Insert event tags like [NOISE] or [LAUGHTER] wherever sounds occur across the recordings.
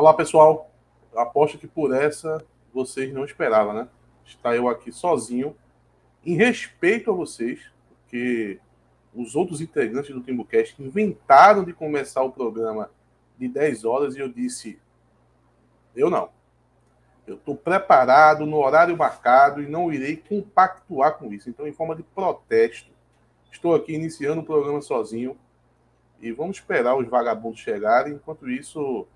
Olá, pessoal. Aposto que por essa vocês não esperavam, né? Está eu aqui sozinho, em respeito a vocês, porque os outros integrantes do Timbucast inventaram de começar o programa de 10 horas e eu disse: eu não. Eu estou preparado no horário marcado e não irei compactuar com isso. Então, em forma de protesto, estou aqui iniciando o programa sozinho e vamos esperar os vagabundos chegarem. Enquanto isso,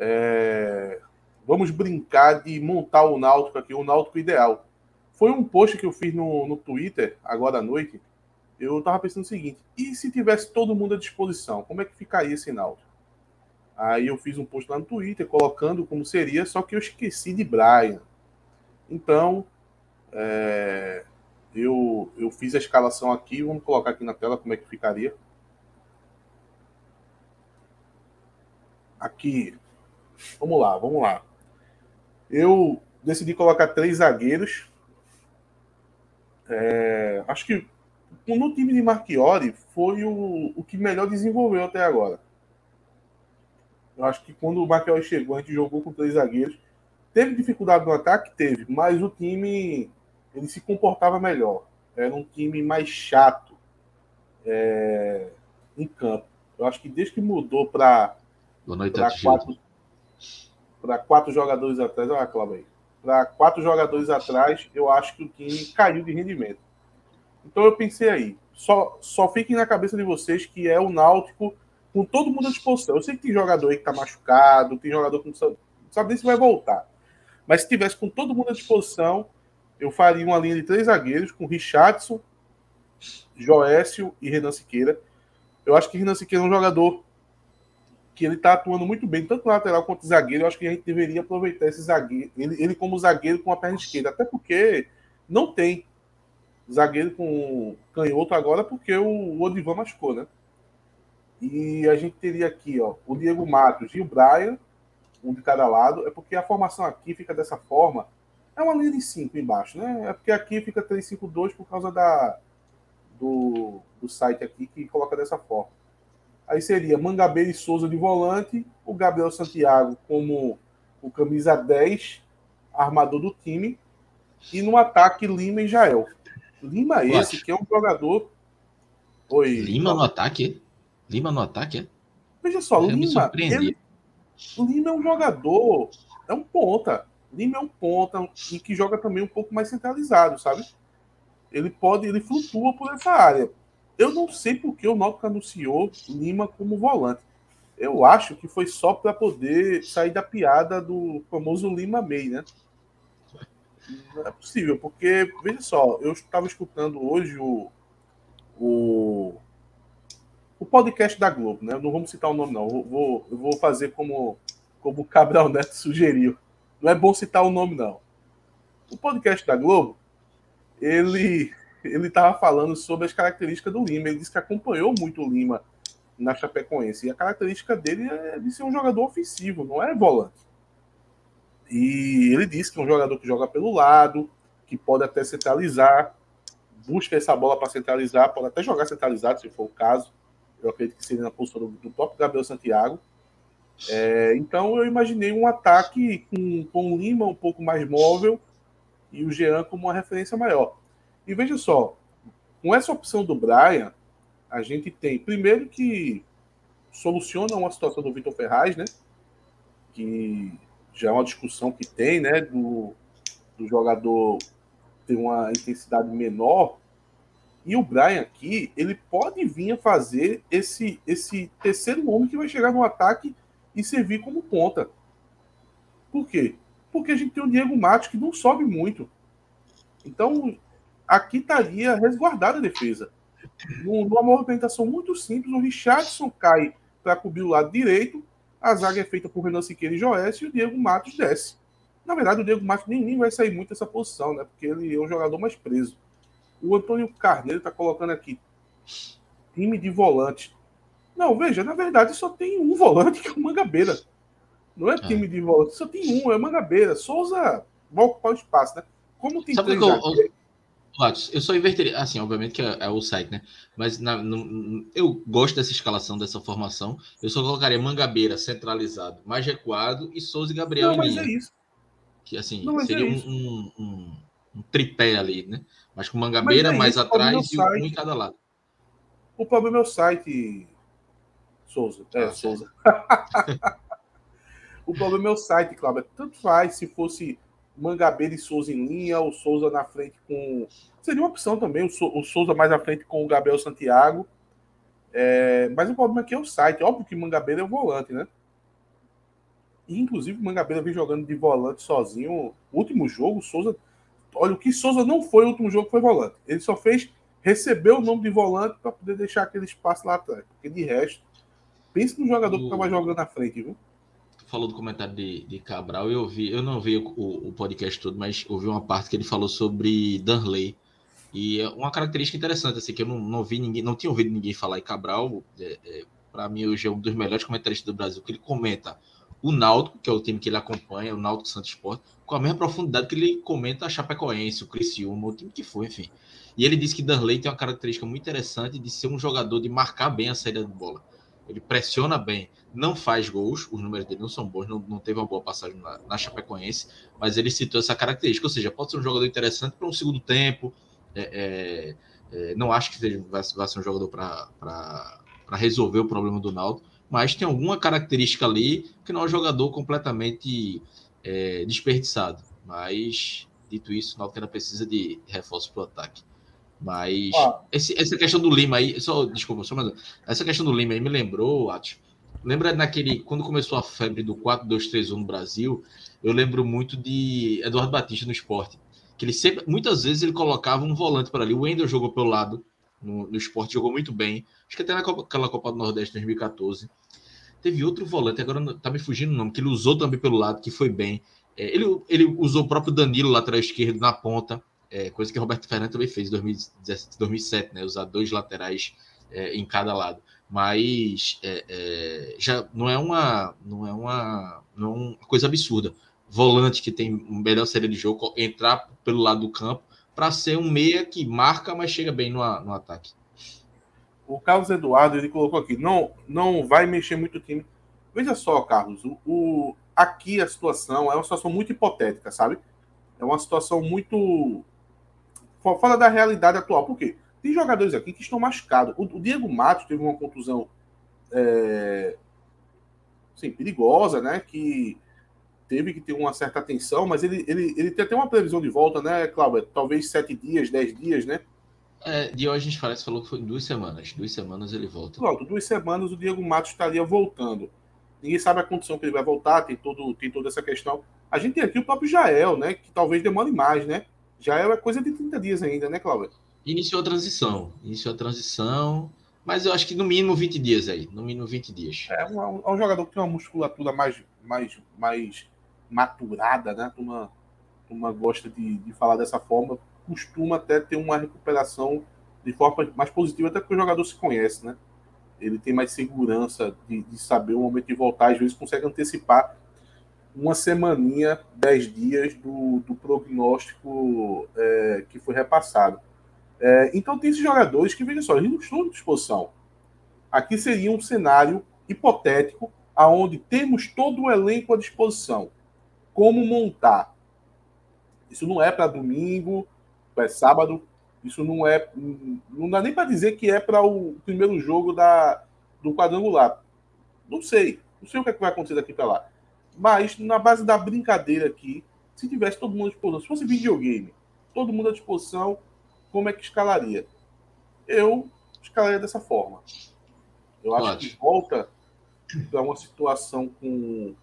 é... vamos brincar de montar o Náutico aqui, o Náutico ideal. Foi um post que eu fiz no, no Twitter agora à noite. Eu estava pensando o seguinte: e se tivesse todo mundo à disposição, como é que ficaria esse Náutico? Aí eu fiz um post lá no Twitter colocando como seria, só que eu esqueci de Brian. Então, é, eu, eu fiz a escalação aqui, vamos colocar aqui na tela como é que ficaria. Aqui, vamos lá, vamos lá. Eu decidi colocar três zagueiros. É, acho que no time de Marchiori foi o, o que melhor desenvolveu até agora. Eu acho que quando o Marchiori chegou, a gente jogou com três zagueiros. Teve dificuldade no ataque? Teve, mas o time ele se comportava melhor. Era um time mais chato é, em campo. Eu acho que desde que mudou para quatro, para quatro jogadores atrás, olha Cláudio aí. Para quatro jogadores atrás, eu acho que o time caiu de rendimento. Então eu pensei aí, só, só fiquem na cabeça de vocês que é o Náutico com todo mundo à disposição. Eu sei que tem jogador aí que está machucado, tem jogador que não sabe, não sabe nem se vai voltar. Mas se tivesse com todo mundo à disposição, eu faria uma linha de três zagueiros com Richardson, Joécio e Renan Siqueira. Eu acho que Renan Siqueira é um jogador que ele está atuando muito bem, tanto lateral quanto zagueiro. Eu acho que a gente deveria aproveitar esse zagueiro, ele, ele como zagueiro com a perna esquerda, até porque não tem zagueiro com canhoto agora, porque o Odivan machucou, né? E a gente teria aqui, ó, o Diego Matos e o Brian, um de cada lado. É porque a formação aqui fica dessa forma. É uma linha de 5 embaixo, né? É porque aqui fica 3-5-2 por causa da, do, do site aqui que coloca dessa forma. Aí seria Mangabeira e Souza de volante, o Gabriel Santiago como o camisa 10, armador do time, e no ataque Lima e Jael. Lima esse que é um jogador. Oi. Lima no ataque? Lima no ataque, é? Veja só, Eu Lima. Ele, Lima é um jogador, é um ponta. Lima é um ponta e que joga também um pouco mais centralizado, sabe? Ele pode, ele flutua por essa área. Eu não sei porque o Náutico anunciou Lima como volante. Eu acho que foi só para poder sair da piada do famoso Lima May, né? Não é possível, porque, veja só, eu estava escutando hoje o, o, o podcast da Globo, né? Não vamos citar o nome, não. Eu vou, eu vou fazer como, como o Cabral Neto sugeriu. Não é bom citar o nome, não. O podcast da Globo, ele ele estava falando sobre as características do Lima. Ele disse que acompanhou muito o Lima na Chapecoense. E a característica dele é de ser um jogador ofensivo, não é volante. E ele disse que é um jogador que joga pelo lado, que pode até centralizar, busca essa bola para centralizar, pode até jogar centralizado, se for o caso. Eu acredito que seria na do, do próprio Gabriel Santiago. É, então eu imaginei um ataque com, com o Lima um pouco mais móvel e o Jean como uma referência maior. E veja só, com essa opção do Brian, a gente tem, primeiro, que soluciona uma situação do Vitor Ferraz, né? Que já é uma discussão que tem, né? Do, do jogador ter uma intensidade menor. E o Brian aqui, ele pode vir a fazer esse, esse terceiro homem que vai chegar no ataque e servir como ponta. Por quê? Porque a gente tem o Diego Matos que não sobe muito. Então, aqui estaria resguardada a defesa. Numa movimentação muito simples, o Richardson cai para cobrir o lado direito, a zaga é feita por Renan Siqueira e Joés e o Diego Matos desce. Na verdade, o Diego Matos nem, nem vai sair muito dessa posição, né? Porque ele é um jogador mais preso. O Antônio Carneiro está colocando aqui time de volante. Não, veja, na verdade só tem um volante [LAUGHS] que é o Mangabeira. Não é time de volante, só tem um, é o Mangabeira. Souza vai ocupar o espaço, né? Como tem Sabe três que eu, eu só inverteria, assim, obviamente que é, é o site, né? Mas na, no, eu gosto dessa escalação, dessa formação. Eu só colocaria Mangabeira centralizado, mais recuado e Souza e Gabriel Não, mas é isso. Que assim, Não, seria é um, um, um, um, tripé ali, né? Mas com Mangabeira é mais isso, atrás e um em cada lado. O problema é o site, Souza. É, ah, Souza. [LAUGHS] o problema é o site, Cláudio. Tanto faz se fosse Mangabeira e Souza em linha, o Souza na frente com. Seria uma opção também, o, Souza mais à frente com o Gabriel Santiago. É... Mas o problema aqui é o site. Óbvio que Mangabeira é o volante, né? E, inclusive, o Mangabeira vem jogando de volante sozinho. O último jogo, o Souza. Olha, o que Souza não foi o último jogo foi volante. Ele só fez receber o nome de volante para poder deixar aquele espaço lá atrás. Porque de resto, pense no jogador o... que estava jogando na frente, viu? Falou do comentário de, de Cabral, eu vi, eu não vi o, o, podcast todo, mas ouvi uma parte que ele falou sobre Danley. E é uma característica interessante, assim, que eu não, não vi ninguém, não tinha ouvido ninguém falar em Cabral. É, é, para mim, hoje é um dos melhores comentaristas do Brasil, que ele comenta o Náutico, que é o time que ele acompanha, o Náutico Santos Sport, com a mesma profundidade que ele comenta a Chapecoense, o Criciúma, o time que foi, enfim. E ele disse que Danley tem uma característica muito interessante de ser um jogador de marcar bem a saída de bola. Ele pressiona bem, não faz gols, os números dele não são bons, não, não teve uma boa passagem na, na, Chapecoense, mas ele citou essa característica, ou seja, pode ser um jogador interessante para um segundo tempo. É, é, é, não acho que seja, vai, vai ser um jogador para resolver o problema do Naldo, mas tem alguma característica ali que não é um jogador completamente é, desperdiçado. Mas, dito isso, o Náutico ainda precisa de reforço para o ataque. Mas ah. esse, essa questão do Lima aí, só desculpa, só mas essa questão do Lima aí me lembrou, Atos. Lembra naquele quando começou a febre do 4-2-3-1 no Brasil? Eu lembro muito de Eduardo Batista no esporte, que ele sempre, muitas vezes ele colocava um volante para ali. O Wendel jogou pelo lado no, no esporte, jogou muito bem. Acho que até naquela Copa do Nordeste 2014. Teve outro volante, agora tá me fugindo o nome, que ele usou também pelo lado, que foi bem. É, ele, ele usou o próprio Danilo, lateral esquerdo, na ponta é, coisa que Roberto Fernandes também fez em 2007, né? Usar dois laterais é, em cada lado. Mas é, é, já não é uma não é uma não é uma coisa absurda. Volante que tem melhor série de jogo entrar pelo lado do campo para ser um meia que marca, mas chega bem no, no ataque. O Carlos Eduardo ele colocou aqui, não não vai mexer muito o time. Veja só, Carlos, o, o aqui a situação é uma situação muito hipotética, sabe? É uma situação muito fora da realidade atual. Por quê? Tem jogadores aqui que estão machucados. O, o Diego Matos teve uma contusão é, assim, perigosa, né? Que teve que ter uma certa atenção, mas ele, ele, ele tem até uma previsão de volta, né, Cláudio? Talvez sete dias, dez dias, né? É, de hoje a gente parece falou que foi duas semanas. Duas semanas ele volta. Pronto, duas semanas o Diego Matos estaria voltando. Ninguém sabe a condição que ele vai voltar, tem, todo, tem toda essa questão. A gente tem aqui o próprio Jael, né? Que talvez demore mais, né? já é coisa de 30 dias ainda, né, Cláudio? Iniciou a transição. Iniciou a transição. Mas eu acho que no mínimo 20 dias aí. No mínimo 20 dias. É um, é um jogador que tem uma musculatura mais, mais, mais maturada, né? Uma, uma gosta de, de falar dessa forma. Costuma até ter uma recuperação de forma mais positiva, até porque o jogador se conhece, né? Ele tem mais segurança de, de saber o momento de voltar, às vezes consegue antecipar uma semaninha, dez dias do, do prognóstico é, que foi repassado. É, então tem esses jogadores que, veja só, eles não estão à disposição. Aqui seria um cenário hipotético aonde temos todo o elenco à disposição. Como montar? Isso não é para domingo, é sábado. Isso não é. Não dá nem para dizer que é para o primeiro jogo da, do quadrangular. Não sei. Não sei o que, é que vai acontecer daqui para lá. Mas, na base da brincadeira aqui, se tivesse todo mundo à disposição, se fosse videogame, todo mundo à disposição, como é que escalaria? Eu escalaria dessa forma. Eu Pode. acho que volta para uma situação com,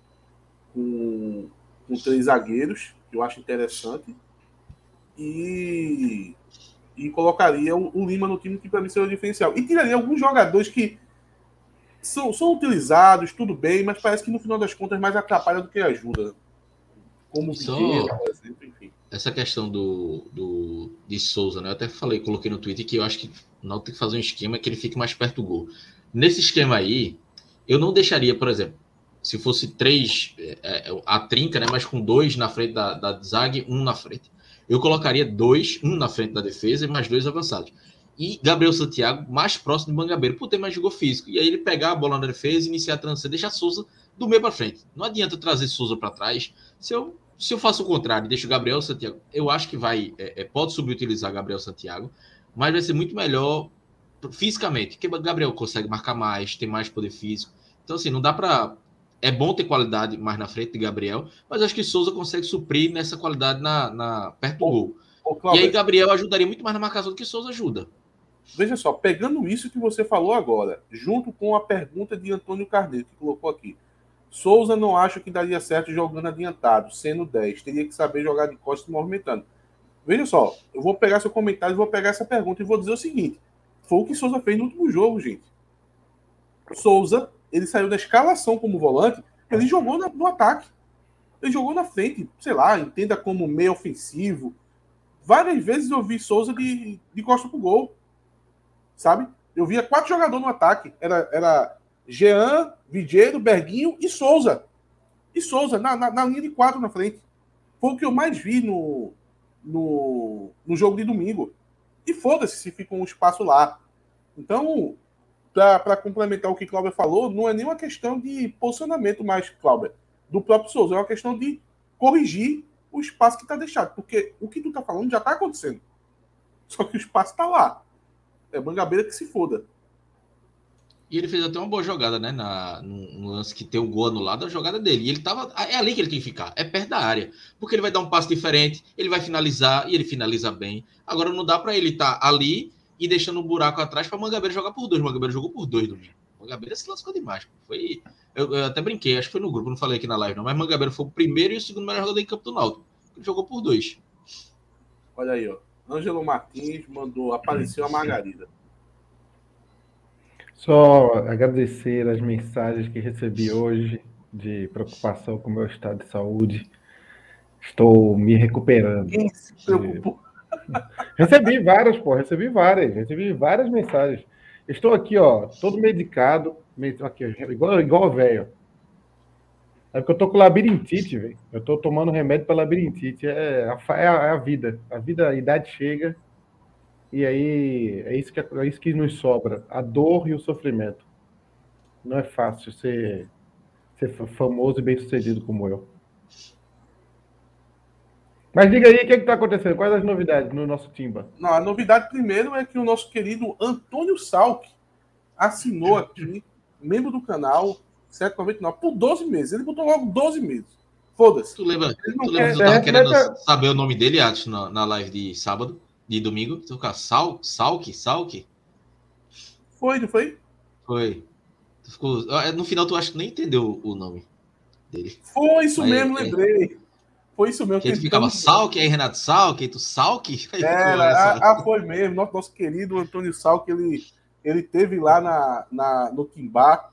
com, com três zagueiros, que eu acho interessante, e, e colocaria o, o Lima no time que para mim seria o diferencial. E tiraria alguns jogadores que são, são utilizados, tudo bem, mas parece que no final das contas mais atrapalha do que ajuda. Como Só... por exemplo. Essa questão do, do de Souza, né? Eu até falei, coloquei no Twitter que eu acho que não tem que fazer um esquema que ele fique mais perto do gol. Nesse esquema aí, eu não deixaria, por exemplo, se fosse três, é, é, a trinca, né? Mas com dois na frente da, da zague, um na frente. Eu colocaria dois, um na frente da defesa e mais dois avançados. E Gabriel Santiago mais próximo do Mangabeira, por ter mais jogo físico. E aí ele pegar a bola na defesa, iniciar a transição, deixar Souza do meio para frente. Não adianta trazer Souza para trás. Se eu, se eu faço o contrário, deixo o Gabriel Santiago, eu acho que vai, é, é, pode subutilizar Gabriel Santiago, mas vai ser muito melhor fisicamente, porque Gabriel consegue marcar mais, tem mais poder físico. Então, assim, não dá para. É bom ter qualidade mais na frente de Gabriel, mas acho que Souza consegue suprir nessa qualidade na, na perto do gol. e aí, Gabriel ajudaria muito mais na marcação do que Souza ajuda. Veja só, pegando isso que você falou agora, junto com a pergunta de Antônio Carneiro, que colocou aqui. Souza não acha que daria certo jogando adiantado, sendo 10. Teria que saber jogar de costas movimentando. Veja só, eu vou pegar seu comentário, vou pegar essa pergunta e vou dizer o seguinte: foi o que Souza fez no último jogo, gente. Souza, ele saiu da escalação como volante, ele jogou no ataque. Ele jogou na frente, sei lá, entenda como meio ofensivo. Várias vezes eu vi Souza de, de costa pro gol. Sabe? Eu via quatro jogadores no ataque. Era, era Jean, Vigeiro, Berguinho e Souza. E Souza, na, na, na, linha de quatro na frente. Foi o que eu mais vi no, no, no jogo de domingo. E foda-se se fica um espaço lá. Então, para complementar o que Cláudio falou, não é nenhuma questão de posicionamento mais, Cláudio, do próprio Souza. É uma questão de corrigir o espaço que está deixado. Porque o que tu está falando já está acontecendo. Só que o espaço está lá. É Mangabeira que se foda. E ele fez até uma boa jogada, né? Na, no, lance que tem o gol anulado, a jogada dele. E ele tava. É ali que ele tem que ficar. É perto da área. Porque ele vai dar um passo diferente, ele vai finalizar e ele finaliza bem. Agora não dá para ele estar tá ali e deixando um buraco atrás para Mangabeira jogar por dois. Mangabeira jogou por dois domingo. Mangabeira se lascou demais. Foi. Eu, eu, até brinquei, acho que foi no grupo, não falei aqui na live, não. Mas Mangabeira foi o primeiro e o segundo melhor jogador em campo do Náutico. Ele jogou por dois. Olha aí, ó. Ângelo Martins mandou, apareceu a Margarida. Só agradecer as mensagens que recebi hoje de preocupação com o meu estado de saúde. Estou me recuperando. Quem se preocupou? [LAUGHS] Recebi várias, pô, recebi várias, recebi várias mensagens. Estou aqui, ó, todo medicado, aqui, igual, igual velho. É porque eu tô com labirintite, velho. Eu tô tomando remédio para labirintite. É a, é, a, é a vida. A vida, a idade chega e aí é isso que, é isso que nos sobra: a dor e o sofrimento. Não é fácil ser, ser famoso e bem sucedido como eu. Mas diga aí o que é está acontecendo, quais as novidades no nosso Timba? Não, a novidade primeiro é que o nosso querido Antônio Salk assinou aqui, membro do canal, 799, por 12 meses. Ele botou logo 12 meses. Foda-se. Tu lembra, tu lembra que eu tava querendo saber o nome dele antes na, na live de sábado? De domingo. Tu ficou Sal, Salk, Salk? Foi, não foi? Foi. Ficou, ah, no final tu acho que nem entendeu o nome dele. Foi isso Mas, mesmo, é, lembrei. Foi isso mesmo. Que ele ficava Salk, aí Renato Salk, aí tu Salk? É, ah, ah, foi mesmo. Nosso, nosso querido Antônio Salk, ele, ele teve lá na, na, no Timbá,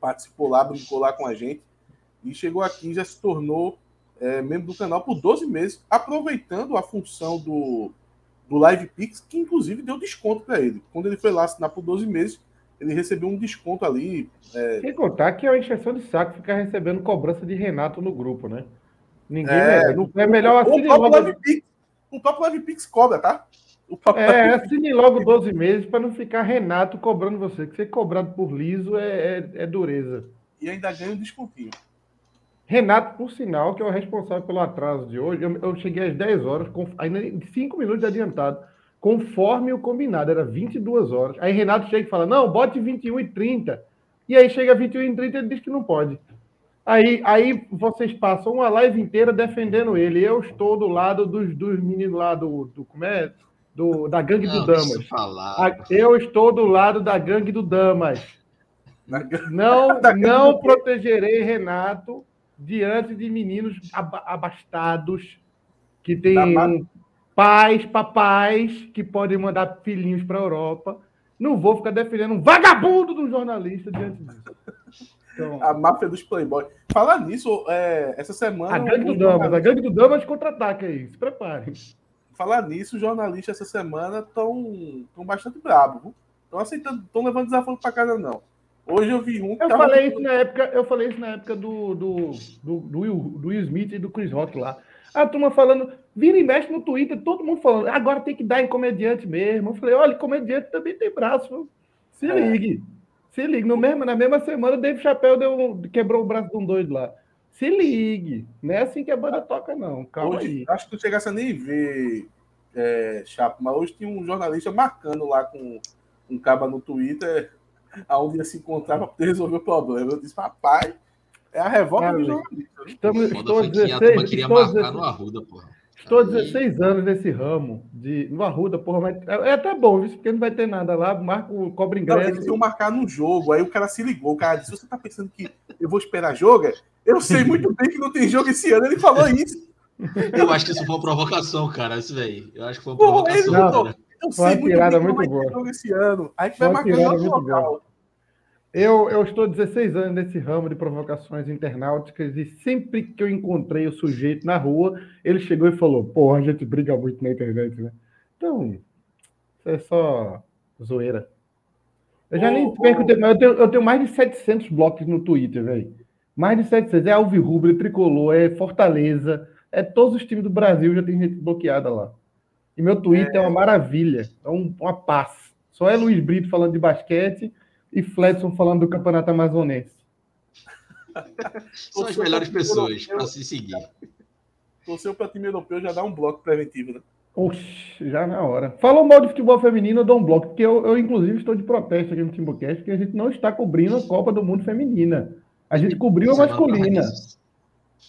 participou lá, brincou lá com a gente, e chegou aqui já se tornou é, membro do canal por 12 meses, aproveitando a função do, do Live Pix, que inclusive deu desconto para ele. Quando ele foi lá assinar por 12 meses, ele recebeu um desconto ali. É... Sem contar que é uma encheção de saco ficar recebendo cobrança de Renato no grupo, né? Ninguém é, é melhor assim. O próprio, logo... Pix, o próprio Live Pix cobra, tá? É, assine logo 12 meses para não ficar Renato cobrando você. Que ser cobrado por liso é, é, é dureza. E ainda ganha um descontinho. Renato, por sinal, que é o responsável pelo atraso de hoje, eu, eu cheguei às 10 horas, com, ainda 5 minutos adiantado, conforme o combinado, era 22 horas. Aí Renato chega e fala: não, bote 21 e 30. E aí chega 21 e 30 e ele diz que não pode. Aí, aí vocês passam uma live inteira defendendo ele. Eu estou do lado dos, dos meninos lá do, do. Como é? Do, da gangue não, do Damas. Eu estou do lado da gangue do Damas. Não, [LAUGHS] não protegerei Renato diante de meninos abastados que têm pais, papais que podem mandar filhinhos para a Europa. Não vou ficar defendendo um vagabundo do jornalista diante disso. Então, a máfia dos Playboy. Falar nisso, é, essa semana. A gangue do Damas, a gangue do Damas contra-ataque aí, se preparem. Falar nisso, os jornalistas essa semana estão bastante bravos. Estão aceitando, estão levando desafio para casa, não. Hoje eu vi um. Eu falei isso na época, eu falei isso na época do, do, do, do, Will, do Will Smith e do Chris Rock lá. A turma falando, vira e mexe no Twitter, todo mundo falando, agora tem que dar em comediante mesmo. Eu falei, olha, comediante também tem braço, se é. ligue. Se ligue. No mesmo, na mesma semana, o Dave Chapéu deu, quebrou o braço de um doido lá. Se ligue. Não é assim que a banda toca, não. Calma hoje, aí. Acho que tu chegasse a nem ver, é, Chapo, mas hoje tinha um jornalista marcando lá com um caba no Twitter aonde ia se encontrar para poder [LAUGHS] resolver o problema. Eu disse, papai, é a revolta do jornalista. Estamos, estou 16, estou 16, no Arruda, porra. Estou 16 anos nesse ramo de no Arruda, porra, mas é, é até bom, viu? porque não vai ter nada lá, marco cobra ingresso. Não, eles iam marcar no jogo, aí o cara se ligou, o cara disse, você tá pensando que eu vou esperar jogo? Eu sei muito bem que não tem jogo esse ano, ele falou isso. Eu acho que isso foi uma provocação, cara, isso daí. Eu acho que foi uma provocação. Não, eu sei muito bem que não vai ter jogo esse ano. Aí vai marcar no local. Eu, eu estou 16 anos nesse ramo de provocações internauticas e sempre que eu encontrei o sujeito na rua, ele chegou e falou: Porra, a gente briga muito na internet, né? Então, isso é só zoeira. Eu já oh, nem perco tempo, mas eu tenho, eu tenho mais de 700 blocos no Twitter, velho. Mais de 700. É Alvirrubro, é Tricolor, é Fortaleza, é todos os times do Brasil já tem gente bloqueada lá. E meu Twitter é, é uma maravilha, é um, uma paz. Só é Luiz Brito falando de basquete e Fledson falando do Campeonato Amazonense. [LAUGHS] São as melhores pessoas para se seguir. Torceu para time europeu já dá um bloco preventivo, né? Oxe, já na hora. Falou mal de futebol feminino, eu dou um bloco, porque eu, eu inclusive, estou de protesto aqui no Timbucast, porque a gente não está cobrindo a Copa do Mundo Feminina. A gente cobriu a masculina.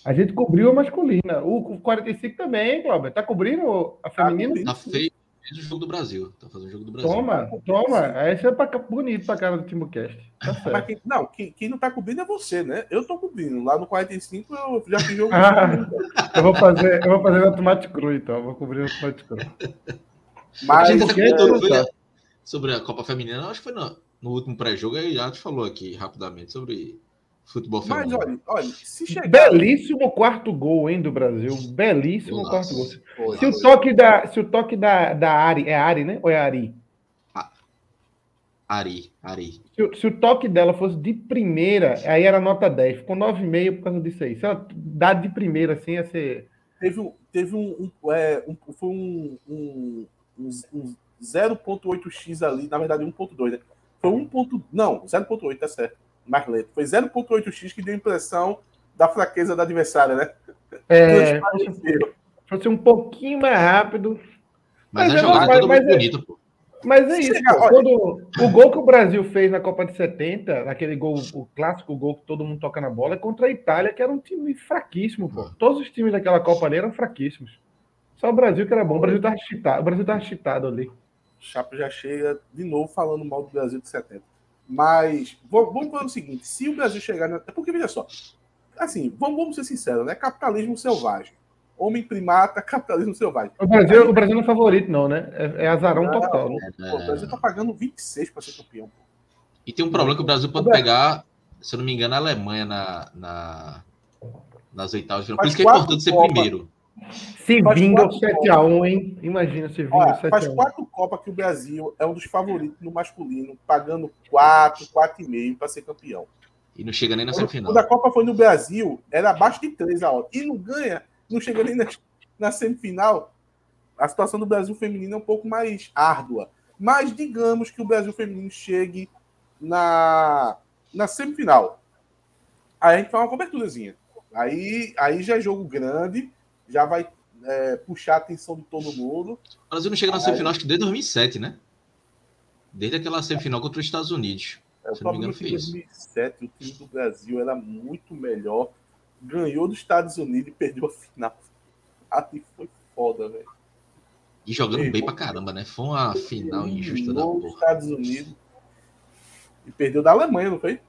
A gente cobriu a masculina. O 45 também, Cláudio. Tá cobrindo a feminina? Tá feio o jogo do Brasil. Tá fazendo o jogo do Brasil. Toma, toma. Esse é pra, bonito pra cara do Timocast. Tá Mas quem, não, quem, quem, não tá cobrindo é você, né? Eu tô cobrindo. Lá no 45 eu já fiz jogo. [LAUGHS] ah, eu vou fazer, eu vou fazer no tomate cru, então. Eu vou cobrir o tomate cru. Mas a gente tá sobre a Copa Feminina, acho que foi no, no último pré-jogo, aí já te falou aqui rapidamente sobre futebol feminino. Mas olha, olha se chegar... Belíssimo quarto gol, hein, do Brasil. Belíssimo Nossa, quarto gol. Se o toque da, se o toque da, da Ari, é Ari, né? Ou é Ari? Ari, Ari. Se, se, o toque dela fosse de primeira, aí era nota 10. Ficou 9,5 por causa disso aí. Se ela dá de primeira, assim, ia ser. Teve um. Teve um, um, é, um foi um, um, um 0,8x ali, na verdade 1,2, né? Foi 1. Não, 0,8, tá certo mais lento. Foi 0.8x que deu a impressão da fraqueza da adversária, né? É, fosse um pouquinho mais rápido. Mas, mas a jogada é bonita, pô. Mas é isso, quando, o gol que o Brasil fez na Copa de 70, aquele gol, o clássico gol que todo mundo toca na bola, é contra a Itália, que era um time fraquíssimo, pô. Todos os times daquela Copa ali eram fraquíssimos. Só o Brasil que era bom, o Brasil tava cheatado, o Brasil tava cheatado ali. Chapo já chega de novo falando mal do Brasil de 70. Mas vamos falar o seguinte: se o Brasil chegar. Na... É porque, veja só, assim, vamos, vamos ser sinceros, né? Capitalismo selvagem. Homem primata, [LAUGHS] capitalismo selvagem. O Brasil, o Brasil não é favorito, não, né? É, é azarão não, total. Né? Pô, o Brasil tá pagando 26 para ser campeão. Pô. E tem um problema que o Brasil pode pegar, se eu não me engano, a Alemanha na, na nas oitavas. Por isso que é importante ser primeiro. Se vinga o 7x1, hein? Imagina se vinga o 7x1. Faz quatro Copas que o Brasil é um dos favoritos no masculino, pagando 4, 4,5 para ser campeão. E não chega nem na semifinal. Quando a Copa foi no Brasil, era abaixo de 3 a hora. E não ganha, não chega nem na, na semifinal. A situação do Brasil feminino é um pouco mais árdua. Mas digamos que o Brasil feminino chegue na, na semifinal. Aí a gente faz uma coberturazinha. Aí, aí já é jogo grande já vai é, puxar a atenção de todo mundo. O Brasil não chega na semifinal, acho que desde 2007, né? Desde aquela semifinal contra os Estados Unidos. É, se não me engano, foi 2007, o time do Brasil era muito melhor. Ganhou dos Estados Unidos e perdeu a final. Ali foi foda, velho. E jogando bem pra caramba, né? Foi uma final injusta da porra. Estados Unidos e perdeu da Alemanha, não foi?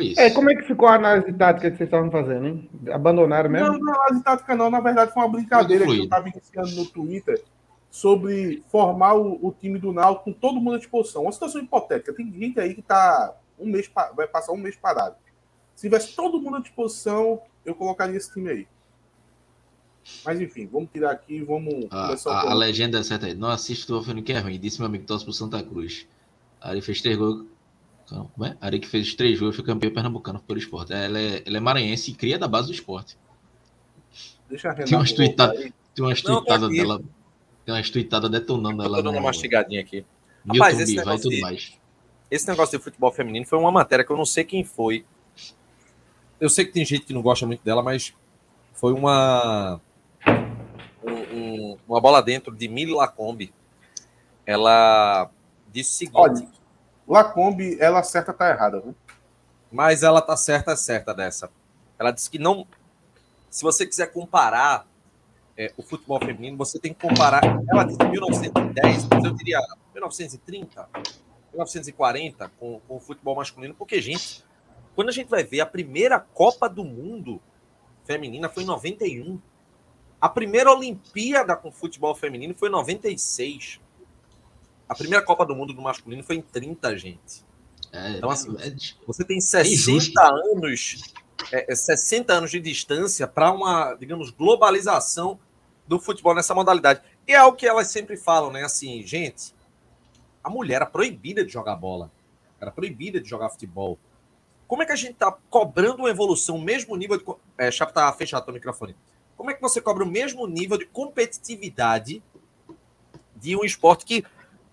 Isso. É, como é que ficou a análise tática que vocês estavam fazendo, hein? Abandonaram mesmo? Não, não, a análise tática não. Na verdade, foi uma brincadeira que eu estava iniciando no Twitter sobre formar o, o, time do Náutico com todo mundo à disposição. Uma situação hipotética. Tem gente aí que tá um mês, vai passar um mês parado. Se tivesse todo mundo à disposição, eu colocaria esse time aí. Mas enfim, vamos tirar aqui, vamos. A, a, a legenda é certa aí. Não assiste o Wolfenstein que é ruim, disse meu amigo Tosse pro Santa Cruz. Aí ele fez três gols como é? Ari que fez três gols foi campeão pernambucano pelo esporte. Ela é, ela é maranhense e cria da base do esporte. Deixa Renata. Tem umas tweetadas tweetada dela. Tem umas tweetadas detonando ela. Tô dando uma mastigadinha aqui. Milton Rapaz, esse Biva e tudo de, mais. Esse negócio de futebol feminino foi uma matéria que eu não sei quem foi. Eu sei que tem gente que não gosta muito dela, mas foi uma. Um, um, uma bola dentro de Mili Lacombe. Ela disse o seguinte. Olha, Lacombe, ela certa tá errada, viu? Mas ela tá certa, certa dessa. Ela disse que não. Se você quiser comparar é, o futebol feminino, você tem que comparar. Ela disse 1910, mas eu diria 1930, 1940 com, com o futebol masculino, porque, gente, quando a gente vai ver a primeira Copa do Mundo feminina foi em 91. A primeira Olimpíada com futebol feminino foi em 96. A primeira Copa do Mundo do masculino foi em 30, gente. É, então, assim, é, você tem 60 é anos, é, 60 anos de distância para uma, digamos, globalização do futebol nessa modalidade. E é o que elas sempre falam, né? Assim, gente, a mulher era proibida de jogar bola, era proibida de jogar futebol. Como é que a gente está cobrando uma evolução, o mesmo nível de. É, Chapa tá fechado o microfone. Como é que você cobra o mesmo nível de competitividade de um esporte que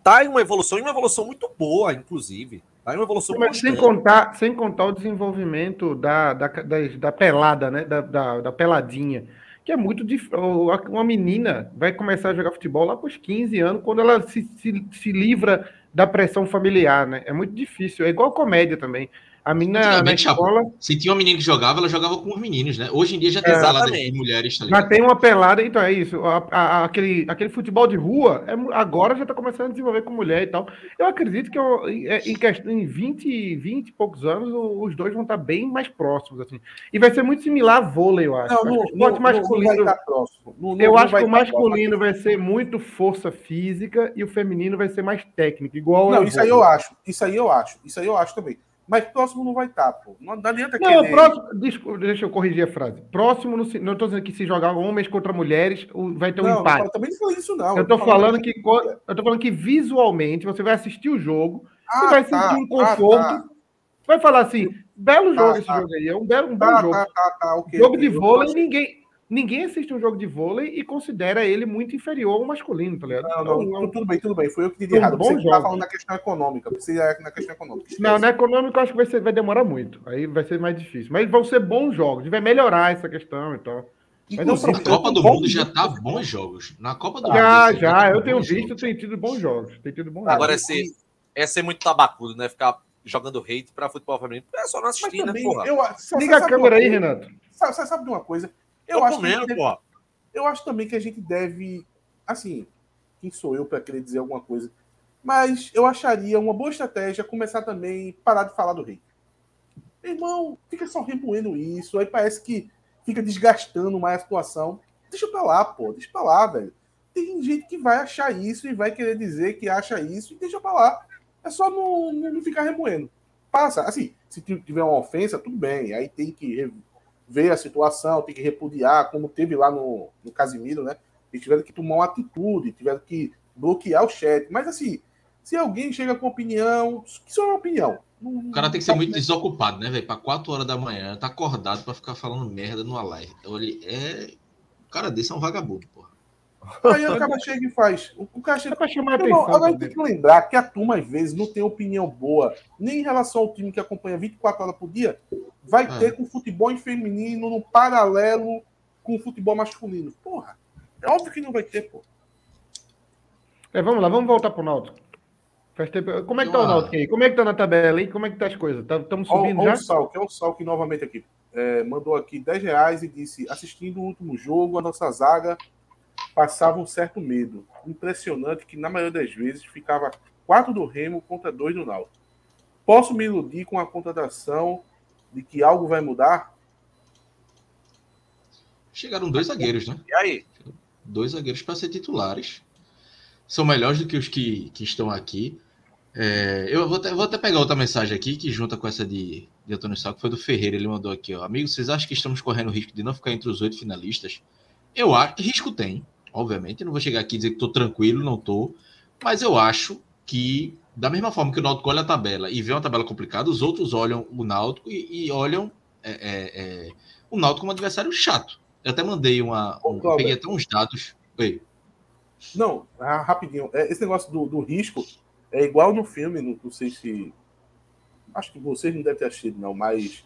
está em uma evolução, e uma evolução muito boa, inclusive. Tá em uma evolução Mas sem contar, sem contar o desenvolvimento da, da, da, da pelada, né? Da, da, da, peladinha. Que é muito difícil. Uma menina vai começar a jogar futebol lá com os 15 anos, quando ela se, se, se livra da pressão familiar, né? É muito difícil. É igual comédia também. A menina na escola. Se tinha uma menina que jogava, ela jogava com os meninos, né? Hoje em dia já tem é, de mulheres. Tá já tem uma pelada, então é isso. A, a, aquele, aquele futebol de rua, é, agora já está começando a desenvolver com mulher e tal. Eu acredito que eu, é, em, questão, em 20, 20 e poucos anos, os dois vão estar tá bem mais próximos. assim. E vai ser muito similar a vôlei, eu acho. Não, no, no, masculino. No, eu acho que o masculino vai ser muito força física e o feminino vai ser mais técnico, igual. Não, isso aí eu acho. Isso aí eu acho. Isso aí eu acho também. Mas próximo não vai estar, tá, pô. Não adianta Não, querer... próximo. Desculpa, deixa eu corrigir a frase. Próximo, não estou dizendo que se jogar homens contra mulheres, vai ter um não, empate. Eu também não falei isso, não. Eu estou falando, que, eu tô falando que visualmente você vai assistir o jogo, ah, você vai tá, sentir um conforto. Ah, tá. Vai falar assim: belo tá, jogo esse tá. jogo aí. É um belo, um bom tá, jogo. Jogo okay, de vôlei, ninguém. Ninguém assiste um jogo de vôlei e considera ele muito inferior ao masculino, tá ligado? Não, não, então, tudo bem, tudo bem. Foi eu que disse errado. Você está falando na questão econômica. Você é na questão econômica. Não, na econômica eu acho que vai, ser, vai demorar muito. Aí vai ser mais difícil. Mas vão ser bons jogos. Vai melhorar essa questão então. Inclusive, na Copa do Mundo já tá bons jogos. Na Copa do já, Mundo. Já, já. Eu tenho visto, tem tido bons jogos. Tem tido bons Agora, jogos. Agora, é ser muito tabacudo, né? Ficar jogando hate para futebol feminino. É só não assistir, né, porra? Eu, Liga a câmera aí, Renato. Você sabe de uma coisa? Eu Tô acho comendo, que... porra. Eu acho também que a gente deve, assim, quem sou eu para querer dizer alguma coisa, mas eu acharia uma boa estratégia começar também parar de falar do rei. Irmão, fica só remoendo isso, aí parece que fica desgastando mais a situação. Deixa pra lá, pô, deixa pra lá, velho. Tem gente que vai achar isso e vai querer dizer que acha isso e deixa pra lá. É só não, não ficar remoendo. Passa, assim, se tiver uma ofensa, tudo bem, aí tem que ver a situação, tem que repudiar, como teve lá no, no Casimiro, né? Eles tiveram que tomar uma atitude, tiveram que bloquear o chat. Mas assim, se alguém chega com opinião, que só é uma opinião. o cara tem que ser muito desocupado, né, velho? Para 4 horas da manhã, tá acordado para ficar falando merda no live. Então, ele é. O cara desse é um vagabundo. Aí o cara chega e faz. O cara chega. É pra chamar atenção. Agora tem que lembrar que a turma, às vezes, não tem opinião boa, nem em relação ao time que acompanha 24 horas por dia, vai é. ter com o futebol feminino no paralelo com o futebol masculino. Porra, é óbvio que não vai ter, pô. É, vamos lá, vamos voltar pro Náutico. Como é que tá o Náutico aí? Como é que tá na tabela aí? Como é que tá as coisas? Estamos tá, subindo já? O Salk, é o Salk novamente aqui. É, mandou aqui 10 reais e disse: assistindo o último jogo, a nossa zaga passava um certo medo. Impressionante que, na maioria das vezes, ficava quatro do Remo contra dois do Náutico. Posso me iludir com a contratação de que algo vai mudar? Chegaram dois zagueiros, né? E aí? Dois zagueiros para ser titulares. São melhores do que os que, que estão aqui. É, eu vou até, vou até, pegar outra mensagem aqui que junta com essa de, de Antônio Sá, que foi do Ferreira. Ele mandou aqui, ó. Amigos, vocês acham que estamos correndo o risco de não ficar entre os oito finalistas? Eu acho que risco tem, obviamente. não vou chegar aqui e dizer que estou tranquilo, não estou. Mas eu acho que da mesma forma que o Náutico olha a tabela e vê uma tabela complicada, os outros olham o Náutico e, e olham é, é, é, o Náutico como um adversário chato. Eu até mandei uma. Um, Ô, peguei até uns dados. Oi. Não, ah, rapidinho. É, esse negócio do, do risco é igual no filme, não, não, sei se. Acho que vocês não devem ter assistido, não, mas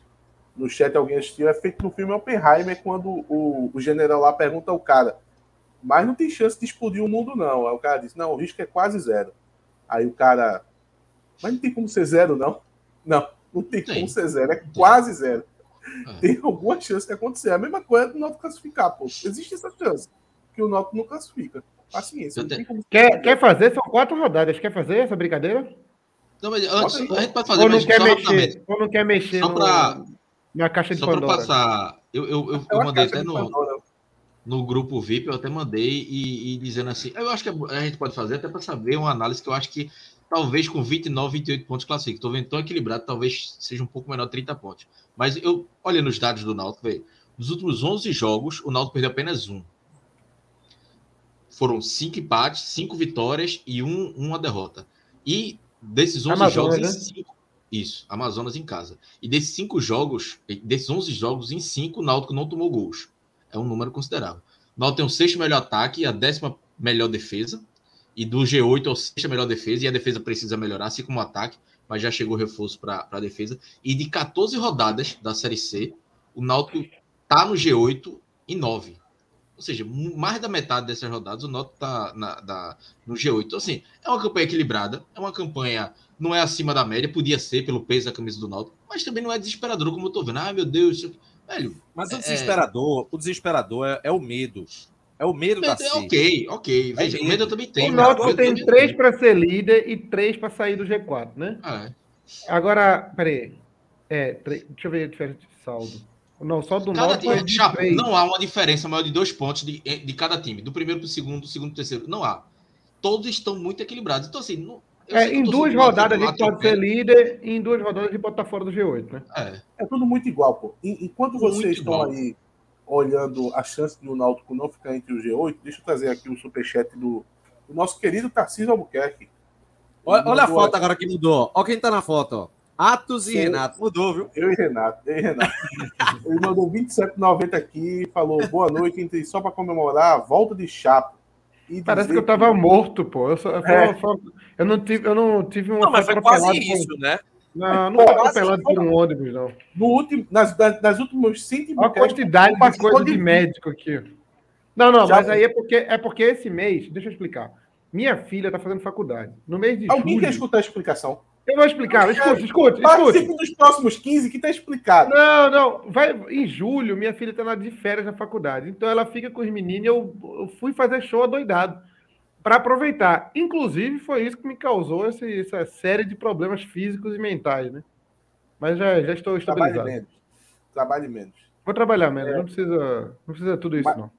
no chat alguém assistiu. É feito no filme Oppenheimer, quando o, o general lá pergunta ao cara, mas não tem chance de explodir o mundo, não. Aí o cara diz, não, o risco é quase zero. Aí o cara, mas não tem como ser zero, não? Não, não tem como ser zero, é quase zero. Ah. Tem alguma chance de acontecer. A mesma coisa do Noto classificar, pô. Existe essa chance que o Noto não classifica. Paciência. Como... Quer, quer fazer? São quatro rodadas. Quer fazer essa brincadeira? Não, mas antes, a gente pode fazer. Ou não, quer mexer, ou não quer mexer só pra, na caixa de só Pandora. passar. Eu, eu, eu, eu mandei até no, no grupo VIP, eu até mandei e, e, dizendo assim. Eu acho que a gente pode fazer até para saber uma análise que eu acho que talvez com 29, 28 pontos classifique. Estou vendo tão equilibrado, talvez seja um pouco menor 30 pontos. Mas eu, olhando os dados do Náutico, velho, nos últimos 11 jogos, o Náutico perdeu apenas um. Foram cinco empates, cinco vitórias e um, uma derrota. E desses 11 Amazonas, jogos, né? cinco, isso, Amazonas em casa. E desses cinco jogos, desses 11 jogos, em cinco, o Náutico não tomou gols. É um número considerável. O Náutico tem o sexto melhor ataque e a décima melhor defesa e do G8 ao sexta melhor defesa, e a defesa precisa melhorar, assim como o ataque, mas já chegou reforço para a defesa. E de 14 rodadas da Série C, o Náutico tá no G8 em 9. Ou seja, mais da metade dessas rodadas o Náutico tá na, da, no G8. Então, assim, é uma campanha equilibrada, é uma campanha, não é acima da média, podia ser pelo peso da camisa do Náutico, mas também não é desesperador, como eu tô vendo. Ai, meu Deus, velho. Mas o é, desesperador, é... o desesperador é, é o medo. É o medo da é, Ok, ok. Veja, é o medo eu também tenho. O Náutico tem três para ser líder e três para sair do G4, né? Ah, é. Agora, peraí. É, deixa eu ver a diferença de saldo. Não, só do é Chapo, Não há uma diferença maior de dois pontos de, de cada time. Do primeiro para o segundo, do segundo para o terceiro. Não há. Todos estão muito equilibrados. Então, assim, não, é, em duas rodadas a gente pode ser líder e em duas rodadas a gente pode estar fora do G8, né? É, é tudo muito igual, pô. Enquanto vocês estão igual. aí olhando a chance do Náutico não ficar entre o G8, deixa eu trazer aqui o superchat do, do nosso querido Tarcísio Albuquerque. Olha, olha a foto agora que mudou. Olha quem tá na foto, ó. Atos e Sim. Renato. Mudou, viu? Eu e Renato. Eu e Renato. [LAUGHS] Ele mandou 27,90 aqui falou boa noite, entrei só para comemorar a volta de Chapo. Parece que eu tava que... morto, pô. Eu, só, é. Eu, não tive, eu não tive uma. Não, mas foi quase isso, né? Não, não foi atropelado por um ônibus, não. No último, nas, nas últimas cinco A quantidade de coisa de médico aqui. Não, não, Já mas aí é porque, é porque esse mês, deixa eu explicar. Minha filha está fazendo faculdade. No mês de Alguém julho, quer escutar a explicação? Eu vou explicar. Escute, escute, Participe dos próximos 15 que está explicado. Não, não. Vai, em julho, minha filha está de férias na faculdade. Então ela fica com os meninos. Eu, eu fui fazer show adoidado para aproveitar. Inclusive, foi isso que me causou essa, essa, série de problemas físicos e mentais, né? Mas já, já estou estabilizado. Trabalhe menos. Trabalhe menos. Vou trabalhar menos, é. não precisa, não precisa tudo isso, Mas, não.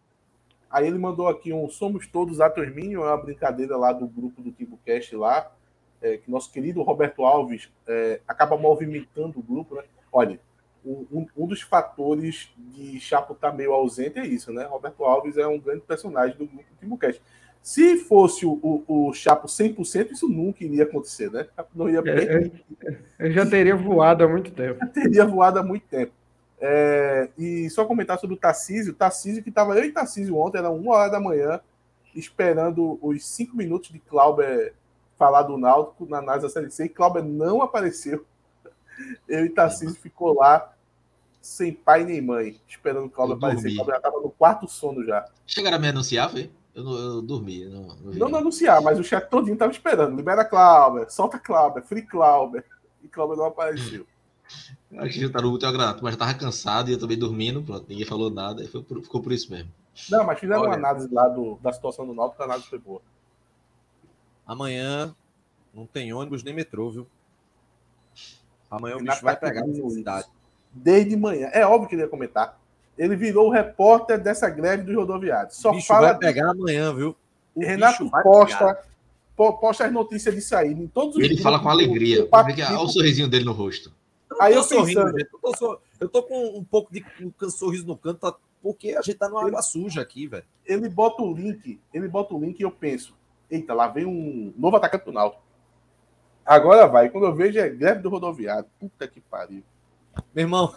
Aí ele mandou aqui um Somos Todos Atorminho, é uma brincadeira lá do grupo do Tipo Cast lá, é, que nosso querido Roberto Alves é, acaba movimentando o grupo, né? Olha, um, um, dos fatores de Chapo estar tá meio ausente é isso, né? Roberto Alves é um grande personagem do grupo do Tipo Cast. Se fosse o, o, o Chapo 100%, isso nunca iria acontecer, né? Não ia é, é, Eu já teria voado há muito tempo. Já [LAUGHS] teria voado há muito tempo. É, e só comentar sobre o Tarcísio. Tarcísio, que estava eu e Tarcísio ontem, era uma hora da manhã, esperando os cinco minutos de Clauber falar do Náutico na análise da Série C, e Clauber não apareceu. Eu e Tarcísio ficou lá sem pai nem mãe, esperando o Clauber aparecer. Clauber já estava no quarto sono já. Chegaram a me anunciar, foi? Eu, não, eu dormi. Não, não, não, não anunciar, mas o chat todinho tava esperando. Libera Clauber, solta Clauber, free Clauber. E Clauber não apareceu. [LAUGHS] Acho que já tá no muito agradável, mas eu tava cansado e eu também dormindo, pronto, ninguém falou nada, e foi por, ficou por isso mesmo. Não, mas fizeram Olha, uma análise lá do, da situação do Náutico, a análise foi boa. Amanhã não tem ônibus nem metrô, viu? Amanhã o bicho vai pegar na cidade. Desde manhã. É óbvio que ele ia comentar. Ele virou o repórter dessa greve dos rodoviários. Só bicho fala vai pegar amanhã, viu? O Renato posta, posta as notícias de sair em todos os Ele fala com alegria. Olha o sorrisinho dele no rosto. Aí eu sorrindo, pensando, eu, tô, eu tô com um pouco de um sorriso no canto, tá, porque a gente tá numa água suja aqui, velho. Ele bota o link, ele bota o link e eu penso, eita, lá vem um novo atacante do Náutico. Agora vai. Quando eu vejo é greve do rodoviário. Puta que pariu. Meu irmão,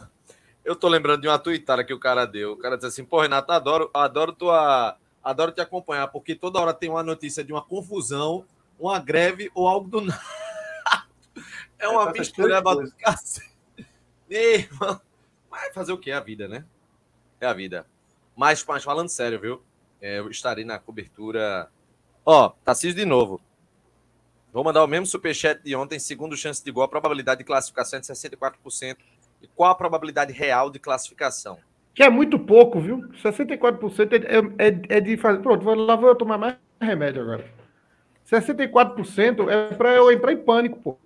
Eu tô lembrando de uma tuitada que o cara deu. O cara disse assim: pô, Renato, adoro, adoro tua. Adoro te acompanhar, porque toda hora tem uma notícia de uma confusão, uma greve ou algo do nada. [LAUGHS] É uma mistura do cacete. Mas fazer o que? É a vida, né? É a vida. Mas, mas falando sério, viu? É, eu estarei na cobertura. Ó, Tarcísio de novo. Vou mandar o mesmo superchat de ontem, segundo chance de gol, a probabilidade de classificação é de 64%. E qual a probabilidade real de classificação? Que é muito pouco, viu? 64% é, é, é de fazer. Pronto, lá vou eu tomar mais remédio agora. 64% é para eu entrar em pânico, pô.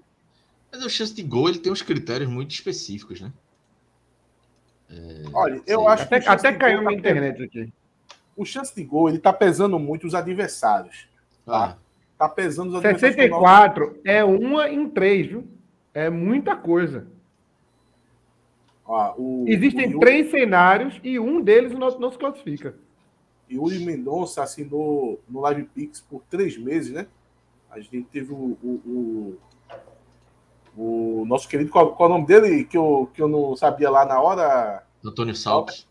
Mas o chance de gol ele tem uns critérios muito específicos, né? É, Olha, eu acho até, que. Até caiu na tá internet aqui. O chance de gol ele tá pesando muito os adversários. Tá? Ah. Tá pesando os 64 é uma em três, viu? É muita coisa. Ó, o, Existem o Yuri... três cenários e um deles não, não se classifica. Yuri Mendonça assinou no Live Pix por três meses, né? A gente teve o, o, o, o nosso querido, qual, qual, é o nome dele que eu, que eu não sabia lá na hora? Antônio Salles.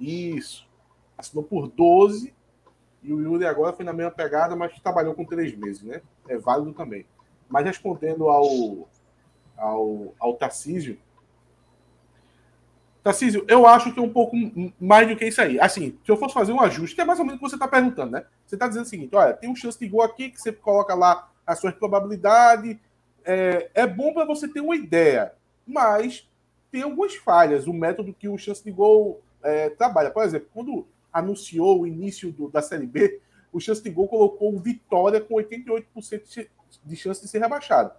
Isso. Assinou por 12 e o Yuri agora foi na mesma pegada, mas trabalhou com três meses, né? É válido também. Mas respondendo ao, ao, ao Tarcísio, Tarcísio, eu acho que é um pouco mais do que isso aí. Assim, se eu fosse fazer um ajuste, que é mais ou menos o que você está perguntando, né? Você está dizendo o seguinte: olha, tem um chance de gol aqui que você coloca lá as suas probabilidades. É, é bom para você ter uma ideia, mas tem algumas falhas. O método que o chance de gol é, trabalha. Por exemplo, quando anunciou o início do, da Série B, o Chance de Gol colocou Vitória com 88% de chance de ser rebaixado.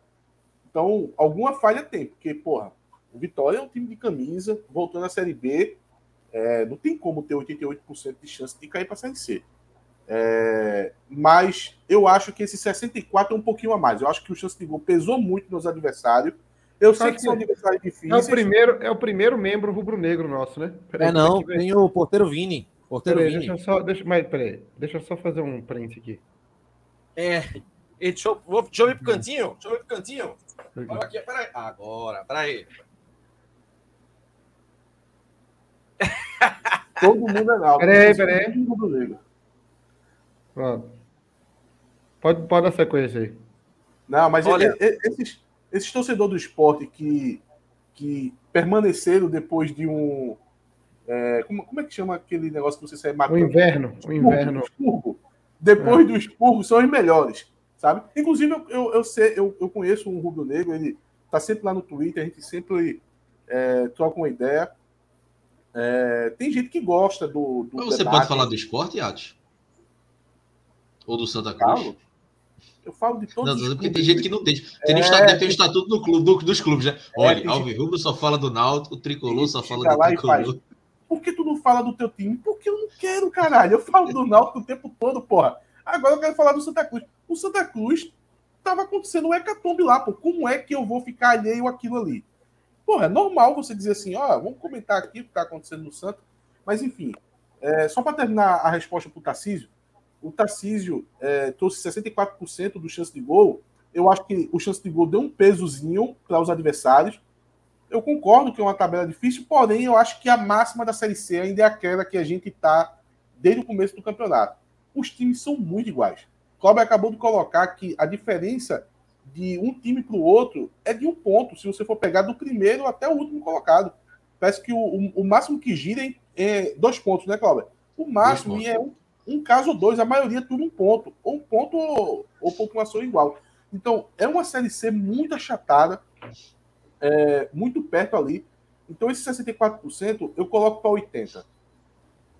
Então, alguma falha tem, porque, porra, o Vitória é um time de camisa, voltando à Série B, é, não tem como ter 88% de chance de cair para a Série C. É, mas eu acho que esse 64 é um pouquinho a mais. Eu acho que o chance de gol pesou muito nos adversários. Eu sei que, que são adversários difíceis. É o primeiro, é o primeiro membro rubro-negro nosso, né? Peraí, é não, tem o porteiro Vini. Porteiro peraí, Vini. Deixa eu só, deixa, mas, peraí, deixa eu só fazer um print aqui. É. Deixa, eu, vou, deixa eu ir pro cantinho. Deixa eu ir pro cantinho. Olha aqui, peraí. Agora, peraí. [LAUGHS] Todo mundo é não. Peraí, peraí. Pronto. Pode, pode dar sequência aí. Não, mas Olha... esses, esses torcedores do esporte que, que permaneceram depois de um, é, como, como, é que chama aquele negócio que você sai matando? O inverno. Expurgo, o inverno. Expurgo. Depois é. do expurgo são os melhores, sabe? Inclusive, eu, eu, eu, sei, eu, eu conheço um rubro negro, ele tá sempre lá no Twitter, a gente sempre é, troca uma ideia. É, tem gente que gosta do. do Mas você debate. pode falar do esporte, Yates? Ou do Santa Cruz? Falo. Eu falo de todos. Não, porque tem gente que não deixa. Tem, é, tem o estatuto do clube, do, dos clubes, né? É, Olha, Alvirrubro só fala do Náutico, o Tricolor só fala do Tricolor. Por que tu não fala do teu time? Porque eu não quero, caralho. Eu falo do Náutico o tempo todo, porra. Agora eu quero falar do Santa Cruz. O Santa Cruz tava acontecendo um hecatombe lá, pô. Como é que eu vou ficar alheio aquilo ali? Porra, é normal você dizer assim, ó, vamos comentar aqui o que tá acontecendo no Santa. Mas, enfim, é, só para terminar a resposta pro Tarcísio, o Tarcísio é, trouxe 64% do chance de gol. Eu acho que o chance de gol deu um pesozinho para os adversários eu concordo que é uma tabela difícil, porém eu acho que a máxima da Série C ainda é aquela que a gente está desde o começo do campeonato. Os times são muito iguais. Cláudio acabou de colocar que a diferença de um time para o outro é de um ponto, se você for pegar do primeiro até o último colocado. Parece que o, o, o máximo que gira é dois pontos, né, Cláudio? O máximo é um, um, caso ou dois, a maioria é tudo um ponto. Ou um ponto ou, ou pontuação igual. Então, é uma Série C muito achatada é, muito perto ali. Então, esse 64% eu coloco para 80%.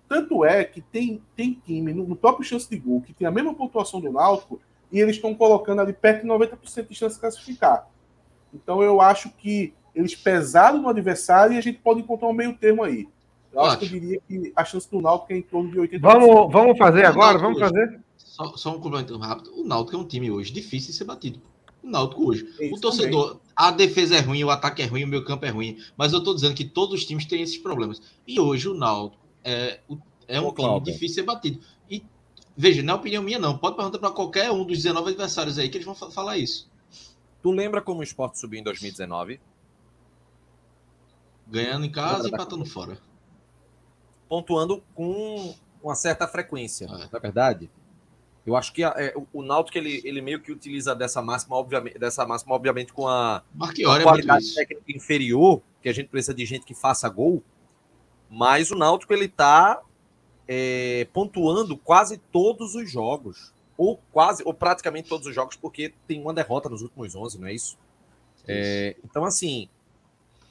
Tanto é que tem, tem time no, no, próprio chance de gol que tem a mesma pontuação do Náutico e eles estão colocando ali perto de 90% de chance de classificar. Então, eu acho que eles pesaram no adversário e a gente pode encontrar um meio termo aí. Eu acho, acho que eu diria que a chance do Náutico é em torno de 80%. Vamos, vamos fazer agora? Vamos fazer? Só, só um complemento rápido. O Náutico é um time hoje difícil de ser batido. O Náutico hoje. É o torcedor, também. a defesa é ruim, o ataque é ruim, o meu campo é ruim. Mas eu tô dizendo que todos os times têm esses problemas. E hoje o Náutico é, é um time difícil de ser batido. Veja, não é opinião minha, não. Pode perguntar para qualquer um dos 19 adversários aí que eles vão falar isso. Tu lembra como o esporte subiu em 2019? Ganhando em casa e empatando fora. Pontuando com uma certa frequência, é. na é verdade. Eu acho que a, é, o Náutico ele, ele meio que utiliza dessa máxima, obviamente, dessa máxima, obviamente, com a, a qualidade técnica inferior, que a gente precisa de gente que faça gol. Mas o Náutico ele está é, pontuando quase todos os jogos, ou quase, ou praticamente todos os jogos, porque tem uma derrota nos últimos 11, não é isso? É, então, assim,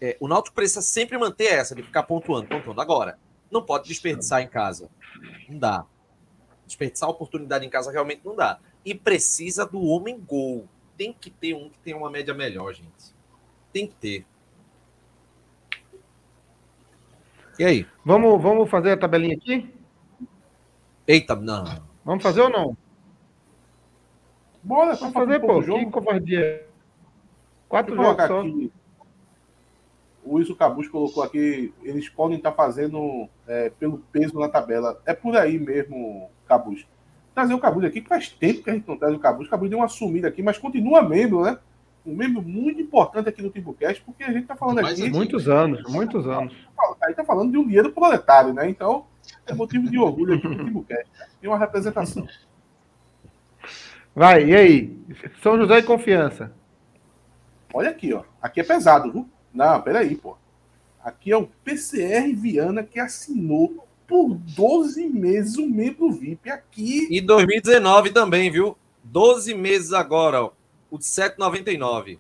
é, o Náutico precisa sempre manter essa de ficar pontuando, pontuando. Agora, não pode desperdiçar em casa. Não dá. Desperdiçar a oportunidade em casa realmente não dá. E precisa do homem gol. Tem que ter um que tenha uma média melhor, gente. Tem que ter. E aí? Vamos, vamos fazer a tabelinha aqui? Eita, não. Vamos fazer ou não? Bora, vamos fazer, pô. Que covardia. Quatro jogos só. Aqui. O Wilson Cabuz colocou aqui, eles podem estar fazendo é, pelo peso na tabela. É por aí mesmo, Cabuz. Trazer o Cabuz aqui, que faz tempo que a gente não traz o Cabuz. O Cabuz deu uma sumida aqui, mas continua membro, né? Um membro muito importante aqui no Timbucast, porque a gente está falando mas aqui. Muitos anos, muitos anos. Aí está falando de um dinheiro proletário, né? Então, é motivo de orgulho aqui no Timbucast. Tem uma representação. Vai, e aí? São José e Confiança. Olha aqui, ó. Aqui é pesado, viu? Não, peraí, pô. Aqui é o PCR Viana que assinou por 12 meses o membro VIP aqui. E 2019 também, viu? 12 meses agora, ó. O de 7,99.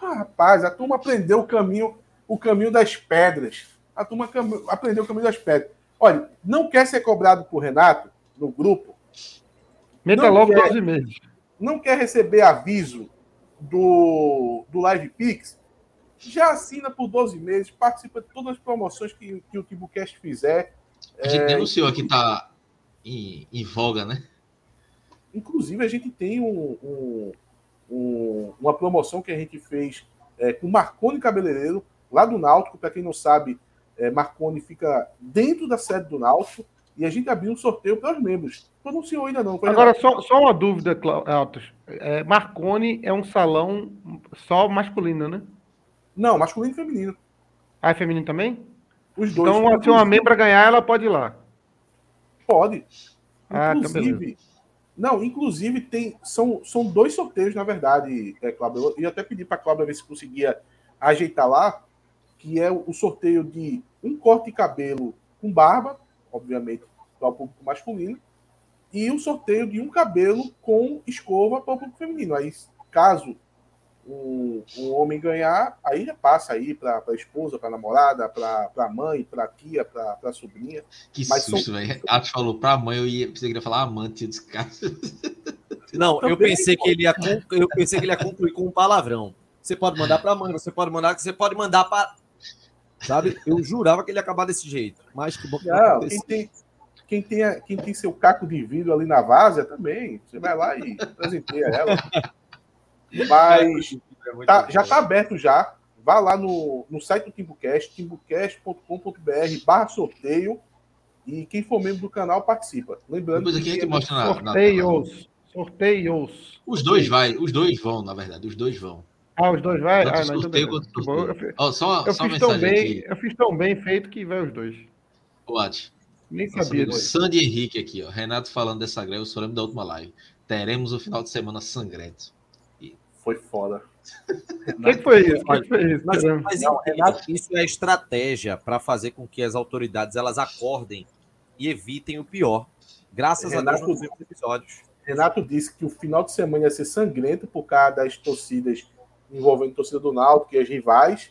Ah, rapaz, a turma aprendeu o caminho, o caminho das pedras. A turma aprendeu o caminho das pedras. Olha, não quer ser cobrado por Renato no grupo? Meta logo quer, 12 meses. Não quer receber aviso do, do Live Pix, já assina por 12 meses, participa de todas as promoções que, que o TibuCast fizer. A gente é, denunciou que está em, em, voga, né? Inclusive, a gente tem um, um, um, uma promoção que a gente fez é, com Marconi Cabeleireiro, lá do Náutico. Para quem não sabe, é, Marconi fica dentro da sede do Náutico e a gente abriu um sorteio para os membros. Pronunciou ainda não. Agora, só, só uma dúvida, Altos. É, Marconi é um salão só masculino, né? Não, masculino e feminino. Ah, é feminino também? Os dois. Então, se uma membra ganhar, ela pode ir lá. Pode. Ah, então inclusive, não, inclusive tem são, são dois sorteios, na verdade, é, Cláudio. E eu até pedi para a Cláudia ver se conseguia ajeitar lá, que é o sorteio de um corte de cabelo com barba, obviamente, para o público masculino, e o sorteio de um cabelo com escova para o público feminino. Aí, caso o, o homem ganhar, aí já passa aí para a esposa, para a namorada, para a mãe, para a tia, para a sobrinha. Que Mas susto, são... velho. Atos falou para a mãe, eu ia, pensei que ia falar amante desse cara. [LAUGHS] Não, eu pensei que ele ia eu pensei que ele ia concluir com um palavrão. Você pode mandar para a mãe, você pode mandar, você pode mandar para Sabe? Eu jurava que ele ia acabar desse jeito. Mas que bom que não, quem tem, quem tem, quem tem seu caco de vidro ali na várzea também, você vai lá e presenteia ela. [LAUGHS] Mas é tá, já está aberto já. Vá lá no, no site do Timbucast, timbucast.com.br barra sorteio. E quem for membro do canal participa. Lembrando Depois aqui a gente mostra na, sorteios. Na... Sorteios. Os dois vai, os dois vão, na verdade, os dois vão. Ah, os dois vai? ah, não, sorteio, eu, eu, oh, só, eu, só fiz tão bem, aqui. eu fiz tão bem feito que vai os dois. What? Nem sabia. O Sandy Henrique aqui, ó. Renato falando dessa greve, eu só lembro da última live. Teremos o final de semana sangrento foi foda. [LAUGHS] O que, foi isso? Que foi isso? Mas, mas não, Renato, isso é estratégia para fazer com que as autoridades elas acordem e evitem o pior. Graças Renato, a Deus, nos episódios. Renato disse que o final de semana ia ser sangrento por causa das torcidas envolvendo torcida do Náutico e as rivais,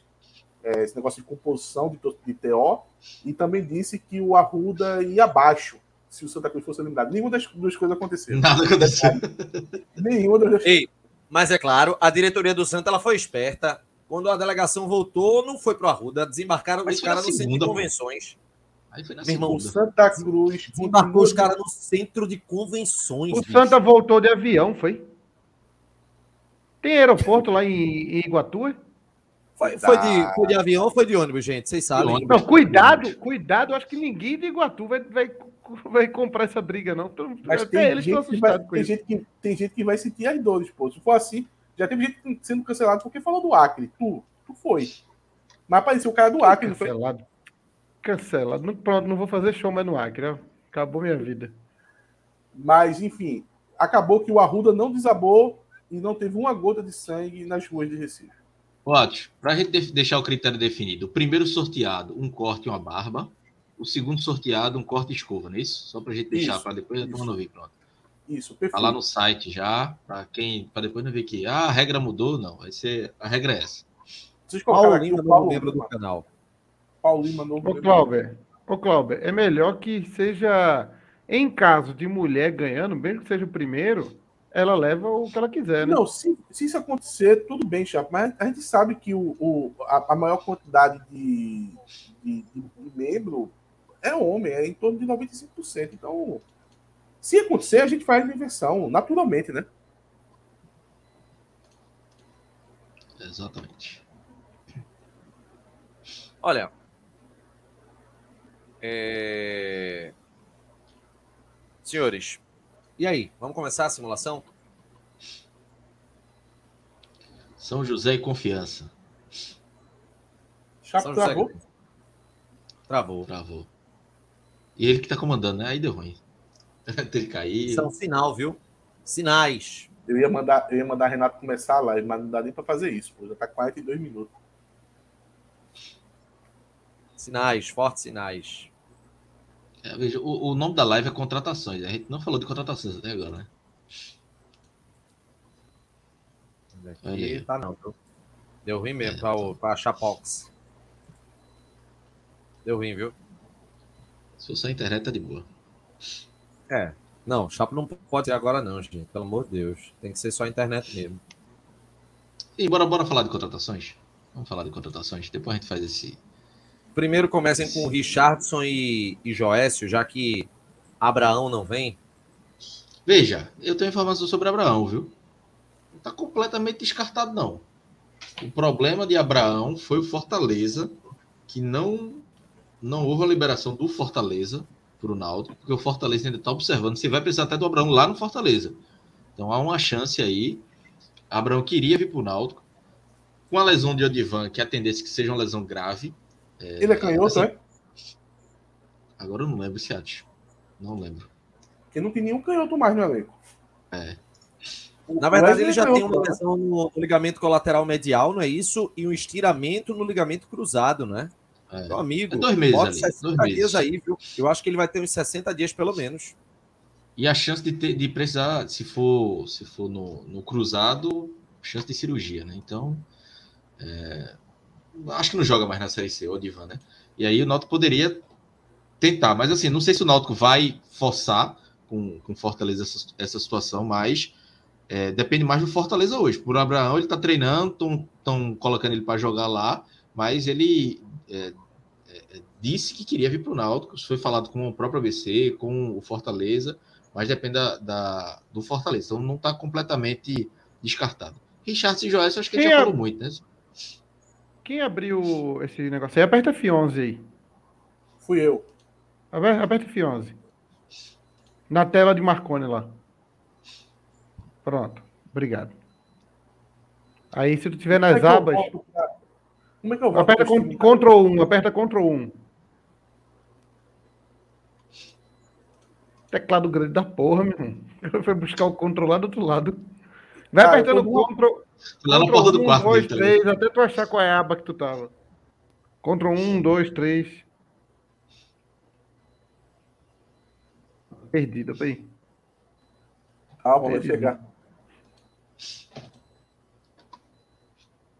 é, esse negócio de composição de, de TO, e também disse que o Arruda ia abaixo se o Santa Cruz fosse eliminado. Nenhuma das duas coisas aconteceu. Nada aconteceu. [LAUGHS] Nenhuma das Ei, mas é claro, a diretoria do Santa ela foi esperta. Quando a delegação voltou, não foi para o Arruda, desembarcaram os caras no centro de convenções. Aí foi na Meu irmão, Santa Cruz. Desembarcou os caras no centro de convenções. O bicho. Santa voltou de avião, foi? Tem aeroporto lá em, em Iguatu? Foi, foi, de, foi de avião ou foi de ônibus, gente? Vocês sabem. Não, cuidado, cuidado. Acho que ninguém de Iguatu vai, vai vai comprar essa briga, não. Mas tem, eles gente vai, tem, gente que, tem gente que vai sentir as dores, pô. Se for assim, já teve gente sendo cancelado porque falou do Acre. Tu, tu foi. Mas apareceu o cara do Acre, Cancelado. Cancelado. Não, pronto, não vou fazer show mais no Acre. Acabou minha vida. Mas, enfim, acabou que o Arruda não desabou e não teve uma gota de sangue nas ruas de Recife. Ótimo. Para a gente deixar o critério definido, o primeiro sorteado, um corte e uma barba. O segundo sorteado, um corte e escova, não é isso? Só para a gente deixar, para depois a turma não ver, pronto. Isso, perfeito. Tá lá no site já, para quem, para depois não ver que ah, a regra mudou, não, vai ser, a regra é essa. Vocês Paulo Lima, Paulo membro do canal. Paulo Lima, novo Ô, Cláudio, ô, Cláudio, é melhor que seja, em caso de mulher ganhando, mesmo que seja o primeiro, ela leva o que ela quiser, né? Não, se, se isso acontecer, tudo bem, Chapo, mas a gente sabe que o, o a, a, maior quantidade de, de, de, membro é homem, é em torno de 95%. Então, se acontecer, a gente faz a inversão, naturalmente, né? Exatamente. Olha, é... senhores, e aí, vamos começar a simulação? São José e Confiança. Chapo travou? Travou. Travou. E ele que tá comandando, né? Aí deu ruim. [LAUGHS] ele cair. São sinal, viu? Sinais. Eu ia mandar, eu ia mandar Renato começar a live, mas não dá nem para fazer isso, pô. Já tá 42 minutos. Sinais, fortes sinais. É, veja, o, o, nome da live é contratações. A gente não falou de contratações até agora, né? Aqui tá não, viu? Deu ruim mesmo é, pra, o, pra Chapox. Deu ruim, viu? Se fosse a internet, tá de boa. É. Não, Chapo não pode ser agora não, gente. Pelo amor de Deus. Tem que ser só a internet mesmo. E bora, bora falar de contratações? Vamos falar de contratações. Depois a gente faz esse, Primeiro comecem com Richardson e, e Joécio, já que Abraão não vem. Veja, eu tenho informação sobre Abraão, viu? Não está completamente descartado, não. O problema de Abraão foi o Fortaleza, que não não houve a liberação do Fortaleza para o Náutico, porque o Fortaleza ainda está observando se vai precisar até do Abraão lá no Fortaleza. Então há uma chance aí. Abraão queria vir para o Náutico. Com a lesão de Odivan, que a tendência que seja uma lesão grave, ele é canhoto, assim, é? Agora eu não lembro se acho. Não lembro. Porque não tem nenhum canhoto mais no elenco. É. Na verdade, ele já tem uma lesão no, ligamento colateral medial, não é isso? E um estiramento no ligamento cruzado, né? É. Meu amigo, é dois meses ali, 60 dois dias aí, viu? Eu acho que ele vai ter uns 60 dias pelo menos. E a chance de, ter, de precisar, se for, se for no, no cruzado, chance de cirurgia, né? Então, é, acho que não joga mais na Série C, o Divan, né? E aí o Náutico poderia tentar, mas assim, não sei se o Náutico vai forçar com, com Fortaleza essa, essa situação, mas é, depende mais do Fortaleza hoje. Por Abraão, ele tá treinando, estão colocando ele para jogar lá, mas ele é, é, disse que queria vir para o Náutico, foi falado com o próprio ABC, com o Fortaleza, mas depende da, da do Fortaleza, então não está completamente descartado. Richard e Joyce, acho que ele já falou muito, né? Quem abriu esse negócio aí? Aperta F11 aí. Fui eu. Aperta, aperta F11. Na tela de Marconi lá. Pronto. Obrigado. Aí, se tu tiver nas Como é abas. Como é que eu vou? Aperta Ctrl 1, aperta Ctrl 1. Teclado grande da porra, meu irmão. [LAUGHS] Eu fui buscar o Ctrl lá do outro lado. Vai ah, apertando Ctrl. Lá na porta do quarto. 1, 2, 3, até tu achar qual é a aba que tu tava. Ctrl 1, 2, 3. Perdida, aí. Calma, vai chegar.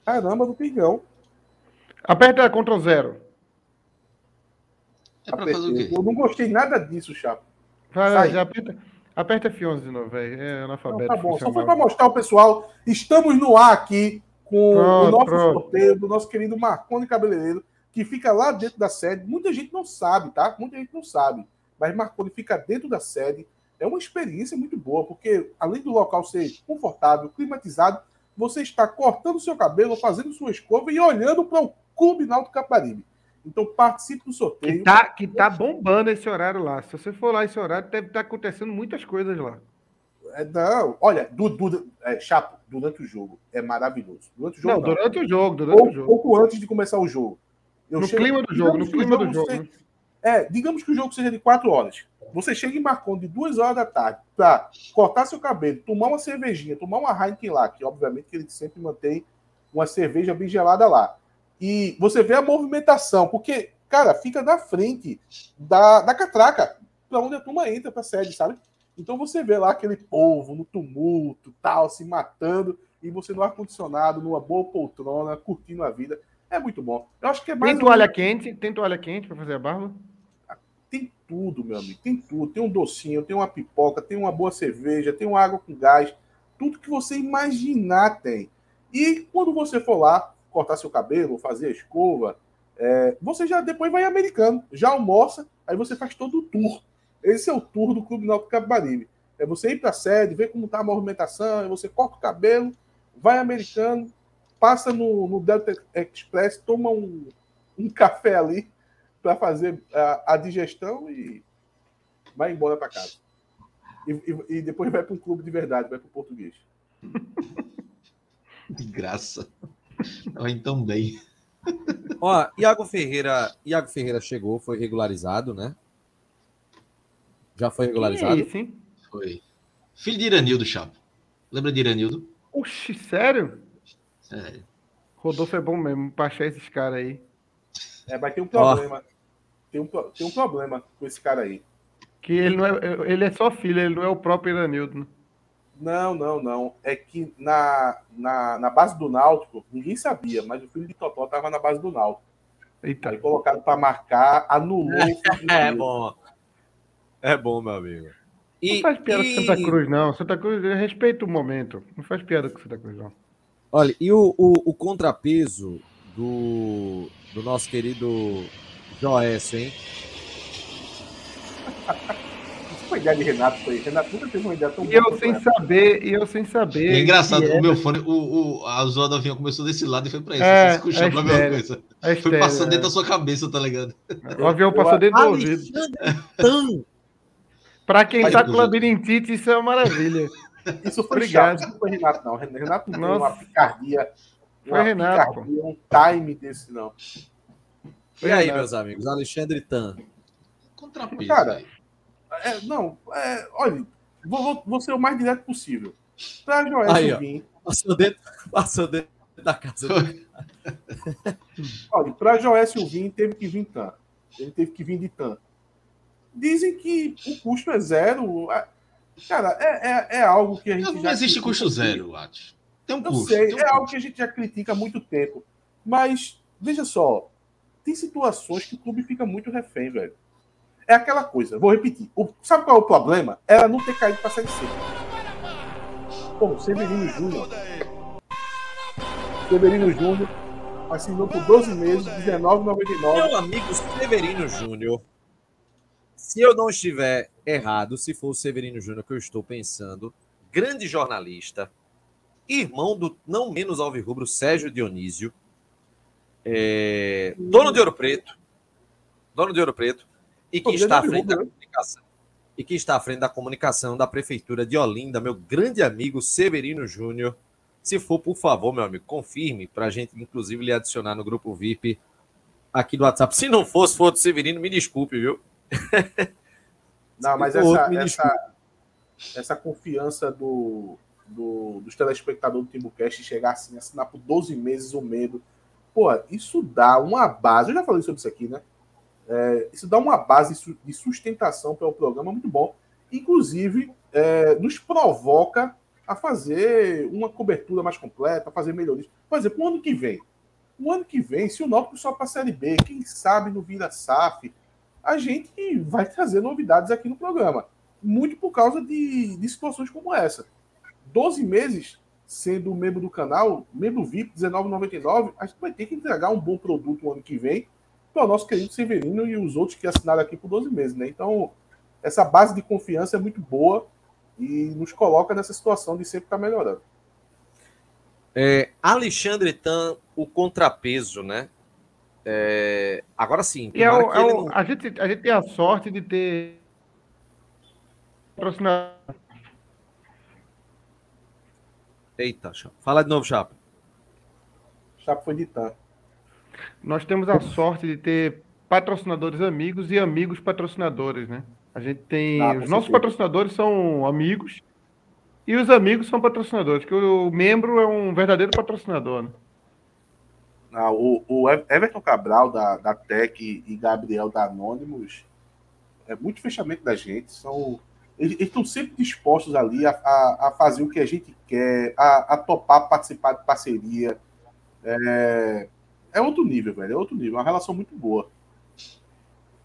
Caramba, do pingão. Aperta Ctrl 0. É pra fazer o quê? Eu não gostei nada disso, Chapo. Vai, já aperta. Aperta F11 de novo, velho. É analfabeto. Não, tá bom, só foi para mostrar ao pessoal. Estamos no ar aqui com pronto, o nosso pronto. sorteio do nosso querido Marconi Cabeleireiro, que fica lá dentro da sede. Muita gente não sabe, tá? Muita gente não sabe. Mas Marconi fica dentro da sede. É uma experiência muito boa, porque além do local ser confortável, climatizado, você está cortando seu cabelo, fazendo sua escova e olhando para o Clube Náutico Caparibe. Então participe do sorteio. Que tá, que tá bombando esse horário lá. Se você for lá esse horário, deve estar tá acontecendo muitas coisas lá. É, não, olha, é, Chapo, durante o jogo é maravilhoso. Durante o jogo, não, não. durante o jogo, durante pouco, o jogo. Pouco antes de começar o jogo. Eu no chego, clima do jogo, no clima do jogo. Seja, é, digamos que o jogo seja de quatro horas. Você chega em Marcon de duas horas da tarde para cortar seu cabelo, tomar uma cervejinha, tomar uma Heineken lá, que obviamente que ele sempre mantém uma cerveja bem gelada lá. E você vê a movimentação, porque, cara, fica na frente da, da catraca, para onde a turma entra para a sede, sabe? Então você vê lá aquele povo no tumulto, tal, se matando, e você no ar-condicionado, numa boa poltrona, curtindo a vida. É muito bom. Eu acho que é mais. Tem toalha um... quente? Tem toalha quente para fazer a barba? Tem tudo, meu amigo. Tem tudo. Tem um docinho, tem uma pipoca, tem uma boa cerveja, tem uma água com gás. Tudo que você imaginar tem. E quando você for lá cortar seu cabelo, fazer a escova, é, você já depois vai americano, já almoça, aí você faz todo o tour. Esse é o tour do Clube Náutico Capibaribe. É você ir para a sede, ver como está a movimentação, você corta o cabelo, vai americano, passa no, no Delta Express, toma um, um café ali para fazer a, a, digestão e vai embora para casa. E, e, e, depois vai para um clube de verdade, vai para o português. [LAUGHS] De graça. Ou então bem. Ó, Iago Ferreira, Iago Ferreira chegou, foi regularizado, né? Já foi regularizado? Sim, Foi. Filho de Iranildo, Chapo. Lembra de Iranildo? Oxi, sério? Sério. Rodolfo é bom mesmo pra achar esses caras aí. É, mas tem um problema. Tem um, tem um problema com esse cara aí. Que ele não é. Ele é só filho, ele não é o próprio Iranildo. Né? Não, não, não. É que na, na, na base do Náutico, ninguém sabia, mas o filho de Totó tava na base do Náutico. Eita. Aí colocado para marcar, anulou. [LAUGHS] é bom. É bom, meu amigo. E, não faz piada e... com Santa Cruz, não. Santa Cruz respeita o momento. Não faz piada com Santa Cruz, não. Olha, e o, o, o contrapeso do, do nosso querido Joécio, hein? [LAUGHS] Isso foi ideia de Renato, foi. Renato nunca teve uma ideia tão boa. E eu sem saber, e eu sem saber. É engraçado, o meu fone, o, o, a zoa do avião começou desse lado e foi pra isso. É, você é pra mesma coisa. É foi passando dentro é. da sua cabeça, tá ligado? O avião passou dentro do ouvido. Para quem está com labirintite, isso é uma maravilha. Isso foi Obrigado. chato, não foi Renato, não. Renato não tem uma picardia. Uma foi Renato. Picardia, um time desse, não. Foi e aí, Renato. meus amigos? Alexandre Tan. Contrapeso. Cara, é, não, é, olha, vou, vou, vou, ser o mais direto possível. Para Joel vir. Passou dentro, passou dentro da casa. [LAUGHS] olha, para Joécio vir, teve que vir Tan. Ele teve que vir de Tan. Dizem que o custo é zero. Cara, é, é, é algo que a gente. Não, não existe custo zero, acho. Tem um custo. Sei, um é algo que a gente já critica há muito tempo. Mas, veja só, tem situações que o clube fica muito refém, velho. É aquela coisa, vou repetir. O, sabe qual é o problema? Era não ter caído para a Série C. Pô, Severino Júnior. Severino Júnior assinou por 12 meses, R$19,99. Meu amigo Severino Júnior se eu não estiver errado, se for o Severino Júnior que eu estou pensando, grande jornalista, irmão do não menos alvirrubro Sérgio Dionísio, é, dono de Ouro Preto, dono de Ouro Preto, e que está à frente da comunicação. E que está à frente da comunicação da Prefeitura de Olinda, meu grande amigo Severino Júnior. Se for, por favor, meu amigo, confirme para a gente, inclusive, lhe adicionar no grupo VIP aqui do WhatsApp. Se não fosse, for do Severino, me desculpe, viu? Não, mas essa, essa, essa confiança do, do, dos telespectadores do Timbucast chegar assim, assinar por 12 meses o medo. Pô, isso dá uma base. Eu já falei sobre isso aqui, né? É, isso dá uma base de sustentação para o programa muito bom. Inclusive, é, nos provoca a fazer uma cobertura mais completa, a fazer melhorias. Por exemplo, o ano que vem. O ano que vem, se o Náutico só para a Série B, quem sabe no Vira SAF, a gente vai trazer novidades aqui no programa. Muito por causa de, de situações como essa. 12 meses sendo membro do canal, membro VIP, R$19,99, a gente vai ter que entregar um bom produto no ano que vem para o nosso querido Severino e os outros que assinaram aqui por 12 meses. Né? Então, essa base de confiança é muito boa e nos coloca nessa situação de sempre estar tá melhorando. É, Alexandre Tan, o contrapeso, né? É, agora sim. É o, é o, não... a, gente, a gente tem a sorte de ter. Eita, Chapa. Fala de novo, Chapa. Chapa foi de TAM. Nós temos a sorte de ter patrocinadores amigos e amigos patrocinadores, né? A gente tem. Ah, os nossos patrocinadores são amigos e os amigos são patrocinadores, que o membro é um verdadeiro patrocinador, né? Ah, o, o, Everton Cabral, da, da Tec, e Gabriel da Anonymous, é muito fechamento da gente. São, eles, eles estão sempre dispostos ali a, a, a, fazer o que a gente quer, a, a topar participar de parceria. É, é outro nível, velho. É outro nível. É uma relação muito boa.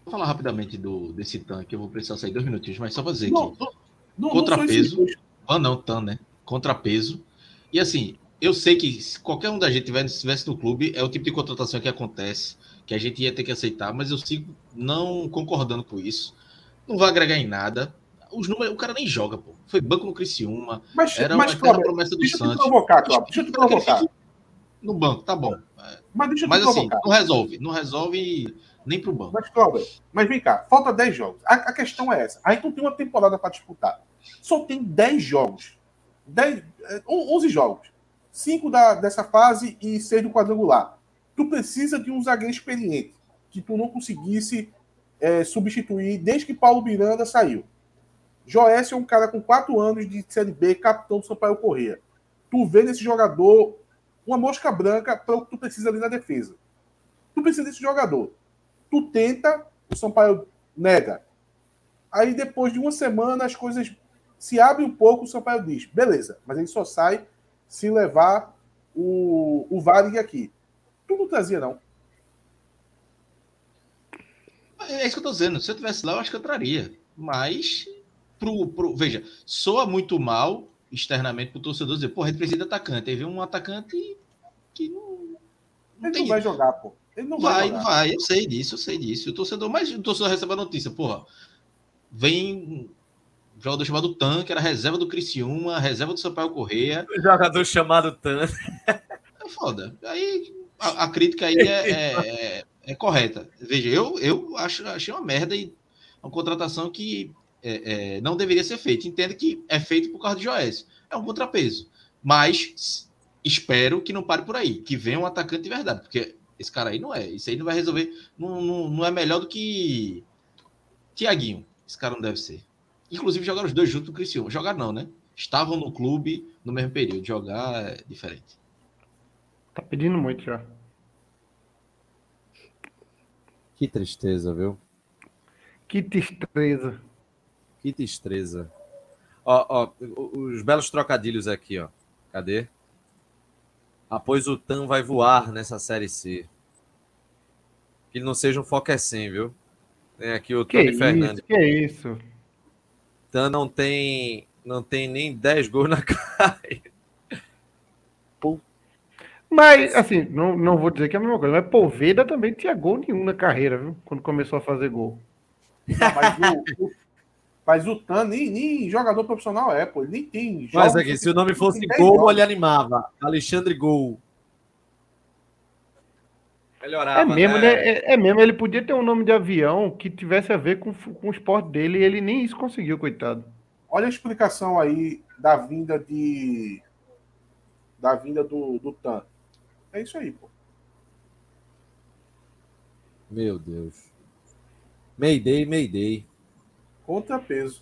Vou falar rapidamente do, desse tanque, eu vou precisar sair dois minutinhos, mas só pra dizer não, que não, contrapeso. Ah, não, tan, né? Contrapeso. E assim, eu sei que se qualquer um da gente estivesse no clube, é o tipo de contratação que acontece, que a gente ia ter que aceitar, mas eu sigo não concordando com isso. Não vai agregar em nada. Os números, o cara nem joga, pô. Foi banco no Criciúma. Mas, era mas, uma promessa do deixa Santos. Deixa eu te provocar, Cláudio. Deixa eu te provocar. No banco, tá bom. Mas deixa eu mas, assim, provocar. não resolve. Não resolve nem pro banco. Mas, Cláudio, mas vem cá. Falta 10 jogos. A, a questão é essa. A gente não tem uma temporada para disputar. Só tem 10 jogos. 10, 11 jogos cinco da, dessa fase e seis do quadrangular. Tu precisa de um zagueiro experiente, que tu não conseguisse é, substituir desde que Paulo Miranda saiu. Joécio é um cara com quatro anos de Série B, capitão do Sampaio Corrêa. Tu vê nesse jogador uma mosca branca para o que tu precisa ali na defesa. Tu precisa desse jogador. Tu tenta, o Sampaio nega. Aí depois de uma semana as coisas se abrem um pouco, o Sampaio diz: beleza, mas ele só sai se levar o, o Varig aqui. Tu não trazia, não. É isso que eu tô dizendo. Se eu tivesse lá, eu acho que eu traria. Mas, pro, pro, veja, soa muito mal externamente pro torcedor dizer, porra, ele precisa de atacante. Aí vem um atacante que não. não ele tem... não vai jogar, pô. Ele não vai, vai, vai. Eu sei disso, eu sei disso. O torcedor, mas o torcedor recebe a notícia, porra. Vem jogador chamado Tan, que era reserva do Criciúma, reserva do Sampaio Correia. Jogador chamado Tan. É foda. Aí a, a crítica aí é, é, é, é, correta. Veja, eu, eu acho, achei uma merda e uma contratação que é, é, não deveria ser feita. Entendo que é feito por causa de Joés. É um contrapeso. Mas espero que não pare por aí, que venha um atacante de verdade, porque esse cara aí não é. Isso aí não vai resolver. Não, não, não é melhor do que Tiaguinho. Esse cara não deve ser. Inclusive jogaram os dois juntos no Criciúma. Jogar não, né? Estavam no clube no mesmo período. Jogar é diferente. Tá pedindo muito já. Que tristeza, viu? Que tristeza. Que tristeza. Ó, ó, os belos trocadilhos aqui, ó. Cadê? Após o Tan vai voar nessa série C. Que não seja um foquecem, viu? Tem aqui o que Tony Fernandes. Que é isso? Tan não tem, não tem nem 10 gols na [LAUGHS] carreira. Mas, assim, não, não vou dizer que é a mesma coisa, mas Poveda também tinha gol nenhum na carreira, viu? Quando começou a fazer gol. [LAUGHS] mas, o, mas o Tan nem, nem, jogador profissional é, pô. Ele nem tem. Mas aqui, se o nome fosse Gol, ele animava. Alexandre Gol. Melhorava, é mesmo, né? né? É, é, mesmo, ele podia ter um nome de avião que tivesse a ver com, com o esporte dele e ele nem isso conseguiu, coitado. Olha a explicação aí da vinda de. Da vinda do, do Tan. É isso aí, pô. Meu Deus. Mayday, Mayday. Contrapeso.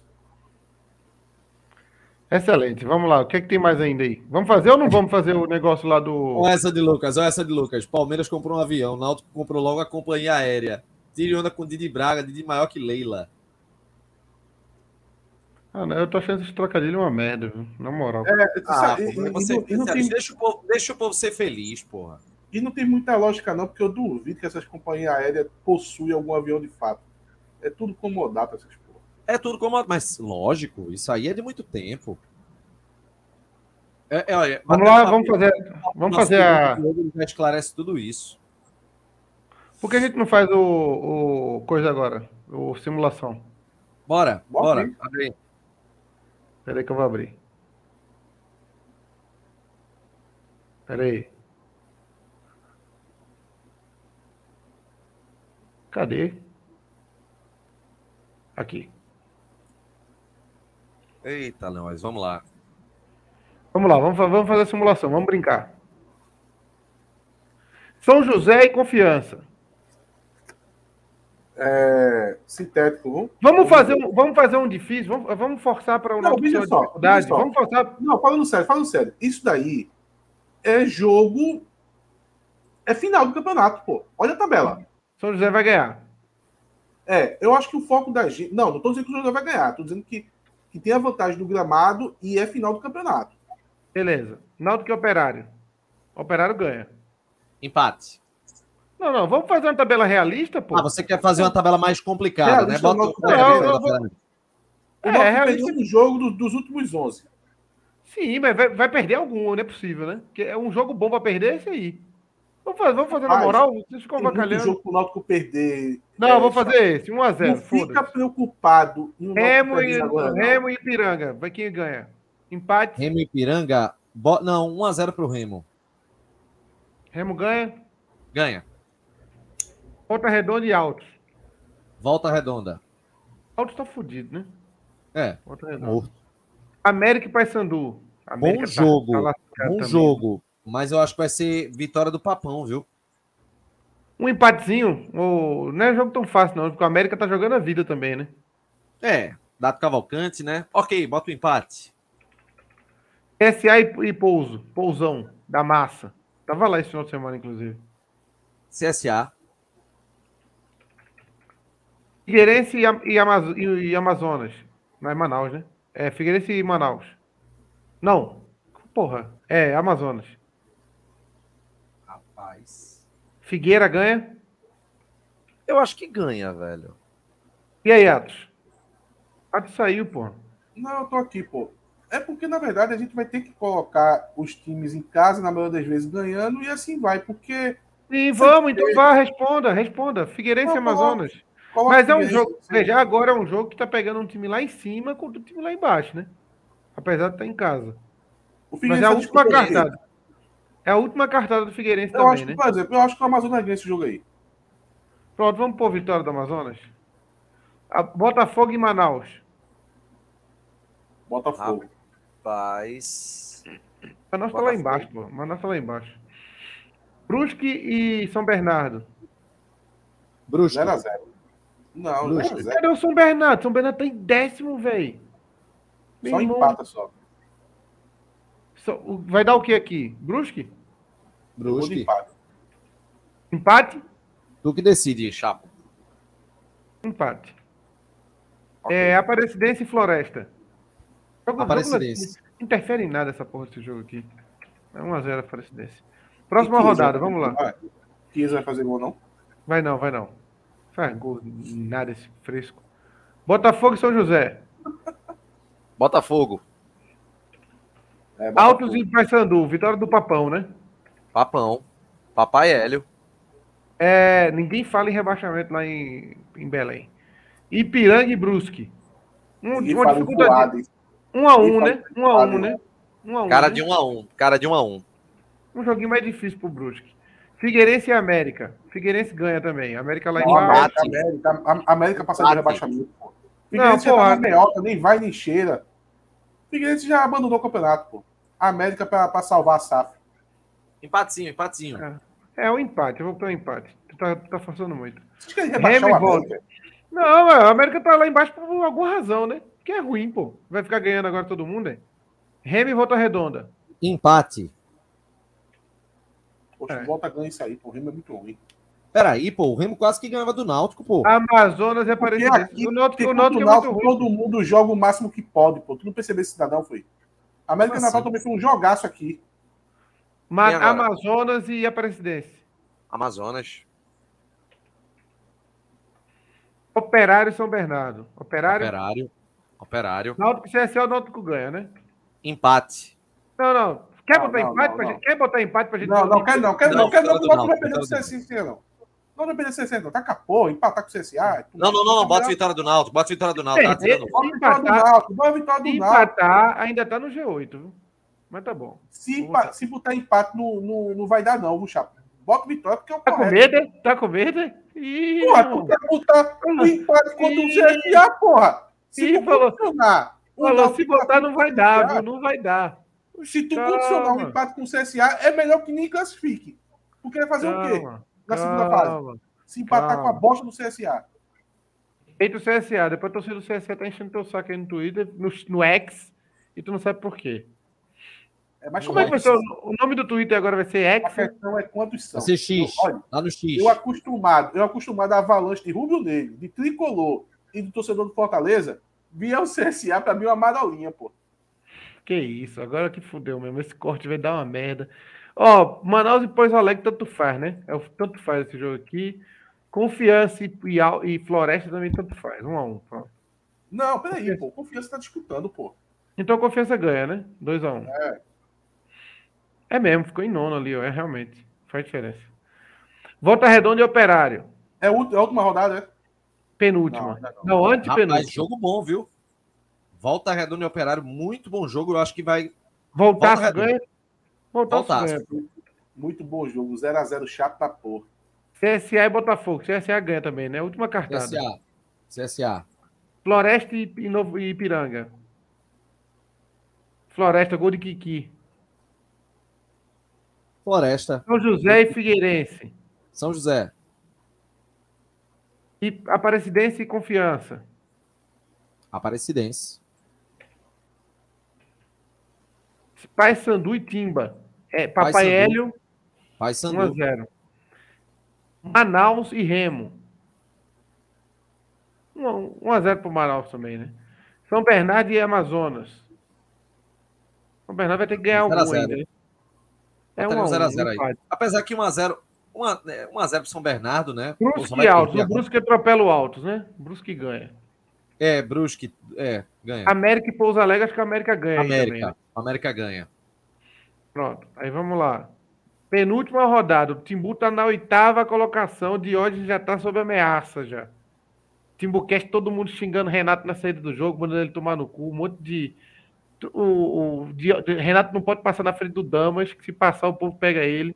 Excelente, vamos lá. O que, é que tem mais ainda aí? Vamos fazer ou não vamos fazer o negócio lá do. Olha essa de Lucas, olha essa de Lucas. Palmeiras comprou um avião, Náutico comprou logo a companhia aérea. Tire onda com Didi Braga, Didi maior que Leila. Ah, não, eu tô achando esse trocadilho uma merda, viu? na moral. É, ah, e, pô, você, e, não tem... deixa, o povo, deixa o povo ser feliz, porra. E não tem muita lógica, não, porque eu duvido que essas companhias aéreas possuem algum avião de fato. É tudo comodado essas é tudo como. Mas, lógico, isso aí é de muito tempo. É, é, olha, vamos lá, vamos fazer. Vamos fazer a. Já esclarece tudo isso. Por que a gente não faz o, o coisa agora? O simulação? Bora, bora. bora. Abre aí. Espera aí que eu vou abrir. Espera aí. Cadê? Aqui. Eita, nós, vamos lá. Vamos lá, vamos, vamos fazer a simulação, vamos brincar. São José e Confiança. É, sintético. Vamos fazer um, vamos fazer um difícil, vamos, vamos forçar para o não, veja só, dificuldade. Vamos forçar. Não, falando sério, falando sério. Isso daí é jogo. É final do campeonato, pô. Olha a tabela. São José vai ganhar. É, eu acho que o foco da gente. Não, não estou dizendo que o São José vai ganhar. Estou dizendo que, que tem a vantagem do gramado e é final do campeonato. Beleza. Náutico e Operário. Operário ganha. Empate. Não, não, vamos fazer uma tabela realista, pô. Ah, você quer fazer uma tabela mais complicada, né? Bota o não, não, vou... É, é realista no jogo dos, dos, últimos 11. Sim, mas vai, vai, perder algum, não é possível, né? Porque é um jogo bom para perder esse aí. Vamos fazer, vamos fazer na moral? Vocês ficam vacalhando. jogo pro Náutico perder. Não, é, vou fazer esse, 1x0. Não fica preocupado em Remo, e, agora, Remo e Ipiranga. Vai quem ganha? Empate? Remo e Ipiranga. Bo... Não, 1x0 pro Remo. Remo ganha? Ganha. Volta Redonda e Altos. Volta Redonda. Altos tá fudido, né? É. Volta Redonda. Morto. América e Paysandu. América bom tá, jogo. Tá bom também. jogo. Mas eu acho que vai ser vitória do Papão, viu? Um empatezinho. Ou... Não é jogo tão fácil, não, porque o América tá jogando a vida também, né? É. Dado Cavalcante, né? Ok, bota o empate. SA e, e Pouso. Pousão. Da massa. Tava lá esse final de semana, inclusive. CSA. Figueirense e, e, e, Amazonas. Não é Manaus, né? É Figueirense e Manaus. Não. Porra. É Amazonas. Rapaz. Figueira ganha? Eu acho que ganha, velho. E aí, Atos? Atos saiu, pô. Não, eu tô aqui, pô. É porque, na verdade, a gente vai ter que colocar os times em casa, na maioria das vezes, ganhando, e assim vai, porque. Sim, vamos, então vá, responda, responda. Figueirense e Amazonas. Mas é um jogo. Veja, agora é um jogo que tá pegando um time lá em cima contra o time lá embaixo, né? Apesar de estar tá em casa. Mas é a última cartada. É a última cartada do Figueirense eu também, acho, né? Por exemplo, eu acho que o Amazonas ganha esse jogo aí. Pronto, vamos pôr vitória do Amazonas. A Botafogo e Manaus. Botafogo. Rapaz. Manaus tá lá embaixo, pô. Manaus tá lá embaixo. Brusque e São Bernardo. Brusque. 0x0. Não, não é Cadê o São Bernardo? São Bernardo tá em décimo, velho. Só irmão. empata só. só. Vai dar o que aqui? Brusque? Brusque. Empate. empate? Tu que decide, Chapo. Empate. Okay. É Aparecidense e Floresta. Jogo, Aparecidense. Jogo, interfere em nada essa porra desse jogo aqui. É 1x0 Aparecidense. Próxima rodada, vamos lá. Kiesa vai fazer gol, não? Vai não, vai não. Faz gol, nada esse fresco. Botafogo e São José. Botafogo. É, Botafogo. Altos e Paysandu, vitória do Papão, né? Papão. Papai Hélio. É, ninguém fala em rebaixamento lá em, em Belém. Ipiranga e Brusque. Um, uma dificuldade. Um a um, né? Um a um, né? Um a um, Cara né? de um a um. Cara de um a um. Um joguinho mais difícil pro Brusque. Figueirense e América. Figueirense ganha também. América lá embaixo. América, a América passa de rebaixamento. Pô. Figueirense não, já tá meiota, nem vai nem cheira. Figueirense já abandonou o campeonato, pô. A América para salvar a SAF. Empatezinho, empatezinho. É, é um empate, eu vou para um empate. Tu tá, tá forçando muito. Rebaixar o América? Não, a América tá lá embaixo por alguma razão, né? Que é ruim, pô. Vai ficar ganhando agora todo mundo, né? Remy volta redonda. Empate. Poxa, é. volta ganha isso aí, pô. O Remo é muito ruim. Peraí, pô, o Remo quase que ganhava do Náutico, pô. Amazonas é parecido. O Náutico, o Náutico, é muito ruim. Todo mundo joga o máximo que pode, pô. Tu não percebeu esse cidadão, foi? A América Natal assim? também foi um jogaço aqui. Mas Amazonas e Aparecidense. Amazonas. Operário São Bernardo. Operário. Operário. Operário. Náutico CSL, o Náutico ganha, né? Empate. Não, não. Quer botar não, empate não, pra gente? Quer botar empate pra gente? Não, não, quer não, quer não, quer não, não vai perder pro CSA, não. Não vai perder pro CSA, não. Tá capô, empatar com o CSA. Não, não, não, bota vitória do Náutico, bota vitória do Náutico. Tá tirando. Bota vitória do Náutico, bota vitória do Náutico. Empatar, ainda tá no G8, viu? Mas tá bom. Se, se botar empate, não, não, não vai dar, não, viu, Chapa? Bota vitória, porque é o Tá com medo? Tá com medo? Ih, porra, tu quer botar o empate contra o CSA, porra? Se Ih, falou, funcionar. Falou, se botar, não vai dar, viu? Não vai dar. Se tu Calma. condicionar um empate com o CSA, é melhor que nem classifique. Porque vai fazer Calma. o quê? Na segunda fase? Se empatar Calma. com a bosta do CSA. Eita o CSA, depois a torcida do CSA tá enchendo teu saco aí no Twitter, no, no X, e tu não sabe por quê. É mais Como é que vai ser? O nome do Twitter agora vai ser X? A questão é quantos são. Vai ser X. Eu, olha, lá no X. Eu acostumado, eu acostumado a avalanche de Rubio Negro, de Tricolor e do torcedor do Fortaleza, via o CSA pra mim uma marolinha, pô. Que isso, agora que fudeu mesmo. Esse corte vai dar uma merda. Ó, Manaus e Pois Alegre tanto faz, né? É, tanto faz esse jogo aqui. Confiança e, e, Floresta também tanto faz. Um a um. Pronto. Não, peraí, pô. Confiança tá disputando, pô. Então confiança ganha, né? 2 a 1 um. É. É mesmo, ficou em nono ali, ó. É realmente. Faz diferença. Volta Redonda e Operário. É a última rodada, é? Penúltima. Não, não, não antepenúltima. jogo bom, viu? Volta Redonda e Operário, muito bom jogo. Eu acho que vai. Voltar Volta ganha. Voltar ganha. Muito bom jogo. 0x0 chato pra porra. CSA e Botafogo. CSA ganha também, né? Última cartada. CSA. CSA. Floresta e, Novo, e Ipiranga. Floresta, gol de Kiki. Floresta. São José e Figueirense. São José. E Aparecidense e Confiança. Aparecidense. Pai Sandu e Timba. É, Papai Pai Hélio. Pai Sandu. 1x0. Manaus e Remo. 1x0 para o Manaus também, né? São Bernardo e Amazonas. São Bernardo vai ter que ganhar algum ainda. É 1x0 aí. Apesar que 1x0 1x0 para São Bernardo, né? Brusque e Altos. O Brusque atropela o Altos, né? Brusque ganha. É, Brusque, é, ganha. América e Pouso Alegre, acho que a América ganha. América, também, né? América ganha. Pronto, aí vamos lá. Penúltima rodada. O Timbu está na oitava colocação. De hoje já está sob ameaça já. Timbucast, todo mundo xingando Renato na saída do jogo, mandando ele tomar no cu. Um monte de. O, o de, Renato não pode passar na frente do Damas, que se passar o povo pega ele.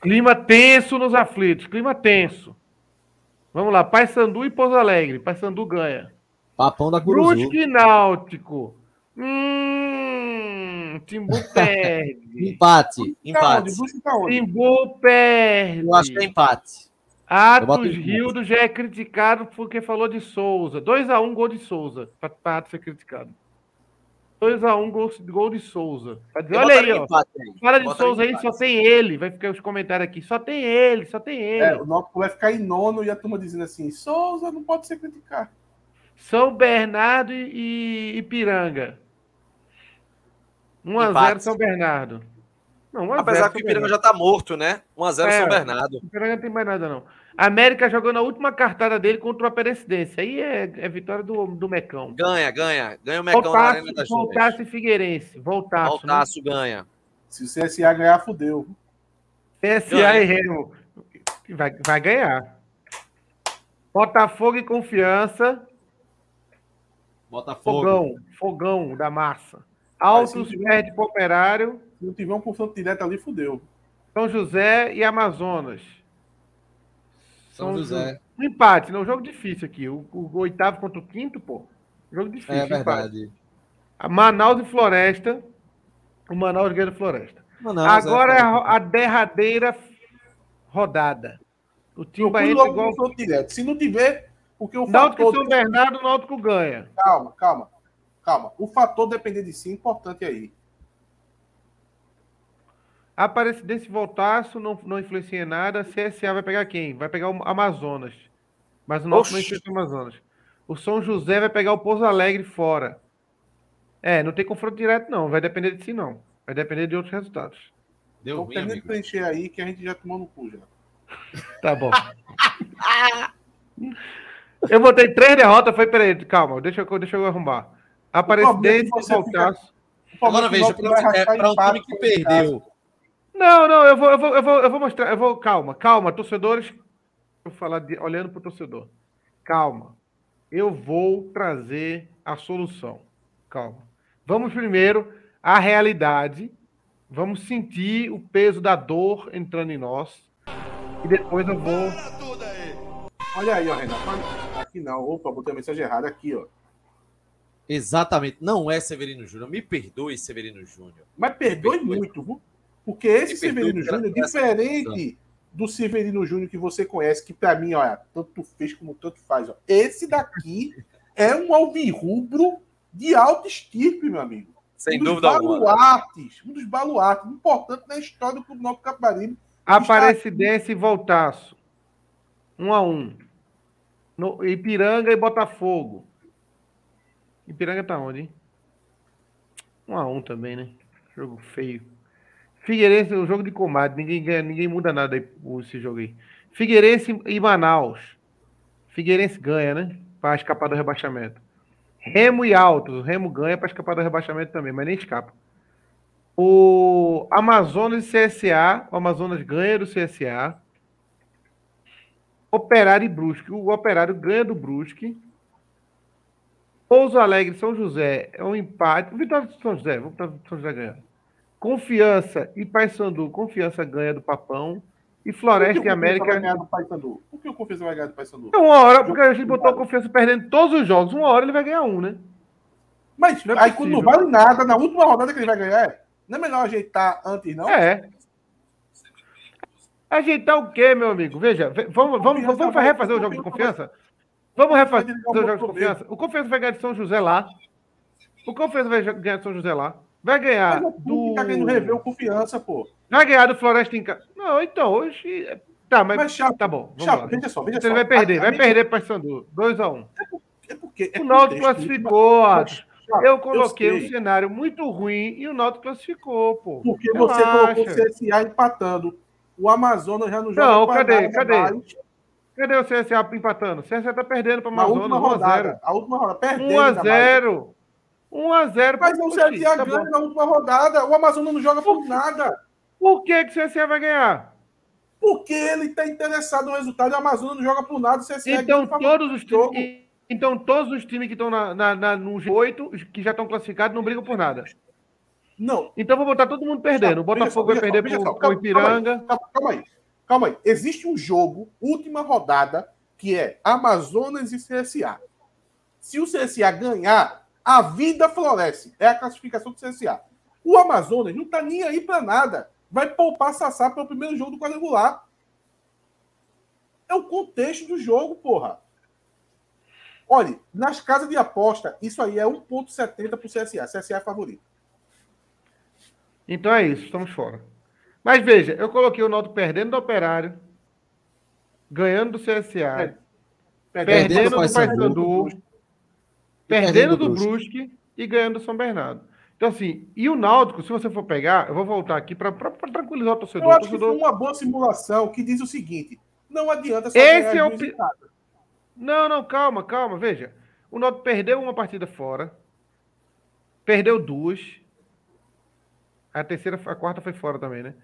Clima tenso nos aflitos. Clima tenso. Vamos lá. Paysandu e Pouso Alegre. Paysandu ganha. Papão da Curuzu. Brusque Náutico. Hum, Timbu [LAUGHS] perde. empate. Empate. Timbu perde. Eu acho que é empate. Atos Rildo já é criticado porque falou de Souza. 2x1 um, gol de Souza. Para Atos ser criticado. 2x1 um, gol, gol de Souza. Dizer, olha aí, ó. Fala de Bota Souza aí, só tem ele. Vai ficar os comentários aqui. Só tem ele, só tem ele. É, o Náutico vai ficar em nono e a turma dizendo assim: Souza não pode ser criticado. São Bernardo e Ipiranga. 1x0 São Bernardo. Não, Apesar que o Ipiranga já tá morto, né? 1x0 é, São Bernardo. O Ipiranga não tem mais nada, não. América jogou na última cartada dele contra o Aparecidense. Aí é, é vitória do, do Mecão. Ganha, ganha. Ganha o Mecão voltasse, na Arena das Voltasse Figueirense. Voltasse. Voltasse, né? ganha. Se o CSA ganhar, fudeu. CSA ganha. e Remo. Vai, vai ganhar. Botafogo e Confiança. Botafogo. Fogão, fogão da massa. Altos perde para Operário. Se não tiver um confronto direto ali, fudeu. São José e Amazonas. São, José. Um empate, não. Um jogo difícil aqui. O, o, o, oitavo contra o quinto, pô. Jogo difícil. É verdade. A Manaus e Floresta. O Manaus ganha do Floresta. Manaus, Agora é, é a, a, derradeira rodada. O time vai igual. Direto. Se não tiver, porque o Náutico fator... São Bernardo, o Náutico ganha. Calma, calma, calma. O fator depender de si é importante aí. A Aparecidense voltaço não, não influencia em nada. CSA vai pegar quem? Vai pegar o Amazonas. Mas o Náutico não influencia o Amazonas. O São José vai pegar o Pouso Alegre fora. É, não tem confronto direto, não. Vai depender de si, não. Vai depender de outros resultados. Deu então, ruim, amigo. preencher aí que a gente já tomou no cu já. Tá bom. Eu botei três derrotas, foi, peraí, calma, deixa eu, deixa eu arrumar. Aparecidense, Voltaço. Agora veja, para um time que perdeu. Não, não, eu vou, eu vou, eu vou, eu vou mostrar, eu vou, calma, calma, torcedores, vou falar de, olhando para o torcedor. Calma, eu vou trazer a solução. Calma. Vamos primeiro à realidade, vamos sentir o peso da dor entrando em nós e depois eu vou. Olha aí, ó, Renato. Aqui não. Opa, botei a mensagem errada aqui, ó. Exatamente. Não é Severino Júnior. Me perdoe, Severino Júnior. Mas perdoe, perdoe. muito, viu? Porque esse Severino Júnior, diferente do Severino Júnior que você conhece, que para mim, olha, tanto fez como tanto faz. Ó. Esse daqui é um alvirrubro de alto estirpe, meu amigo. Sem um dúvida baluartes, alguma. Um dos baluartes importantes na história do Clube Novo Capibaribe. Aparecidense e Voltaço. Um a um. No Ipiranga e Botafogo. Ipiranga tá onde, hein? Um a um também, né? Jogo feio. Figueirense, o jogo de comadre, ninguém ganha, ninguém muda nada aí, esse jogo aí. Figueirense e Manaus. Figueirense ganha, né? Para escapar do rebaixamento. Remo e Altos. O Remo ganha para escapar do rebaixamento também, mas nem escapa. O Amazonas e CSA. O Amazonas ganha do CSA. Operário e Brusque. O Operário ganha do Brusque. Pouso Alegre São José é um empate. Vitória de São José. Vamos para São José ganhar. Confiança e Paysandu. Confiança ganha do Papão. E Floresta e América. Por que o Confiança vai ganhar do Paysandu? É uma hora, porque a gente botou a Confiança perdendo todos os jogos. Uma hora ele vai ganhar um, né? Mas é aí possível. quando não vale nada, na última rodada que ele vai ganhar, não é melhor ajeitar antes, não? É. Ajeitar o quê, meu amigo? Veja, vamos, vamos, vamos refazer o jogo de confiança? Vamos refazer o jogo de confiança? O Confiança vai ganhar de São José lá. O Confiança vai ganhar de São José lá. Vai ganhar do. Tá querendo rever o confiança, pô. Vai ganhar do Floresta em casa. Não, então, hoje. Tá, mas. mas chato, tá bom. Vamos chato, lá. Veja só, veja Você só. vai perder, vai perder para Sandu. 2x1. Um. É porque. É o Náutico classificou, acho. Eu coloquei eu um cenário muito ruim e o Náutico classificou, pô. Porque você colocou o CSA empatando. O Amazonas já não joga Não, cadê? Cadê? Mais. Cadê o CSA empatando? O CSA tá perdendo para o Amazonas. A última rodada. A última rodada. Perdendo. 1x0. 1x0. Mas o CSA tá ganha na última rodada. O Amazonas não joga por nada. Por que, que o CSA vai ganhar? Porque ele está interessado no resultado e o Amazonas não joga por nada. O CSA então, todos os times, então, todos os times que estão na, na, na, no G8, que já estão classificados, não brigam por nada. Não. Então, vou botar todo mundo perdendo. O Botafogo vai perder para o Ipiranga. Calma calma aí, calma aí. Existe um jogo, última rodada, que é Amazonas e CSA. Se o CSA ganhar, a vida floresce. É a classificação do CSA. O Amazonas não está nem aí para nada. Vai poupar Sassá para o primeiro jogo do quadrangular. É o contexto do jogo, porra. Olha, nas casas de aposta, isso aí é 1,70 para o CSA. CSA é favorito. Então é isso, estamos fora. Mas veja, eu coloquei o Noto perdendo do Operário, ganhando do CSA, é. perdendo, perdendo do Paysandu, perdendo do Brusque e ganhando do São Bernardo. Então, assim, e o Náutico, se você for pegar, eu vou voltar aqui para tranquilizar o torcedor. Eu acho torcedor... que foi uma boa simulação que diz o seguinte: não adianta só Esse é o... Não, não, calma, calma, veja. O Náutico perdeu uma partida fora, perdeu duas. A terceira, a quarta foi fora também, né?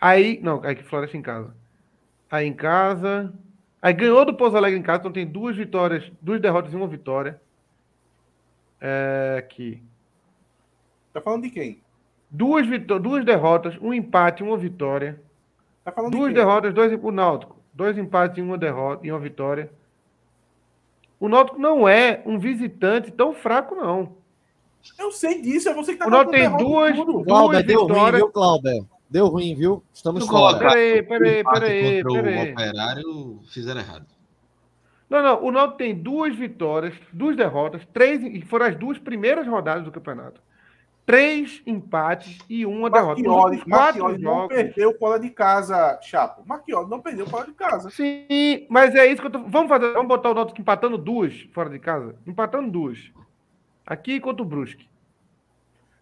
Aí, não, aí que Floresta em casa. Aí em casa. Aí ganhou do Pouso Alegre em casa, então tem duas vitórias, duas derrotas e uma vitória. É, aqui. Tá falando de quem? Duas, duas derrotas, um empate e uma vitória. Tá falando duas de derrotas, dois o Náutico. Dois empates e uma derrota e uma vitória. O Náutico não é um visitante tão fraco, não. Eu sei disso, é você que tá O Náutico tem duas, duas Cláudio, deu ruim, viu, Cláudio? Deu ruim, viu? Estamos fora. Peraí, peraí, peraí. peraí. O operário fizeram errado. Não, não. O Náutico tem duas vitórias, duas derrotas, três, e foram as duas primeiras rodadas do campeonato. Três empates e uma derrota. Os quatro Marchioli jogos. não perdeu fora de casa, Chapo. Marquioli não perdeu fora de casa. Sim, mas é isso que eu tô. Vamos fazer. Vamos botar o Náutico empatando duas fora de casa? Empatando duas. Aqui contra o Brusque.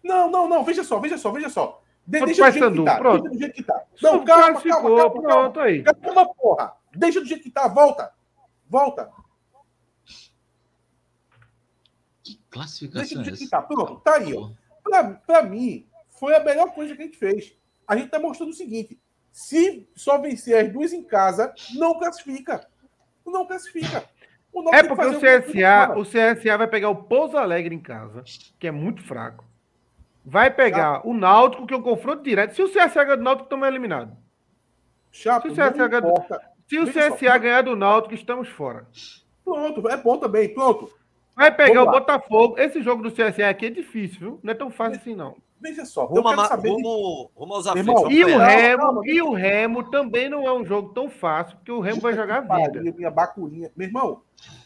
Não, não, não. Veja só, veja só, veja só. De, deixa do jeito que tá. Pronto. Deixa do jeito que tá. Não, calma, calma, calma, calma, Pronto aí. Calma, porra. Deixa do jeito que tá. Volta. Volta. Que classificação Deixa é essa? Tá. Pronto, tá aí. Para mim, foi a melhor coisa que a gente fez. A gente está mostrando o seguinte: se só vencer as duas em casa, não classifica. Não classifica. é porque o CSA, o CSA vai pegar o Pouso Alegre em casa, que é muito fraco. Vai pegar o Náutico, que é um confronto direto. Se o CSA ganhar do Náutico, estamos eliminados. Chapo, se o CSA, ganhar, se o CSA ganhar do Náutico, estamos fora. Pronto, é bom também. Pronto. Vai pegar o Botafogo. Esse jogo do CSA aqui é difícil, viu? Não é tão fácil assim, não. Veja só, vamos, eu saber vamos, de... aos e o Remo, e o Remo também não é um jogo tão fácil, porque o Remo vai jogar vida. Minha bacurinha. Meu irmão,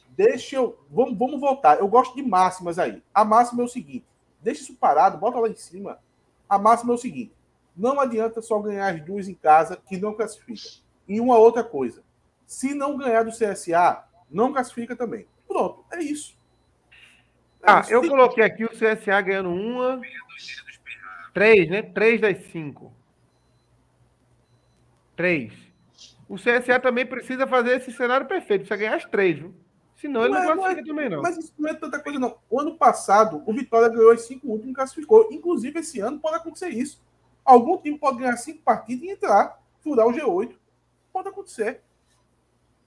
deixa eu. Vamos, vamos voltar. Eu gosto de máximas aí. A máxima é o seguinte: deixa isso parado, bota lá em cima. A máxima é o seguinte: não adianta só ganhar as duas em casa que não classifica. E uma outra coisa: se não ganhar do CSA, não classifica também. Pronto, é isso. É ah, isso. eu coloquei aqui o CSA ganhando uma. Três, né? Três das cinco. Três. O CSA também precisa fazer esse cenário perfeito. Precisa ganhar as três, viu? Senão ele não, não classifica é, também, não. Mas isso não é tanta coisa, não. O ano passado, o Vitória ganhou as cinco últimos e classificou. Inclusive, esse ano pode acontecer isso. Algum time pode ganhar cinco partidas e entrar, furar o G8. Pode acontecer.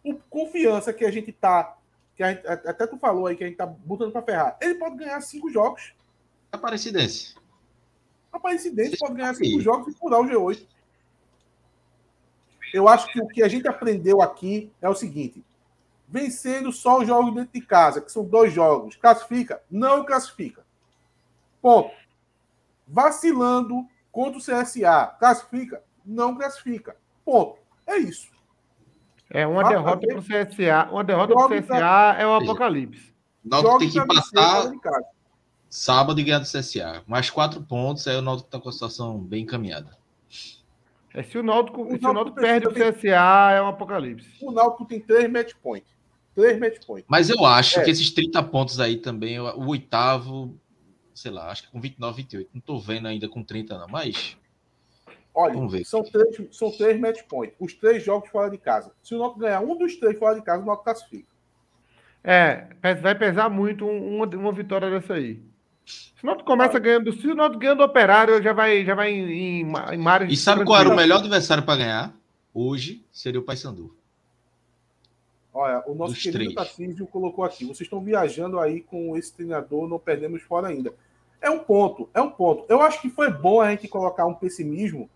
O confiança que a gente tá. Que gente, até tu falou aí que a gente tá botando para ferrar. Ele pode ganhar cinco jogos. Aparecidense. Aparecidense pode ganhar cinco jogos e furar o G8. Eu acho que o que a gente aprendeu aqui é o seguinte: vencendo só os jogos dentro de casa, que são dois jogos, classifica? Não classifica. Ponto. Vacilando contra o CSA, classifica? Não classifica. Ponto. É isso. É uma derrota para o CSA. Uma derrota para o CSA é o apocalipse. Náutico tem que empatar sábado e ganhar do CSA. Mais quatro pontos, aí o Náutico está com a situação bem encaminhada. É, se o Náutico, o se o Náutico perde o CSA, é um apocalipse. O Náutico tem três match points. Três match points. Mas eu acho é. que esses 30 pontos aí também, o oitavo, sei lá, acho que com 29, 28. Não tô vendo ainda com 30, não, mas. Olha, são três, são três match points. Os três jogos fora de casa. Se o Náutico ganhar um dos três fora de casa, o Náutico classifica. É, vai pesar muito uma, uma vitória dessa aí. Se o Náutico começa ganhando, se o Náutico ganhando o Operário, já vai, já vai em, em, em E sabe qual era o melhor adversário para ganhar? Hoje seria o Paysandu. Olha, o nosso Dos querido Tarcísio colocou aqui. Vocês estão viajando aí com esse treinador, não perdemos fora ainda. É um ponto, é um ponto. Eu acho que foi bom a gente colocar um pessimismo,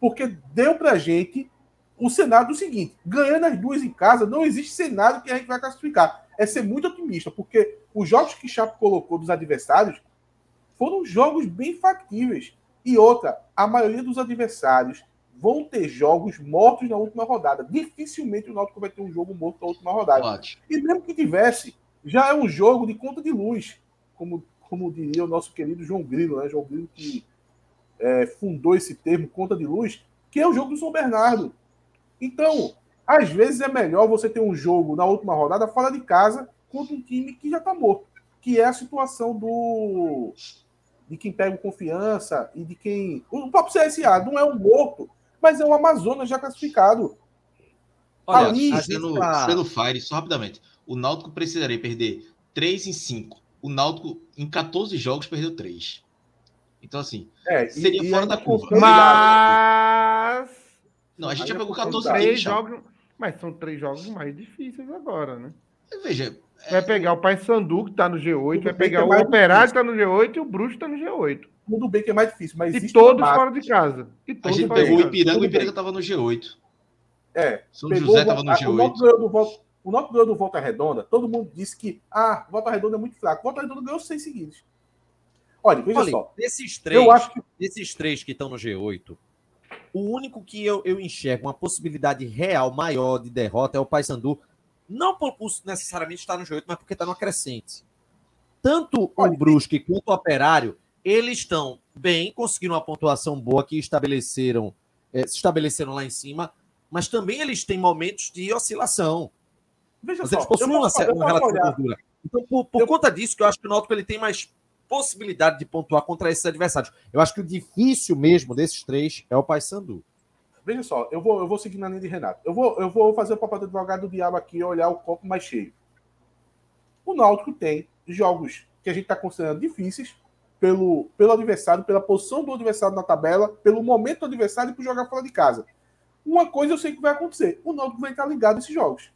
porque deu pra gente o cenário do seguinte: ganhando as duas em casa, não existe cenário que a gente vai classificar. É ser muito otimista, porque os jogos que Chapo colocou dos adversários foram jogos bem factíveis. E outra, a maioria dos adversários vão ter jogos mortos na última rodada. Dificilmente o Náutico vai ter um jogo morto na última rodada. E mesmo que tivesse, já é um jogo de conta de luz, como, como diria o nosso querido João Grilo, né? João Grilo que é, fundou esse termo, conta de luz, que é o jogo do São Bernardo. Então, às vezes é melhor você ter um jogo na última rodada fora de casa contra um time que já está morto, que é a situação do de quem pega confiança e de quem. O próprio CSA não é um morto, mas é o Amazonas já classificado. Olha, Ali, sendo, tá... pelo Fire, só rapidamente, o Náutico precisaria perder 3 em 5. O Náutico, em 14 jogos, perdeu 3. Então, assim, é, seria e, fora e da curva. Mas. Não, a gente já pegou 14 três jogos. Mas são três jogos mais difíceis agora, né? Veja. Vai pegar o Paysandu, que está no G8, vai pegar é o Operário, que está no G8, e o Bruxo está no G8 tudo bem que é mais difícil, mas E todos fora de casa. E a gente pegou o Ipiranga, o Ipiranga estava no G8. É. São José estava no G8. O Náutico ganhou do Volta, o Náutico ganhou do Volta Redonda, todo mundo disse que ah, Volta Redonda é muito fraco. Volta Redonda ganhou seis seguidos. Olha, veja Olha, só. Desses três, eu acho que... desses três que estão no G8, o único que eu, eu enxergo uma possibilidade real maior de derrota é o Paysandu. Não por necessariamente estar no G8, mas porque está no crescente. Tanto Olha, o Brusque quanto o Operário eles estão bem, conseguiram uma pontuação boa que estabeleceram, é, se estabeleceram lá em cima, mas também eles têm momentos de oscilação. Veja mas só, eles possuem uma, uma relação gordura. Então, por, por eu... conta disso, que eu acho que o Náutico ele tem mais possibilidade de pontuar contra esses adversários. Eu acho que o difícil mesmo desses três é o Paysandu. Veja só, eu vou, eu vou seguir na linha de Renato. Eu vou, eu vou fazer o papel do advogado do diabo aqui e olhar o copo mais cheio. O Náutico tem jogos que a gente está considerando difíceis, pelo, pelo adversário, pela posição do adversário na tabela, pelo momento do adversário e por jogar fora de casa. Uma coisa eu sei que vai acontecer: o Náutico vai estar ligado nesses jogos.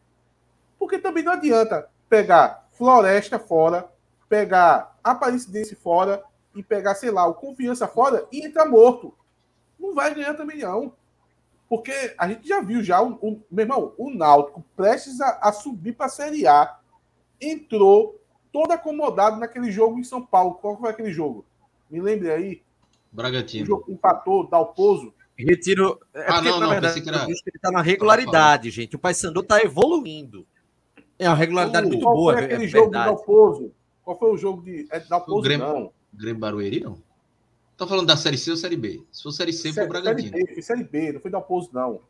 Porque também não adianta pegar Floresta fora, pegar Aparecidense fora e pegar, sei lá, o Confiança fora e entrar morto. Não vai ganhar também, não. Porque a gente já viu já, o, o meu irmão, o Náutico prestes a, a subir para a Série A, entrou todo acomodado naquele jogo em São Paulo. Qual foi aquele jogo? Me lembre aí. Bragantino. O jogo empatou, Dalpozo. Retiro. É ah, porque, não, não, verdade, que era... ele está na regularidade, gente. O Paysandu está evoluindo. É uma regularidade o, muito qual boa. Foi aquele é jogo verdade. do Dalpozo? Qual foi o jogo de. É Dalpozo, o Grêmio, não. Grêmio Barueri, não? Tá falando da Série C ou Série B? Se for Série C, foi o Bragantino. Série B, foi Série B, não foi Dalpozo, não.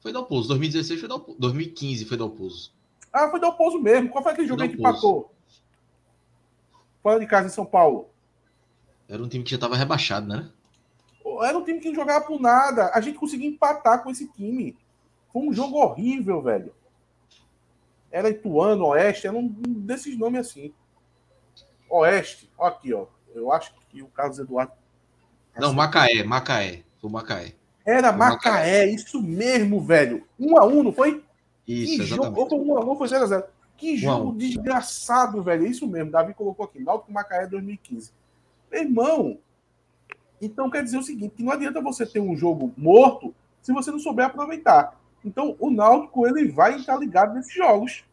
Foi Dalpozo. 2016 foi Dalpozo. 2015 foi Dalpozo. Ah, foi Dalpozo mesmo. Qual foi aquele jogo que empatou? Fora de casa em São Paulo. Era um time que já estava rebaixado, né? Era um time que não jogava por nada. A gente conseguiu empatar com esse time. Foi um jogo horrível, velho. Era Ituano, Oeste, era um desses nomes assim. Oeste, ó aqui, ó. Eu acho que o Carlos Eduardo. Não, Macaé, Macaé. Foi Macaé. Era Macaé, isso mesmo, velho. Um a um, não foi? Isso, que exatamente. Jogo, ou um a um, foi 0 a 0 Que jogo desgraçado, velho. É isso mesmo. Davi colocou aqui. Náutico Macaé 2015. Meu irmão, então quer dizer o seguinte, que não adianta você ter um jogo morto se você não souber aproveitar. Então o Náutico ele vai estar ligado nesses jogos.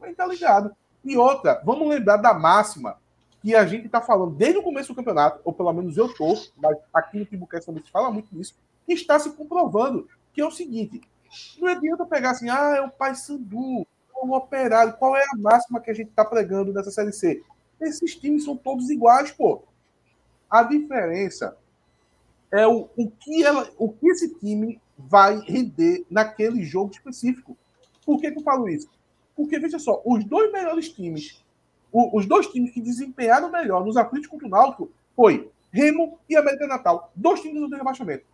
Vai estar ligado. E outra, vamos lembrar da máxima que a gente está falando desde o começo do campeonato, ou pelo menos eu estou, mas aqui no Timbucast também se fala muito disso, que está se comprovando, que é o seguinte, não adianta pegar assim, ah, é o Pai Sandu, é o Operário, qual é a máxima que a gente está pregando nessa Série C? Esses times são todos iguais, pô. A diferença é o, o, que, ela, o que esse time vai render naquele jogo específico. Por que, que eu falo isso? Porque, veja só, os dois melhores times o, os dois times que desempenharam melhor nos aflitos contra o Náutico foi Remo e América Natal. Dois times do rebaixamento.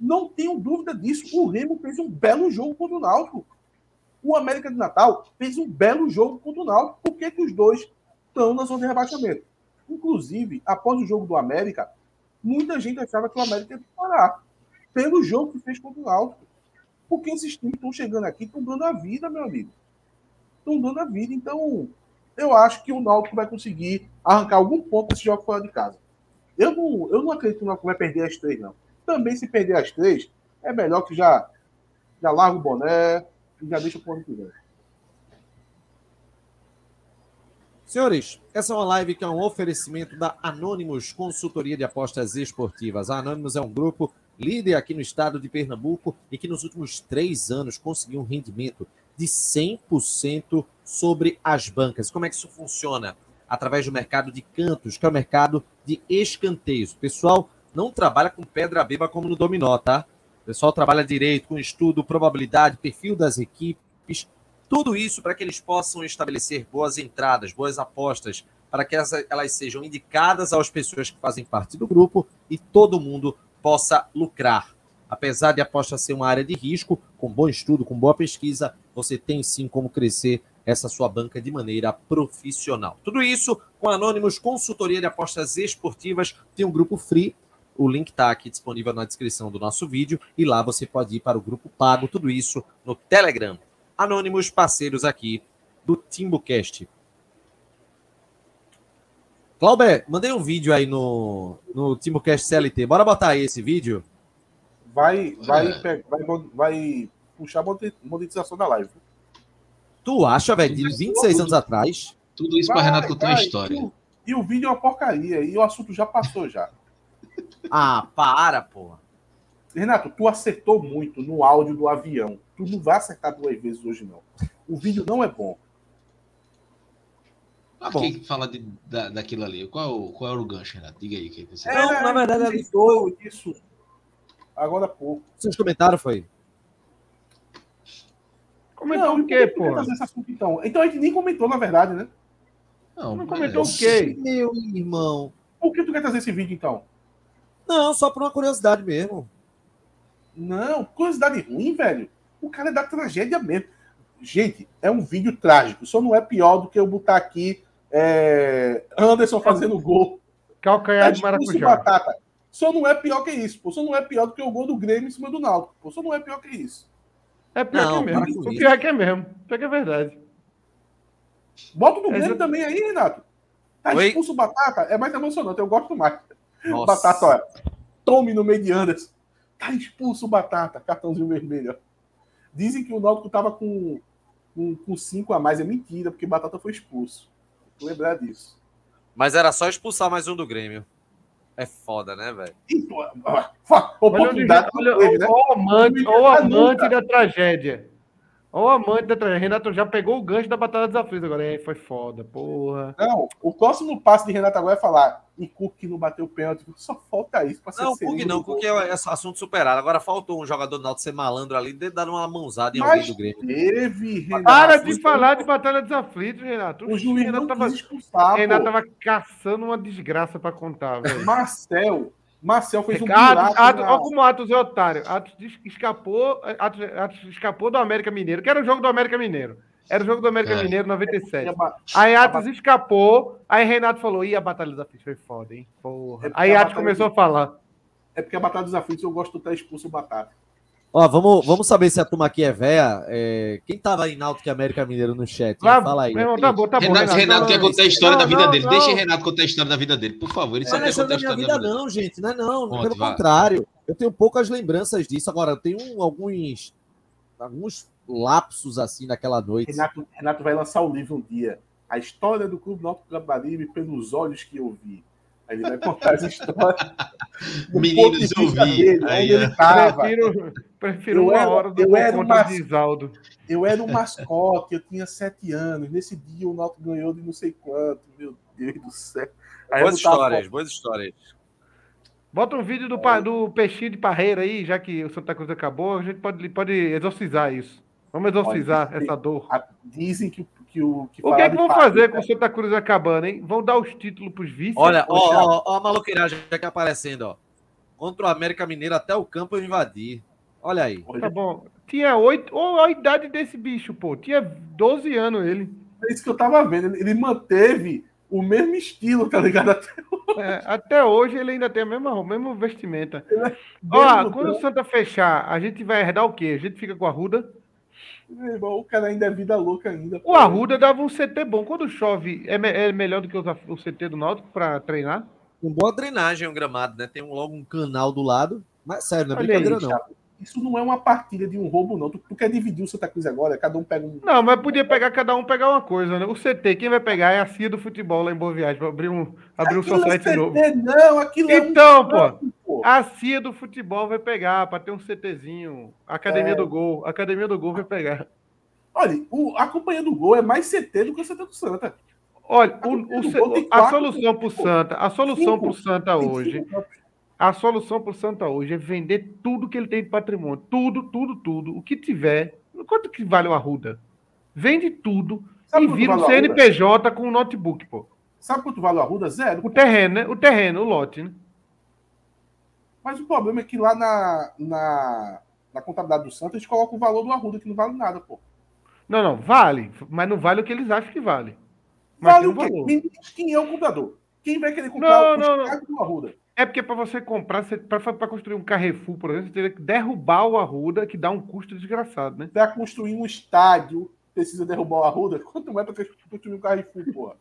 Não tenho dúvida disso. O Remo fez um belo jogo contra o Náutico. O América de Natal fez um belo jogo contra o Náutico. Por que, que os dois estão na zona de rebaixamento? Inclusive, após o jogo do América, muita gente achava que o América ia parar. Pelo jogo que fez contra o Náutico. Porque esses times estão chegando aqui, estão dando a vida, meu amigo. Estão dando a vida. Então, eu acho que o Náutico vai conseguir arrancar algum ponto desse jogo fora de casa. Eu não, eu não acredito que o Náutico vai perder as três, não. Também, se perder as três, é melhor que já, já larga o boné e já deixa o ano que vem. Senhores, essa é uma live que é um oferecimento da Anônimos Consultoria de Apostas Esportivas. A Anônimos é um grupo líder aqui no estado de Pernambuco e que nos últimos três anos conseguiu um rendimento de 100% sobre as bancas. Como é que isso funciona? Através do mercado de cantos, que é o mercado de escanteios. O pessoal não trabalha com pedra beba como no dominó, tá? O pessoal trabalha direito com estudo, probabilidade, perfil das equipes, tudo isso para que eles possam estabelecer boas entradas, boas apostas, para que elas sejam indicadas às pessoas que fazem parte do grupo e todo mundo possa lucrar. Apesar de aposta ser uma área de risco, com bom estudo, com boa pesquisa, você tem sim como crescer essa sua banca de maneira profissional. Tudo isso com Anônimos Consultoria de Apostas Esportivas. Tem um grupo free. O link está aqui disponível na descrição do nosso vídeo e lá você pode ir para o grupo pago. Tudo isso no Telegram. Anônimos parceiros aqui do Timbucast. Clauber, mandei um vídeo aí no, no Timbucast CLT. Bora botar aí esse vídeo? Vai, vai, é. vai, vai puxar a monetização da live. Tu acha, velho, de 26 anos atrás? Tudo isso para Renato contar a história. E o, e o vídeo é uma porcaria, e o assunto já passou já. ah, para, porra. Renato, tu acertou muito no áudio do avião. Tu não vai acertar duas vezes hoje, não. O vídeo não é bom. Tá bom. Quem fala de, da, daquilo ali? Qual, qual era o gancho, Renato? Diga aí. Que você... Não, na verdade, ele foi isso agora há pouco. Seus comentários foi? Comentou o quê, pô? Então? então a gente nem comentou, na verdade, né? Não, não comentou o quê? Meu irmão. Por que tu quer trazer esse vídeo, então? Não, só por uma curiosidade mesmo. Não, curiosidade ruim, velho. O cara é da tragédia mesmo. Gente, é um vídeo trágico. Só não é pior do que eu botar aqui é... Anderson fazendo gol. Calcanhar é de maracujá. Batata. Só não é pior que isso. Pô. Só não é pior do que o gol do Grêmio em cima do Náutico. Pô. Só não é pior que isso. É pior não, que é mesmo. O pior que é mesmo. Pior que é verdade. Bota no Grêmio também aí, Renato. Tá Oi? expulso Batata, é mais emocionante. Eu gosto mais. Nossa. Batata, olha. Tome no meio de Anderson. Tá expulso Batata, cartãozinho vermelho. Dizem que o Náutico tava com, com, com cinco a mais. É mentira, porque Batata foi expulso. lembrar disso. Mas era só expulsar mais um do Grêmio. É foda, né, velho? Oportunidade. Olha, olha, né? o amante, o amante da tragédia. Olha o amante da tragédia. Renato já pegou o gancho da Batalha dos Aflitos agora. É, foi foda, porra. Não, o próximo passo de Renato agora é falar e Cook não bateu pênalti. [LAUGHS] Só falta isso pra ser Não, Cook não. Cook é, é assunto superado. Agora faltou um jogador do Náutico ser malandro ali de dar uma mãozada em Mas alguém do Grêmio. Teve, Renato. Para de falar de Batalha dos Aflitos, Renato. O juiz Renato não tava, expulsar, Renato tava caçando uma desgraça pra contar, velho. Marcel Marcel fez um Atos, Atos, Olha como Atos é otário. Atos escapou, Atos, Atos escapou do América Mineiro, que era o jogo do América Mineiro. Era o jogo do América é. Mineiro 97. Aí Atos escapou, aí Renato falou: ih, a Batalha dos Aflitos foi foda, hein? Porra. É aí Atos começou a falar. É porque a Batalha dos Aflitos eu gosto de estar expulso o Batata. Ó, vamos, vamos saber se a turma aqui é véia. É... Quem tava em Náutico e América Mineiro no chat? Lá, Fala aí. Irmão, tá bom, tá bom, Renato, Renato, Renato quer contar a história não, da vida não, dele. Não. Deixa o Renato contar a história da vida dele, por favor. Ele não contar a história da vida, da vida não, gente. Não é não. Ponto, pelo vai. contrário. Eu tenho poucas lembranças disso. Agora, eu tenho alguns, alguns lapsos assim naquela noite. Renato, Renato vai lançar um livro um dia. A história do Clube Náutico Caparibe pelos olhos que eu vi. Aí ele vai contar as histórias. [LAUGHS] Meninos, eu vi. Aí, ele tava. Prefiro, prefiro eu uma era, hora do eu era um mas... Eu era um mascote, eu tinha sete anos. Nesse dia o Náutico ganhou de não sei quanto. Meu Deus do céu. Aí boas histórias, boas histórias. Bota um vídeo do, do peixinho de parreira aí, já que o Santa Cruz acabou, a gente pode, pode exorcizar isso. Vamos exorcizar Olha, essa dor. Dizem que que o que O que é que vão fazer com o Santa Cruz acabando, hein? Vão dar os títulos para os vice? Olha, ó, ó, ó, a maloqueiragem que aparecendo, ó. Contra o América Mineiro até o campo eu invadir. Olha aí. Tá bom. Tinha oito. Ou a idade desse bicho, pô. Tinha 12 anos ele. É isso que eu tava vendo. Ele manteve o mesmo estilo, tá ligado? Até hoje. É, até hoje ele ainda tem a mesma, o mesmo vestimenta. É Ó, quando o Santa fechar, a gente vai herdar o quê? A gente fica com a Ruda? Meu irmão, o cara ainda é vida louca ainda. O Arruda dava um CT bom. Quando chove, é, me é melhor do que o CT do Náutico para treinar? Com boa drenagem o gramado, né? Tem um, logo um canal do lado. Mas sério, não é brincadeira, aí, não. Isso não é uma partilha de um roubo, não. Tu, tu, quer dividir o Santa Cruz agora? Cada um pega um. Não, mas podia pegar cada um pegar uma coisa, né? O CT, quem vai pegar é a CIA do futebol lá em Boa Viagem, para abrir um, abrir um society é novo. Não, aquilo então, é um pô, pô, a CIA do futebol vai pegar para ter um CTzinho. Academia é. do Gol. Academia do Gol vai pegar. Olha, o, a companhia do gol é mais CT do que o CT do Santa. Olha, o, o, a solução para o Santa, a solução para o Santa hoje, a solução para o Santa hoje é vender tudo que ele tem de patrimônio, tudo, tudo, tudo, o que tiver. Quanto que vale o Arruda? Vende tudo Sabe e vira um CNPJ com um notebook, pô. Sabe quanto vale o Arruda? Zero. O terreno, né? O terreno, o lote, né? Mas o problema é que lá na, na, na contabilidade do Santa eles colocam o valor do Arruda, que não vale nada, pô. Não, não, vale, mas não vale o que eles acham que vale. Mas vale o quê? Quem é o comprador? Quem vai querer comprar não, o não, do Arruda? É porque para você comprar, para construir um Carrefour, por exemplo, você teria que derrubar o Arruda, que dá um custo desgraçado, né? Para construir um estádio, precisa derrubar o Arruda? [LAUGHS] Quanto é para construir um Carrefour, porra?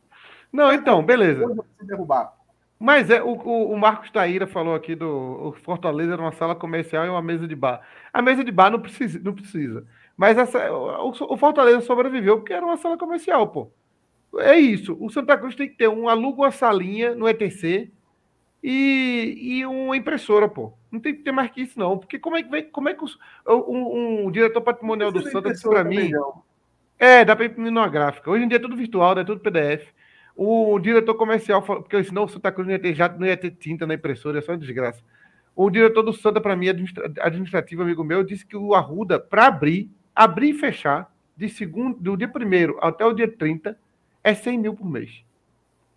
Não, então, beleza. derrubar. Mas é, o, o, Marcos Taíra falou aqui do o Fortaleza era uma sala comercial e uma mesa de bar. A mesa de bar não precisa. Não precisa. Mas essa, o, o Fortaleza sobreviveu porque era uma sala comercial, pô. É isso. O Santa Cruz tem que ter um alugo uma salinha no ETC e, e uma impressora, pô. Não tem que ter mais que isso, não. Porque como é que vem, como é que os, um, um diretor patrimonial do Santa disse para mim. É, dá para imprimir numa gráfica. Hoje em dia é tudo virtual, é tudo PDF. O diretor comercial falou, porque senão o Santa Cruz não ia ter, já não ia ter tinta na impressora, é só uma desgraça. O diretor do Santa, para mim, administrativo, amigo meu, disse que o Arruda, para abrir, abrir e fechar, de segundo, do dia 1 até o dia 30, é 100 mil por mês.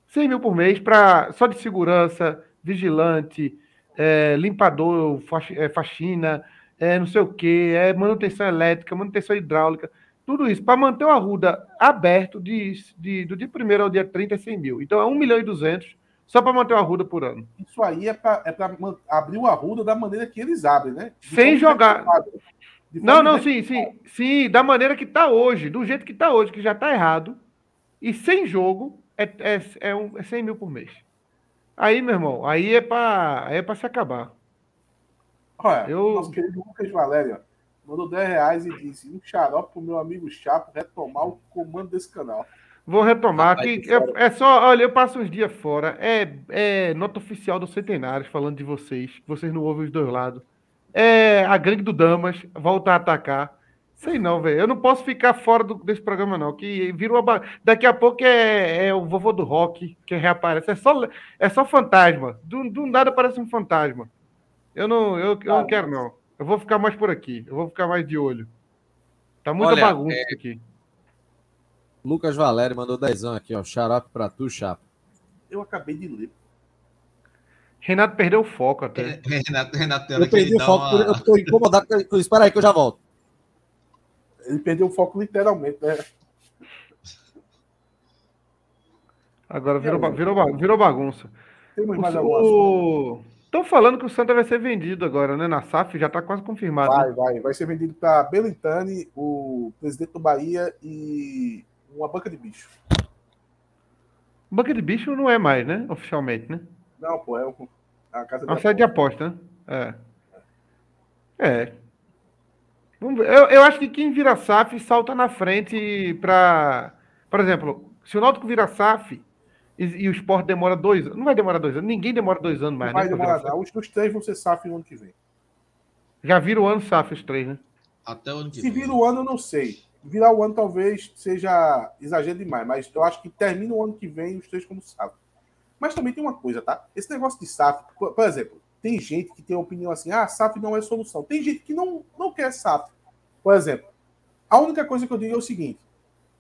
100 mil por mês para só de segurança, vigilante, é, limpador, é, faxina, é, não sei o que, é manutenção elétrica, manutenção hidráulica, tudo isso. Para manter o Arruda aberto de, de, do dia 1 ao dia 30 é 100 mil. Então é 1 milhão e 200 só para manter o Arruda por ano. Isso aí é para é abrir o Arruda da maneira que eles abrem, né? De Sem jogar. Não, não, sim, sim. Sim, da maneira que está hoje, do jeito que está hoje, que já está errado. E sem jogo, é, é, é, um, é 100 mil por mês. Aí, meu irmão, aí é para é se acabar. Olha, eu... nosso querido Lucas Valério mandou 10 reais e disse: um xarope pro meu amigo Chapo retomar o comando desse canal. Vou retomar aqui. É, é, só, olha, eu passo uns dias fora. É, é nota oficial do Centenários falando de vocês. Vocês não ouvem os dois lados. É a gangue do Damas volta a atacar. Sei não, velho. Eu não posso ficar fora do, desse programa, não. Que virou uma... Daqui a pouco é, é, o vovô do rock que reaparece. É só, é só fantasma. Do, do nada parece um fantasma. Eu não, eu, eu não quero, não. Eu vou ficar mais por aqui. Eu vou ficar mais de olho. Tá muita Olha, bagunça é... aqui. Lucas Valério mandou dezão aqui, ó. Xarope pra tu, chapa. Eu acabei de ler. Renato perdeu o foco até. [LAUGHS] Renato, Renato eu perdi o foco, uma... eu tô incomodado com isso. Espera aí que eu já volto. Ele perdeu o foco literalmente, né? Agora virou, virou, virou bagunça. Temos mais o... Estão falando que o Santa vai ser vendido agora, né? Na SAF já está quase confirmado. Vai, né? vai. Vai ser vendido para Belintani, o presidente do Bahia e uma banca de bicho. Banca de bicho não é mais, né? Oficialmente, né? Não, pô, é a casa de Uma sede de aposta, né? É. É. Eu, eu acho que quem vira SAF salta na frente para. Por exemplo, se o Náutico vira SAF e, e, o esporte demora dois anos. Não vai demorar dois anos, ninguém demora dois anos mais. Não vai né, demorar, não. Os, os três vão ser SAF no ano que vem. Já vira o ano SAF os três, né? Até o ano que Se vem. vira o ano, eu não sei. Virar o ano talvez seja exagero demais, mas eu acho que termina o ano que vem os três como SAF. Mas também tem uma coisa, tá? Esse negócio de SAF, por, por exemplo, tem gente que tem a opinião assim, ah, SAF não é solução. Tem gente que não, não quer SAF. Por exemplo, a única coisa que eu digo é o seguinte: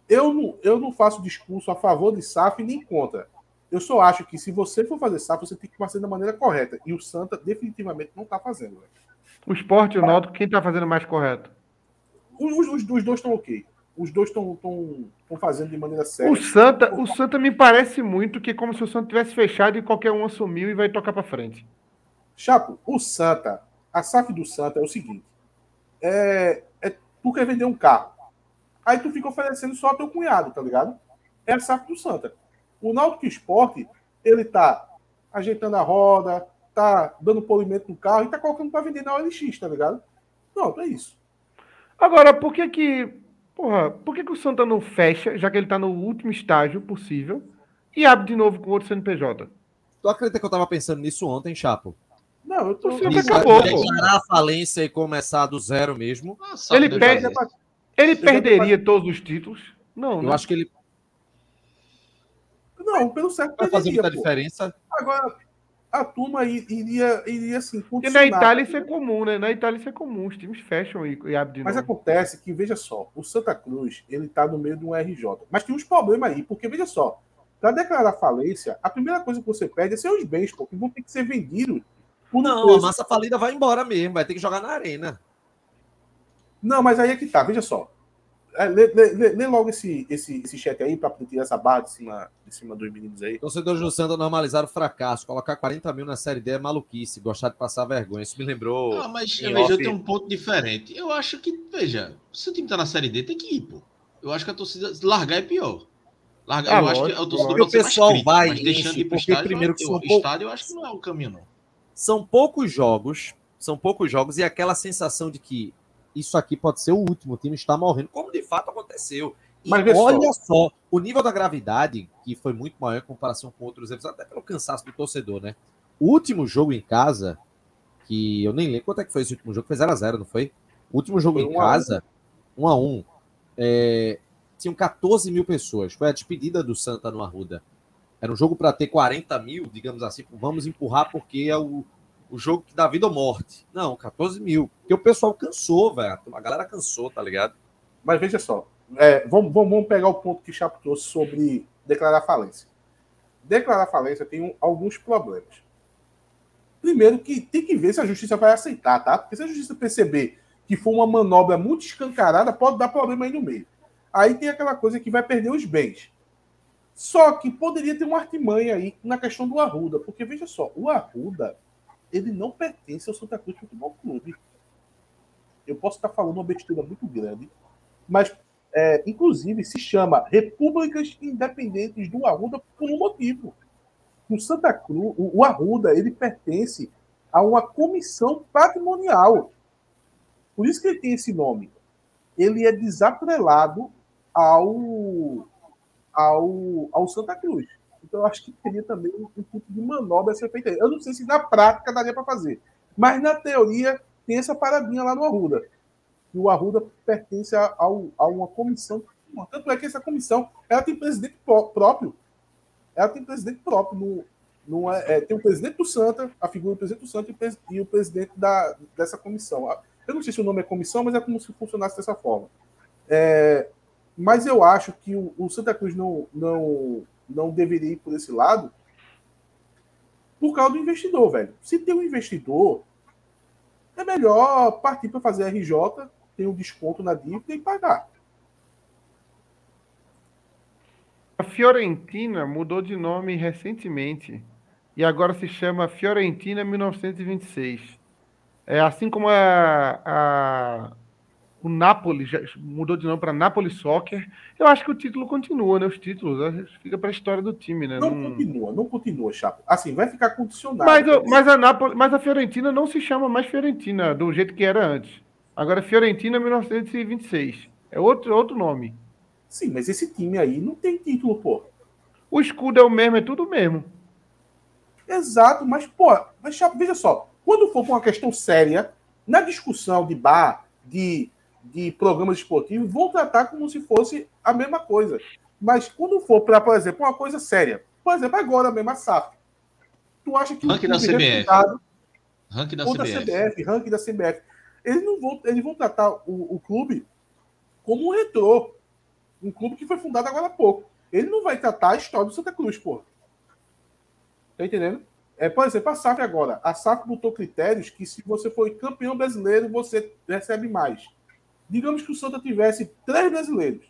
eu não, eu não faço discurso a favor de SAF nem contra. Eu só acho que se você for fazer SAF, você tem que fazer da maneira correta. E o Santa definitivamente não está fazendo. O esporte e o Náutico, quem está fazendo mais correto? Os, os, os dois estão ok. Os dois estão fazendo de maneira séria. O Santa, o Santa me parece muito que é como se o Santa tivesse fechado e qualquer um assumiu e vai tocar para frente. Chapo, o Santa, a SAF do Santa é o seguinte: é, tu quer vender um carro. Aí tu fica oferecendo só teu cunhado, tá ligado? É a SAF do Santa. O Náutico Esporte, ele tá ajeitando a roda, tá dando polimento no carro e tá colocando para vender na OLX, tá ligado? Pronto, é isso. Agora, por que que, porra, por que que o Santa não fecha, já que ele tá no último estágio possível, e abre de novo com outro CNPJ? Tu acredita que eu tava pensando nisso ontem, Chapo? Não, eu tô... O Santa acabou, Declarar a falência e começar do zero mesmo. Ah, ele perde... Ele perderia todos os títulos? Não, Eu né? acho que ele. Não, pelo certo. Vai fazer muita pô. diferença. Agora, a turma iria, iria assim. Porque na Itália isso é comum, né? Na Itália isso é comum. Os times fecham e, e abrem de Mas novo. acontece que, veja só, o Santa Cruz, ele tá no meio de um RJ. Mas tem uns problemas aí, porque, veja só, para declarar falência, a primeira coisa que você perde é seus bens, pô, que vão ter que ser vendidos. Não, preço. a massa falida vai embora mesmo, vai ter que jogar na arena. Não, mas aí é que tá, veja só. É, lê, lê, lê, logo esse, esse, esse chat aí para tirar essa barra de cima, de cima dos meninos aí. Torcedores do Santa normalizar o fracasso. Colocar 40 mil na Série D é maluquice. Gostar de passar vergonha. Isso me lembrou. Ah, mas veja, eu tenho um ponto diferente. Eu acho que, veja, se o time tá na Série D, tem que ir, pô. Eu acho que a torcida largar é pior. Largar, ah, eu acho que a torcida o pessoal vai mas deixando de ir pro estádio, primeiro que são estádio, eu acho que não é o caminho, não. São poucos jogos, são poucos jogos e aquela sensação de que isso aqui pode ser o último, o time está morrendo, como de fato aconteceu. E Mas olha só. só. o nível da gravidade, que foi muito maior em comparação com outros episódios, até pelo cansaço do torcedor, né? O último jogo em casa, que eu nem lembro quanto é que foi esse último jogo, foi 0x0, não foi? O último jogo foi em um casa, 1 a 1 é, tinham 14 mil pessoas. Foi a despedida do Santa no Arruda. Era um jogo para ter 40 mil, digamos assim, vamos empurrar porque é o, o jogo que dá vida ou morte. Não, 14 mil. Porque o pessoal cansou, velho. A galera cansou, tá ligado? Mas veja só. É, vamos, vamos, pegar o ponto que o Chapo trouxe sobre declarar falência. Declarar falência tem um, alguns problemas. Primeiro, que tem que ver se a justiça vai aceitar, tá? Porque se a justiça perceber que foi uma manobra muito escancarada, pode dar problema aí no meio. Aí tem aquela coisa que vai perder os bens. Só que poderia ter uma artimanha aí na questão do Arruda, porque veja só, o Arruda ele não pertence ao Santa Cruz Futebol Clube. Eu posso estar falando uma besteira muito grande, mas, é, inclusive, se chama Repúblicas Independentes do Arruda por um motivo. O Santa Cruz, o, Arruda, ele pertence a uma comissão patrimonial. Por isso que ele tem esse nome. Ele é desatrelado ao, ao, ao Santa Cruz. Então eu acho que teria também um, um tipo de manobra a ser feita. Eu não sei se na prática daria para fazer, mas na teoria tem essa paradinha lá no Arruda. E o Arruda pertence a, a uma comissão. Tanto é que essa comissão ela tem presidente próprio. Ela tem presidente próprio. No, no, é, tem o presidente do Santa, a figura do presidente do Santa e o presidente da, dessa comissão. Eu não sei se o nome é comissão, mas é como se funcionasse dessa forma. É, mas eu acho que o, o, Santa Cruz não, não, não deveria ir por esse lado por causa do investidor, velho. Se tem um investidor, é melhor partir para fazer RJ, tem um desconto na dívida e pagar. A Fiorentina mudou de nome recentemente e agora se chama Fiorentina 1926. É assim como a, a o Napoli já mudou de nome para Napoli Soccer. Eu acho que o título continua, né? Os títulos fica para a história do time, né? Não, não, continua, não continua, Chapo. Assim, vai ficar condicionado. Mas, mas, a Napoli, mas a Fiorentina não se chama mais Fiorentina do jeito que era antes. Agora Fiorentina 1926. É outro, outro nome. Sim, mas esse time aí não tem título, pô. O escudo é o mesmo, é tudo o mesmo. Exato, mas, pô, mas, Chapo, veja só. Quando for para uma questão séria, na discussão de bar, de de programas esportivos vão tratar como se fosse a mesma coisa. Mas quando for para, por exemplo, uma coisa séria, por exemplo, agora mesmo a SAF, tu acha que ranking da CBF, ranking da CBF. CBF, ranking da CBF, eles não vão, eles vão tratar o, o clube como um retrô, um clube que foi fundado agora há pouco. Ele não vai tratar a história do Santa Cruz, pô. Tá entendendo? É, por exemplo, a SAF agora. A SAF botou critérios que se você for campeão brasileiro, você recebe mais. Digamos que o Santa tivesse três brasileiros.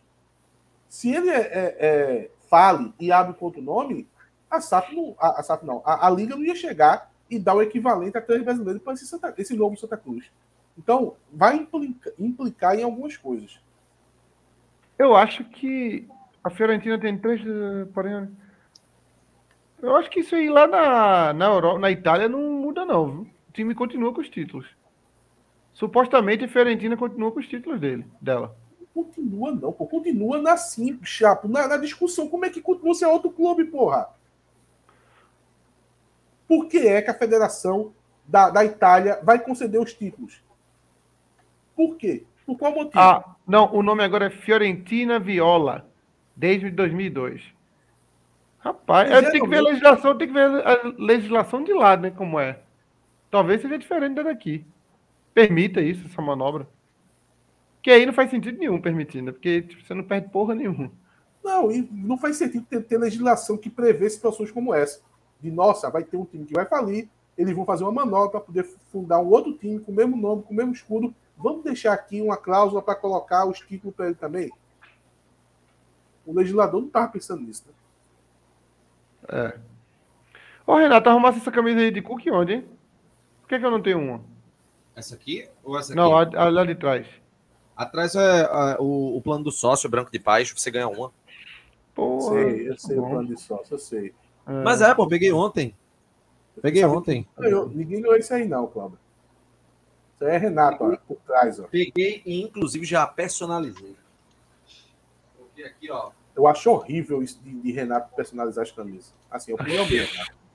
Se ele é, é, é, fale e abre com outro nome, a SAF não, a, a, SAF não, a, a, Liga não ia chegar e dar o equivalente a três brasileiros para esse, Santa, esse novo Santa Cruz. Então, vai implica, implicar em algumas coisas. Eu acho que a Fiorentina tem três, eh, porém. Eu acho que isso aí lá na, na, Europa, na Itália não muda, não. O time continua com os títulos. Supostamente a Fiorentina continua com os títulos dele, dela. Continua não, pô. Continua na simples, chapo. Na, na, discussão, como é que continua é outro clube, porra? Por que é que a Federação da, da Itália vai conceder os títulos? Por quê? Por qual motivo? Ah, não, o nome agora é Fiorentina Viola, desde 2002. Rapaz, é, tem que ver a legislação, tem que ver a legislação de lá, né, como é. Talvez seja diferente da daqui permita isso, essa manobra. Que aí não faz sentido nenhum permitindo, porque tipo, você não perde porra nenhuma. Não, e não faz sentido ter, ter, legislação que prevê situações como essa. De nossa, vai ter um time que vai falir, eles vão fazer uma manobra para poder fundar um outro time com o mesmo nome, com o mesmo escudo. Vamos deixar aqui uma cláusula para colocar os títulos para ele também? O legislador não estava pensando nisso, né? É. Ô, Renato, arrumasse essa camisa aí de cookie onde, hein? Por que, que eu não tenho uma? Essa aqui ou essa aqui? Não, a, a lá de trás. Atrás é a, o, o, plano do sócio, branco de paz, você ganha uma. Porra, sei, eu sei o plano de sócio, eu sei. É. Mas é, pô, peguei ontem. Peguei ontem. Ganhou, ninguém ganhou isso aí, não, Cláudio. Isso aí é Renato, ó, por trás, ó. Peguei e, inclusive, já personalizei. Aqui, ó. Eu acho horrível isso de, de Renato personalizar as camisas. Assim, eu [LAUGHS] opinião minha,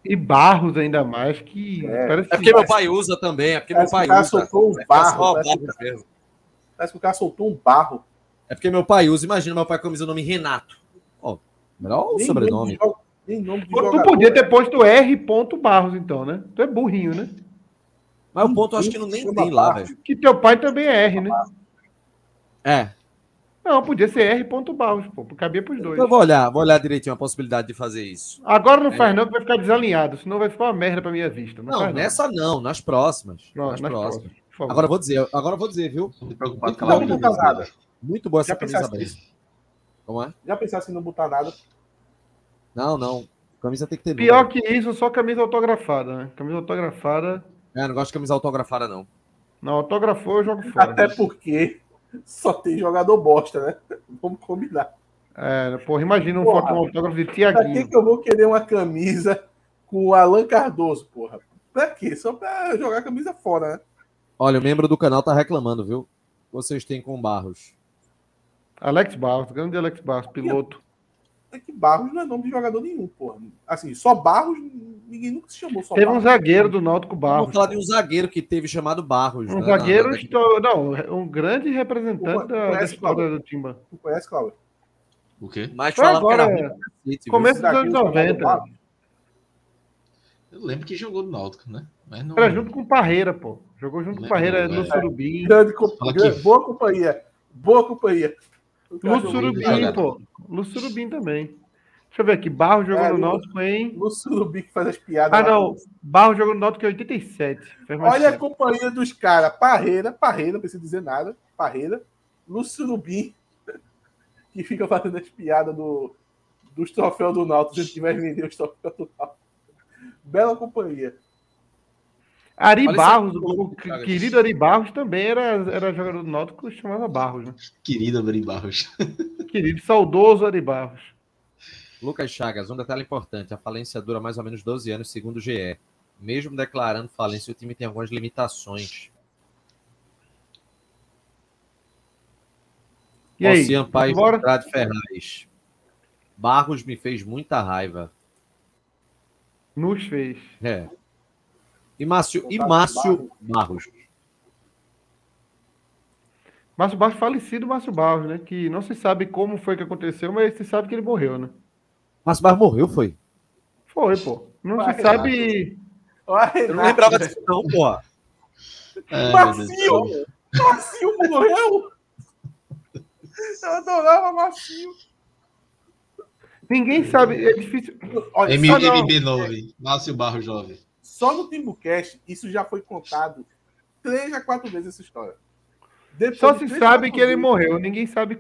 e Barros ainda mais, que. É, é porque meu pai usa também, é porque meu pai usa. Soltou um barro, parece, que, o cara soltou um barro. É porque meu pai usa, imagina meu pai com o nome Renato. Ó, oh, melhor o sobrenome. Nem nome de tu podia ter posto R. Barros, então, né? Tu é burrinho, né? Mas o ponto eu acho que não nem tem lá, velho. Que teu pai também é R, né? É, não, podia ser R. Barros, pô. Cabia pros dois. Eu vou olhar, vou olhar direitinho a possibilidade de fazer isso. Agora não é. faz, não, que vai ficar desalinhado, senão vai ficar uma merda pra minha vista. Não, não nessa não. não, nas próximas. Não, nas, nas, próximas. próximas agora vou dizer, agora vou dizer, viu? Não preocupado com não botar nada. Muito boa essa camisa branca. Como é? Já pensasse em não botar nada? Não, não. Camisa tem que ter. Pior número. que isso, só camisa autografada, né? Camisa autografada. É, não gosto de camisa autografada, não. Não, autografou eu jogo fora. Até porque só tem jogador bosta, né? Vamos combinar. É, porra, imagina um porra, foto, um autógrafo de Tiaguinho. Pra que, que eu vou querer uma camisa com o Alan Cardoso, porra? Pra quê? Só pra jogar a camisa fora, né? Olha, o membro do canal tá reclamando, viu? Vocês têm com Barros. Alex Barros, grande Alex Barros, piloto. é que Barros não é nome de jogador nenhum, porra. Assim, só Barros, ninguém nunca se chamou só Teve Barros. um zagueiro do Náutico Barros. Vamos falar de um zagueiro que teve chamado Barros. Um né, zagueiro, na- esto- não, um grande representante da, da Conhece, história Cláudio? do Timba. Tu conhece, Cláudio? O quê? Mas Foi falava que era agora, viu? Começo dos anos Zagueiro chamado 90. Barros. Eu lembro que jogou no Náutico, né? Mas não. Era junto com o Parreira, pô. Jogou junto com o Parreira não, no é. Surubim. Grande, grande- que- boa companhia. Boa companhia. No Surubim, pô. No Surubim também. Deixa eu ver aqui. Barro jogou É, no Náutico em. No Surubim que faz as piadas. Ah, lá. não. Barro jogou no Náutico em 87. Fez mais Olha a tempo. companhia dos caras. Parreira, Parreira, não precisa dizer nada. Parreira. No Surubim, [LAUGHS] que fica fazendo as piadas do, dos troféus do Náutico. Se a gente vai vender os troféus do Náutico. Bela companhia. Ari Olha Barros, o, querido Ari Barros também era, era jogador do Náutico que chamava Barros, né? Querida Beri Barros. Querido, saudoso Ari Barros. Lucas Chagas, um detalhe importante: a falência dura mais ou menos 12 anos, segundo o GE. Mesmo declarando falência, o time tem algumas limitações. E aí? Ocean Paz? Andrade Ferraz. Barros me fez muita raiva. Nos fez. É. E Márcio, e Márcio Barros. Márcio Barros, falecido Márcio Barros, né? Que não se sabe como foi que aconteceu, mas se sabe que ele morreu, né? Márcio Barros morreu, foi? Foi, pô. Não Vai, se sabe. Olha, Eu não lembrava disso, não, porra. Ai, Macio! Macio morreu! Eu adorava Macio. Ninguém sabe. É difícil. Olha, M- só, não, MB9, Márcio Barros Jovem. só no Timbucast isso já foi contado três a quatro vezes essa história. Depois Só se sabe que ele morreu. Ninguém sabe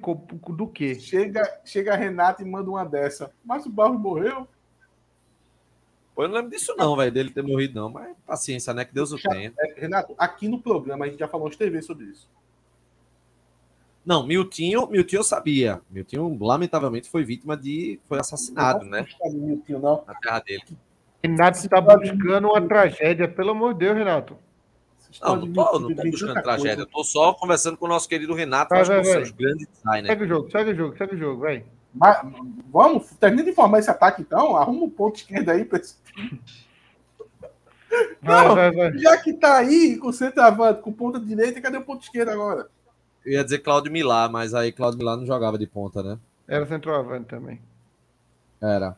do que. Chega, chega a Renata e manda uma dessa. Márcio Barros morreu? Pô, eu não lembro disso, não, velho, dele ter morrido, não. Mas paciência, né? Que Deus o tenha. É, Renato, aqui no programa a gente já falou umas TV sobre isso. Não, Miltinho, Miltinho eu sabia. Miltinho, lamentavelmente, foi vítima de. Foi assassinado, né? Não está Miltinho, não. Na terra dele. Renato está buscando uma tragédia. Pelo amor de Deus, Renato. Não, não tô, não tô buscando tragédia. coisa. Eu tô só conversando com o nosso querido Renato, Vai, que vai, são vai. os grandes designers. Segue o jogo, segue o jogo, segue o jogo, vai. Mas, vamos, termina de informar esse ataque então. Arruma um ponto esquerdo aí. Pra... esse- Vai, Não, vai, vai. Já que tá aí com o centroavante, com ponta direita, cadê o ponto esquerdo agora? Eu ia dizer Claudio Milá, mas aí Claudio Milá não jogava de ponta, né? Era centroavante também. Era.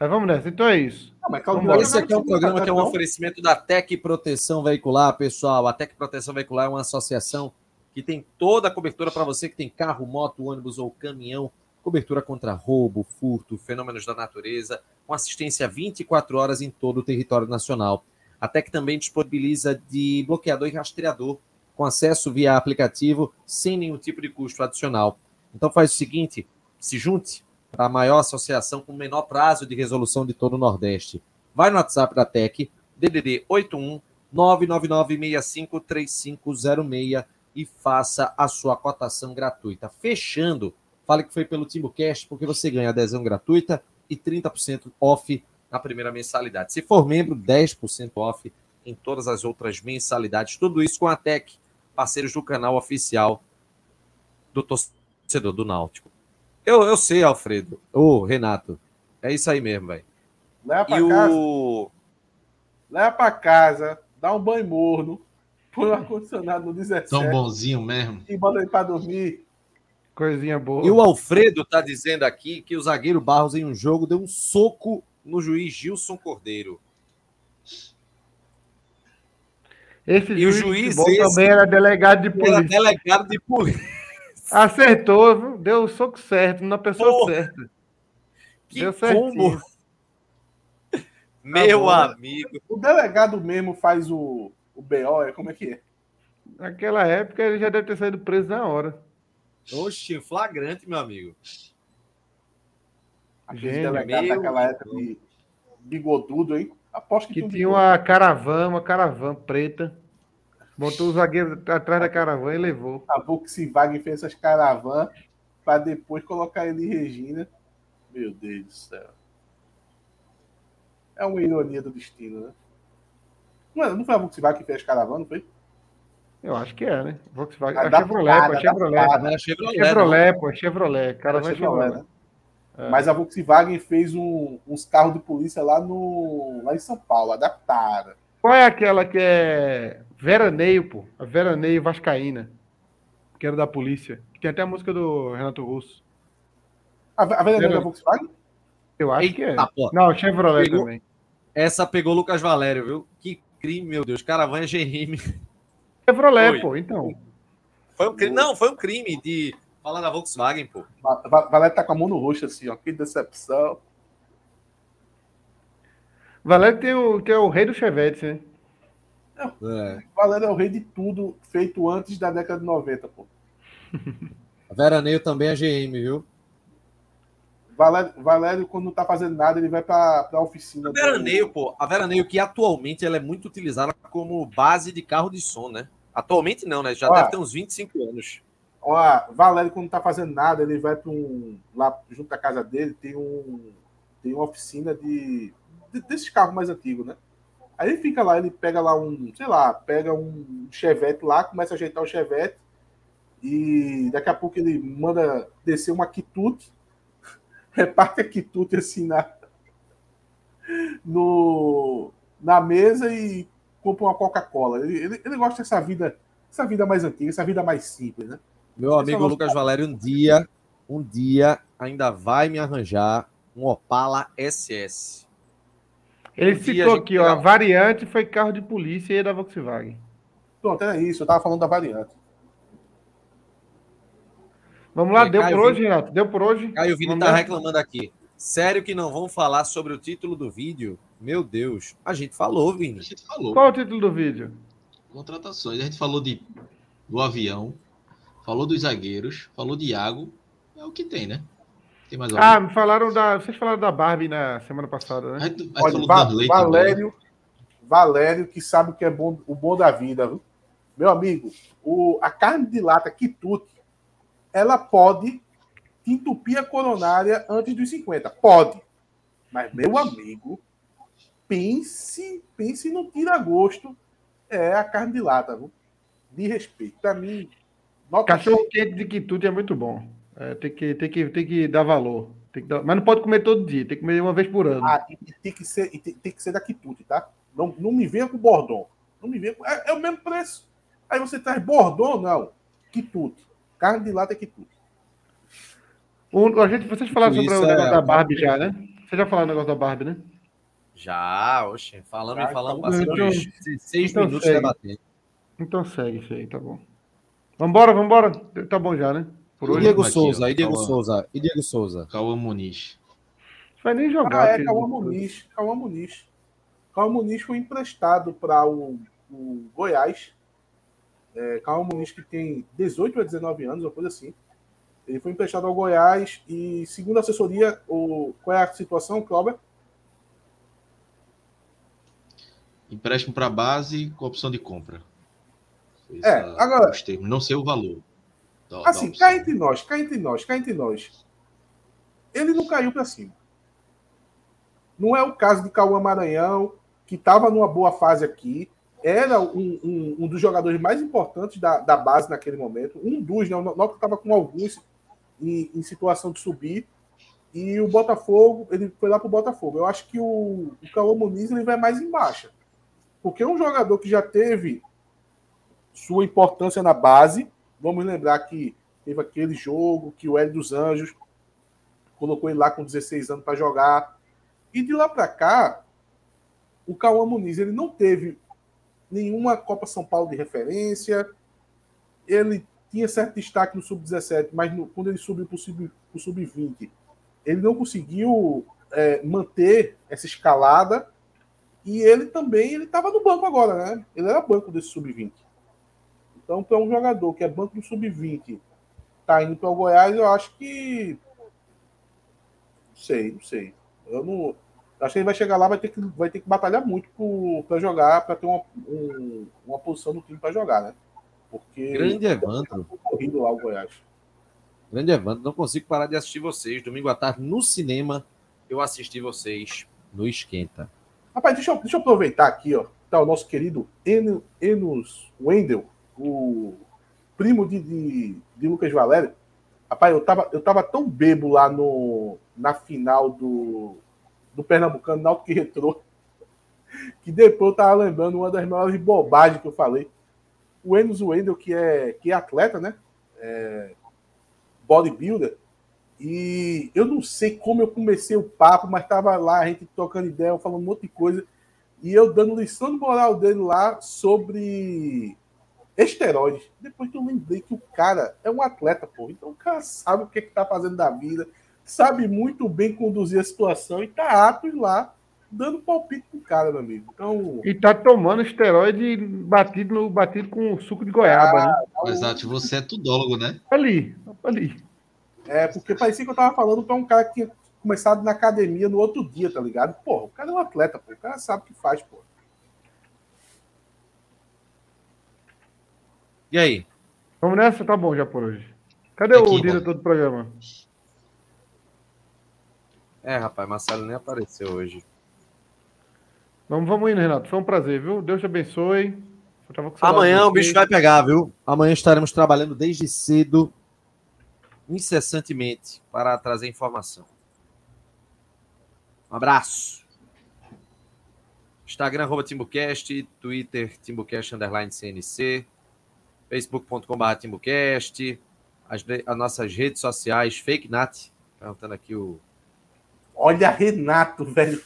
Mas vamos nessa. Então é isso. Não, mas Milá Esse aqui é um programa que é um oferecimento da Tec Proteção Veicular, pessoal. A Tec Proteção Veicular é uma associação que tem toda a cobertura para você que tem carro, moto, ônibus ou caminhão. Cobertura contra roubo, furto, fenômenos da natureza, com assistência 24 horas em todo o território nacional. A Tec também disponibiliza de bloqueador e rastreador, com acesso via aplicativo, sem nenhum tipo de custo adicional. Então faz o seguinte, se junte a maior associação com menor prazo de resolução de todo o Nordeste. Vai no WhatsApp da Tec, DDD 81 999653506 e faça a sua cotação gratuita. Fechando, fale que foi pelo TimbuCast, porque você ganha adesão gratuita e 30% off na primeira mensalidade. Se for membro, 10% off em todas as outras mensalidades. Tudo isso com a Tec, parceiros do canal oficial do torcedor do Náutico. Eu, eu sei, Alfredo. Ô, Renato. É isso aí mesmo, velho. Leva pra E casa, o. leva pra casa, dá um banho morno, põe o ar-condicionado no 17 Tão bonzinho mesmo. e bota ele pra dormir. Coisinha boa. E o Alfredo tá dizendo aqui que o zagueiro Barros, em um jogo, deu um soco no juiz Gilson Cordeiro. Esse E o juiz, de juiz esse- também era delegado de Ele era polícia. delegado de polícia. Acertou, viu? deu o soco certo, na pessoa Porra. certa. Que Deu combo. Meu bom, né? amigo. O delegado mesmo faz o, o BO, é como é que é? Naquela época ele já deve ter saído preso na hora. Oxe, flagrante, meu amigo. Aquele Gênio. delegado Meu daquela época de bigodudo, hein? Aposto que, Que tem tinha uma caravana, uma caravana preta. Botou o zagueiro atrás da caravana e levou. A Volkswagen fez essas caravanas para depois colocar ele em Regina. Meu Deus do céu. É uma ironia do destino, né? É- não foi a Volkswagen que fez não foi? Eu acho que é, né? Volkswagen. A Chevrolet, pô, a Chevrolet. era Chevrolet, não. Chevrolet, pô, Chevrolet. Caravana Chevrolet, Chevrolet. É. Mas a Volkswagen fez um, uns carros de polícia lá, no, lá em São Paulo, adaptaram. Qual é aquela que é Veraneio, pô? A Veraneio Vascaína, que era da polícia. Tem até a música do Renato Russo. A, a Veraneio da Volkswagen? Eu acho Eita, que é. Pô. Não, Chevrolet pegou, também. Essa pegou Lucas Valério, viu? Que crime, meu Deus. Caravana GM. Chevrolet, foi. pô, então. Foi um crime, não, foi um crime de falar da Volkswagen, pô. Valério tá com a mão no rosto assim, ó. Que decepção. Valério tem o, tem o rei do Chevette, né? É. Valério é o rei de tudo feito antes da década de 90, pô. A Veraneio também é GM, viu? Valério, Valério, quando não tá fazendo nada, ele vai pra, pra oficina. A Veraneio, do... pô. A Veraneio que atualmente ela é muito utilizada como base de carro de som, né? Atualmente não, né? Já Ó, deve ter uns 25 anos. Ó, Valério, quando não tá fazendo nada, ele vai para um. Lá junto à casa dele, tem um. Tem uma oficina de. de desses carros mais antigos, né? Aí ele fica lá, ele pega lá um, sei lá, pega um chevette lá, começa a ajeitar o chevette e daqui a pouco ele manda descer uma quitute, [LAUGHS] reparte a quitute assim na, no, na mesa e compra uma Coca-Cola. Ele, ele, ele, gosta dessa vida, essa vida mais antiga, essa vida mais simples, né? Meu amigo Lucas Valério, um dia, um dia ainda vai me arranjar um Opala SS. Ele um citou aqui, ó, a variante foi carro de polícia e da Volkswagen. Pronto, é isso, eu tava falando da variante. Vamos lá, é, deu Caio por hoje, Renato? Deu por hoje? Caio Vini tá reclamando aqui. Sério que não vão falar sobre o título do vídeo? Meu Deus. A gente falou, Vini. A gente falou. Qual é o título do vídeo? Contratações. A gente falou de, do avião, falou dos zagueiros, falou de Iago. É o que tem, né? Tem mais? Ah, me falaram da. Vocês falaram da Barbie na semana passada, né? A gente, a gente Olha, Valério, Valério, que sabe o que é bom, o bom da vida, viu? Meu amigo, o, a carne de lata quitute, ela pode entupir a coronária antes dos 50. Pode. Mas, meu amigo, pense, pense no tira-gosto. É a carne de lata, viu? De respeito. Para mim. Cachorro quente de quitute é muito bom. É, tem, que, tem, que, tem que dar valor. Tem que dar... Mas não pode comer todo dia, tem que comer uma vez por ano. Ah, e tem que ser, tem, tem que ser da quitute, tá? Não, não me venha com bordão. Não me venha com... é, é, o mesmo preço. Aí você traz bordão, não. Quitute. Carne de lata é quitute. O, a gente, vocês falaram sobre o negócio é, da Barbie já, né? Vocês já falaram o negócio da Barbie, né? Já, oxe, falando e falando, passando então, seis então minutos segue. debatendo. Então segue isso aí, tá bom. Vambora, vambora. Tá bom já, né? Por hoje. Diego Souza, e Diego Souza, e Diego Souza. Cauã Muniz. Vai nem jogar. Ah, é, Cauã Muniz. Cauã Muniz. Cauã Muniz foi emprestado para o, o, Goiás. É, Cauã Muniz que tem 18 a 19 anos, uma coisa assim. Ele foi emprestado ao Goiás e, segundo a assessoria, o, qual é a situação, Cláudio? Empréstimo para base com opção de compra. é, agora. Não sei o valor. Assim, da cá entre nós, cá entre nós, cá entre nós. Ele não caiu para cima. Não é o caso de Cauã Maranhão, que estava numa boa fase aqui, era um, um, um, dos jogadores mais importantes da, da base naquele momento. Um dos, né? O Náutico estava com alguns em, em, situação de subir. E o Botafogo, ele foi lá para o Botafogo. Eu acho que o, o Cauã Muniz ele vai mais embaixo. Porque é um jogador que já teve sua importância na base, Vamos lembrar que teve aquele jogo que o Hélio dos Anjos colocou ele lá com 16 anos para jogar. E de lá para cá, o Cauã Muniz ele não teve nenhuma Copa São Paulo de referência. Ele tinha certo destaque no Sub-17, mas no, quando ele subiu para o Sub-20, ele não conseguiu é, manter essa escalada. E ele também ele estava no banco agora, né? Ele era banco desse Sub-20. Então, para um jogador que é banco do sub-20, tá indo para o Goiás, eu acho que. Não sei, não sei. Eu não. Acho que ele vai chegar lá, vai ter que, vai ter que batalhar muito para jogar, para ter uma, um, uma posição no time para jogar, né? Porque. Grande Evandro. Corrido lá o Goiás. Grande Evandro, não consigo parar de assistir vocês. Domingo à tarde, no cinema, eu assisti vocês no Esquenta. Rapaz, deixa eu, deixa eu aproveitar aqui, ó. Tá o nosso querido Enos Wendel o primo de, de, de Lucas Valério, rapaz, eu tava, eu tava tão bebo lá no, na final do, do Pernambucano, Náutico que retrô, [LAUGHS] que depois eu tava lembrando uma das maiores bobagens que eu falei. O Enos Wendel, que é, que é atleta, né? É, bodybuilder, e eu não sei como eu comecei o papo, mas tava lá, a gente trocando ideia, falando um monte de coisa, e eu dando lição de moral dele lá sobre esteroides. Depois que eu lembrei que o cara é um atleta, pô. Então o cara sabe o que, é que tá fazendo da vida, sabe muito bem conduzir a situação e tá apto lá dando palpite pro cara, meu amigo. Então... E tá tomando esteroide batido, no, batido com suco de goiaba, ah, né? Tá Exato, você é tudólogo, né? Ali, ali. É, porque parecia que eu tava falando pra um cara que tinha começado na academia no outro dia, tá ligado? Pô, o cara é um atleta, pô. O cara sabe o que faz, pô. E aí? Vamos nessa? Tá bom já por hoje. Cadê Aqui, o diretor do programa? É, rapaz, Marcelo nem apareceu hoje. Vamos, vamos indo, Renato. Foi um prazer, viu? Deus te abençoe. Amanhã o bicho vai pegar, viu? Amanhã estaremos trabalhando desde cedo, incessantemente, para trazer informação. Um abraço. Instagram, arroba TimbuCast, Twitter, TimbuCast, underline CNC facebook.com.br TimbuCast, as, as, nossas redes sociais, Fake Nat, perguntando aqui o. Olha, Renato, velho.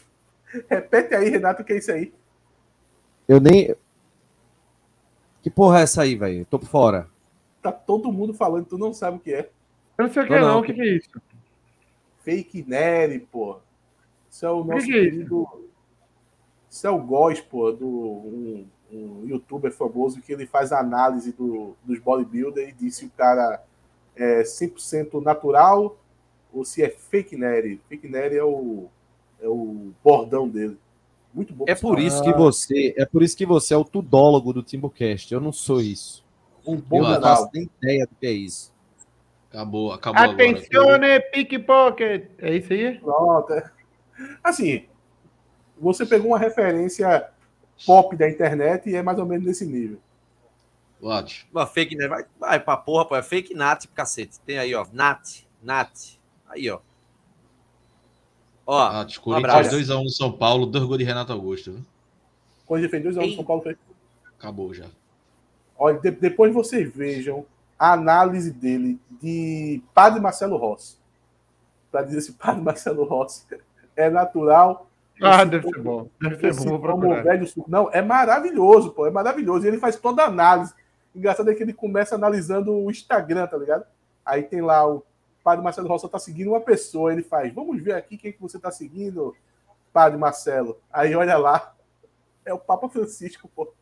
Repete aí, Renato, o que é isso aí? Eu nem. Que porra é essa aí, velho? Tô por fora. Tá todo mundo falando, tu não sabe o que é. Eu não sei o que é, não. O que, que é isso? Fake Neri, pô. Isso é o nosso que que é querido. Isso é o Góis, pô, do um, um youtuber famoso que ele faz análise do, dos bodybuilders e diz se o cara é 100% natural ou se é fake nerd. Fake nerd é o, é o bordão dele. Muito bom. É por isso que você, é por isso que você é o tudólogo do Timbucast. Eu não sou isso. Um bom eu não faço nem ideia do que é isso. Acabou, acabou Atencione, pickpocket. É isso aí? Pronto. É. Assim, você pegou uma referência pop da internet e é mais ou menos nesse nível. Ótimo. Uma fake, né? Vai, vai pra porra, pô. É fake nat, cacete. Tem aí, ó. Nat, nat. Aí, ó. Ó. Ah, Corinthians 2x1 no São Paulo, dois gols de Renato Augusto. Viu? Quando fez 2x1 no São Paulo, fez. Acabou já. Olha, de, depois vocês vejam a análise dele de Padre Marcelo Rossi. Para dizer se Padre Marcelo Rossi [LAUGHS] é natural ah, deve ser bom. Deve ser bom. Como velho suco. Não, é maravilhoso, pô. É maravilhoso. E ele faz toda a análise. Engraçado é que ele começa analisando o Instagram, tá ligado? Aí tem lá o Padre Marcelo Roça tá seguindo uma pessoa. Ele faz, vamos ver aqui quem que você tá seguindo, Padre Marcelo. Aí olha lá, é o Papa Francisco, pô.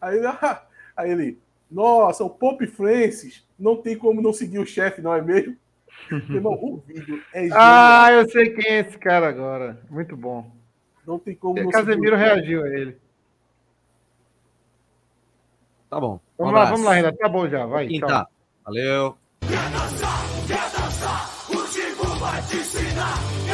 Aí, [LAUGHS] aí ele, nossa, o Pope Francis não tem como não seguir o chefe, não é mesmo? [LAUGHS] Irmão, o vídeo é genial. Ah, eu sei quem é esse cara agora. Muito bom. Não tem como. O Casemiro reagiu a ele. Tá bom. Vamos um lá, vamos lá, Renato. Tá bom já, vai. Quem tá? Valeu. Quer dançar, quer dançar, o Tigo vai te ensinar.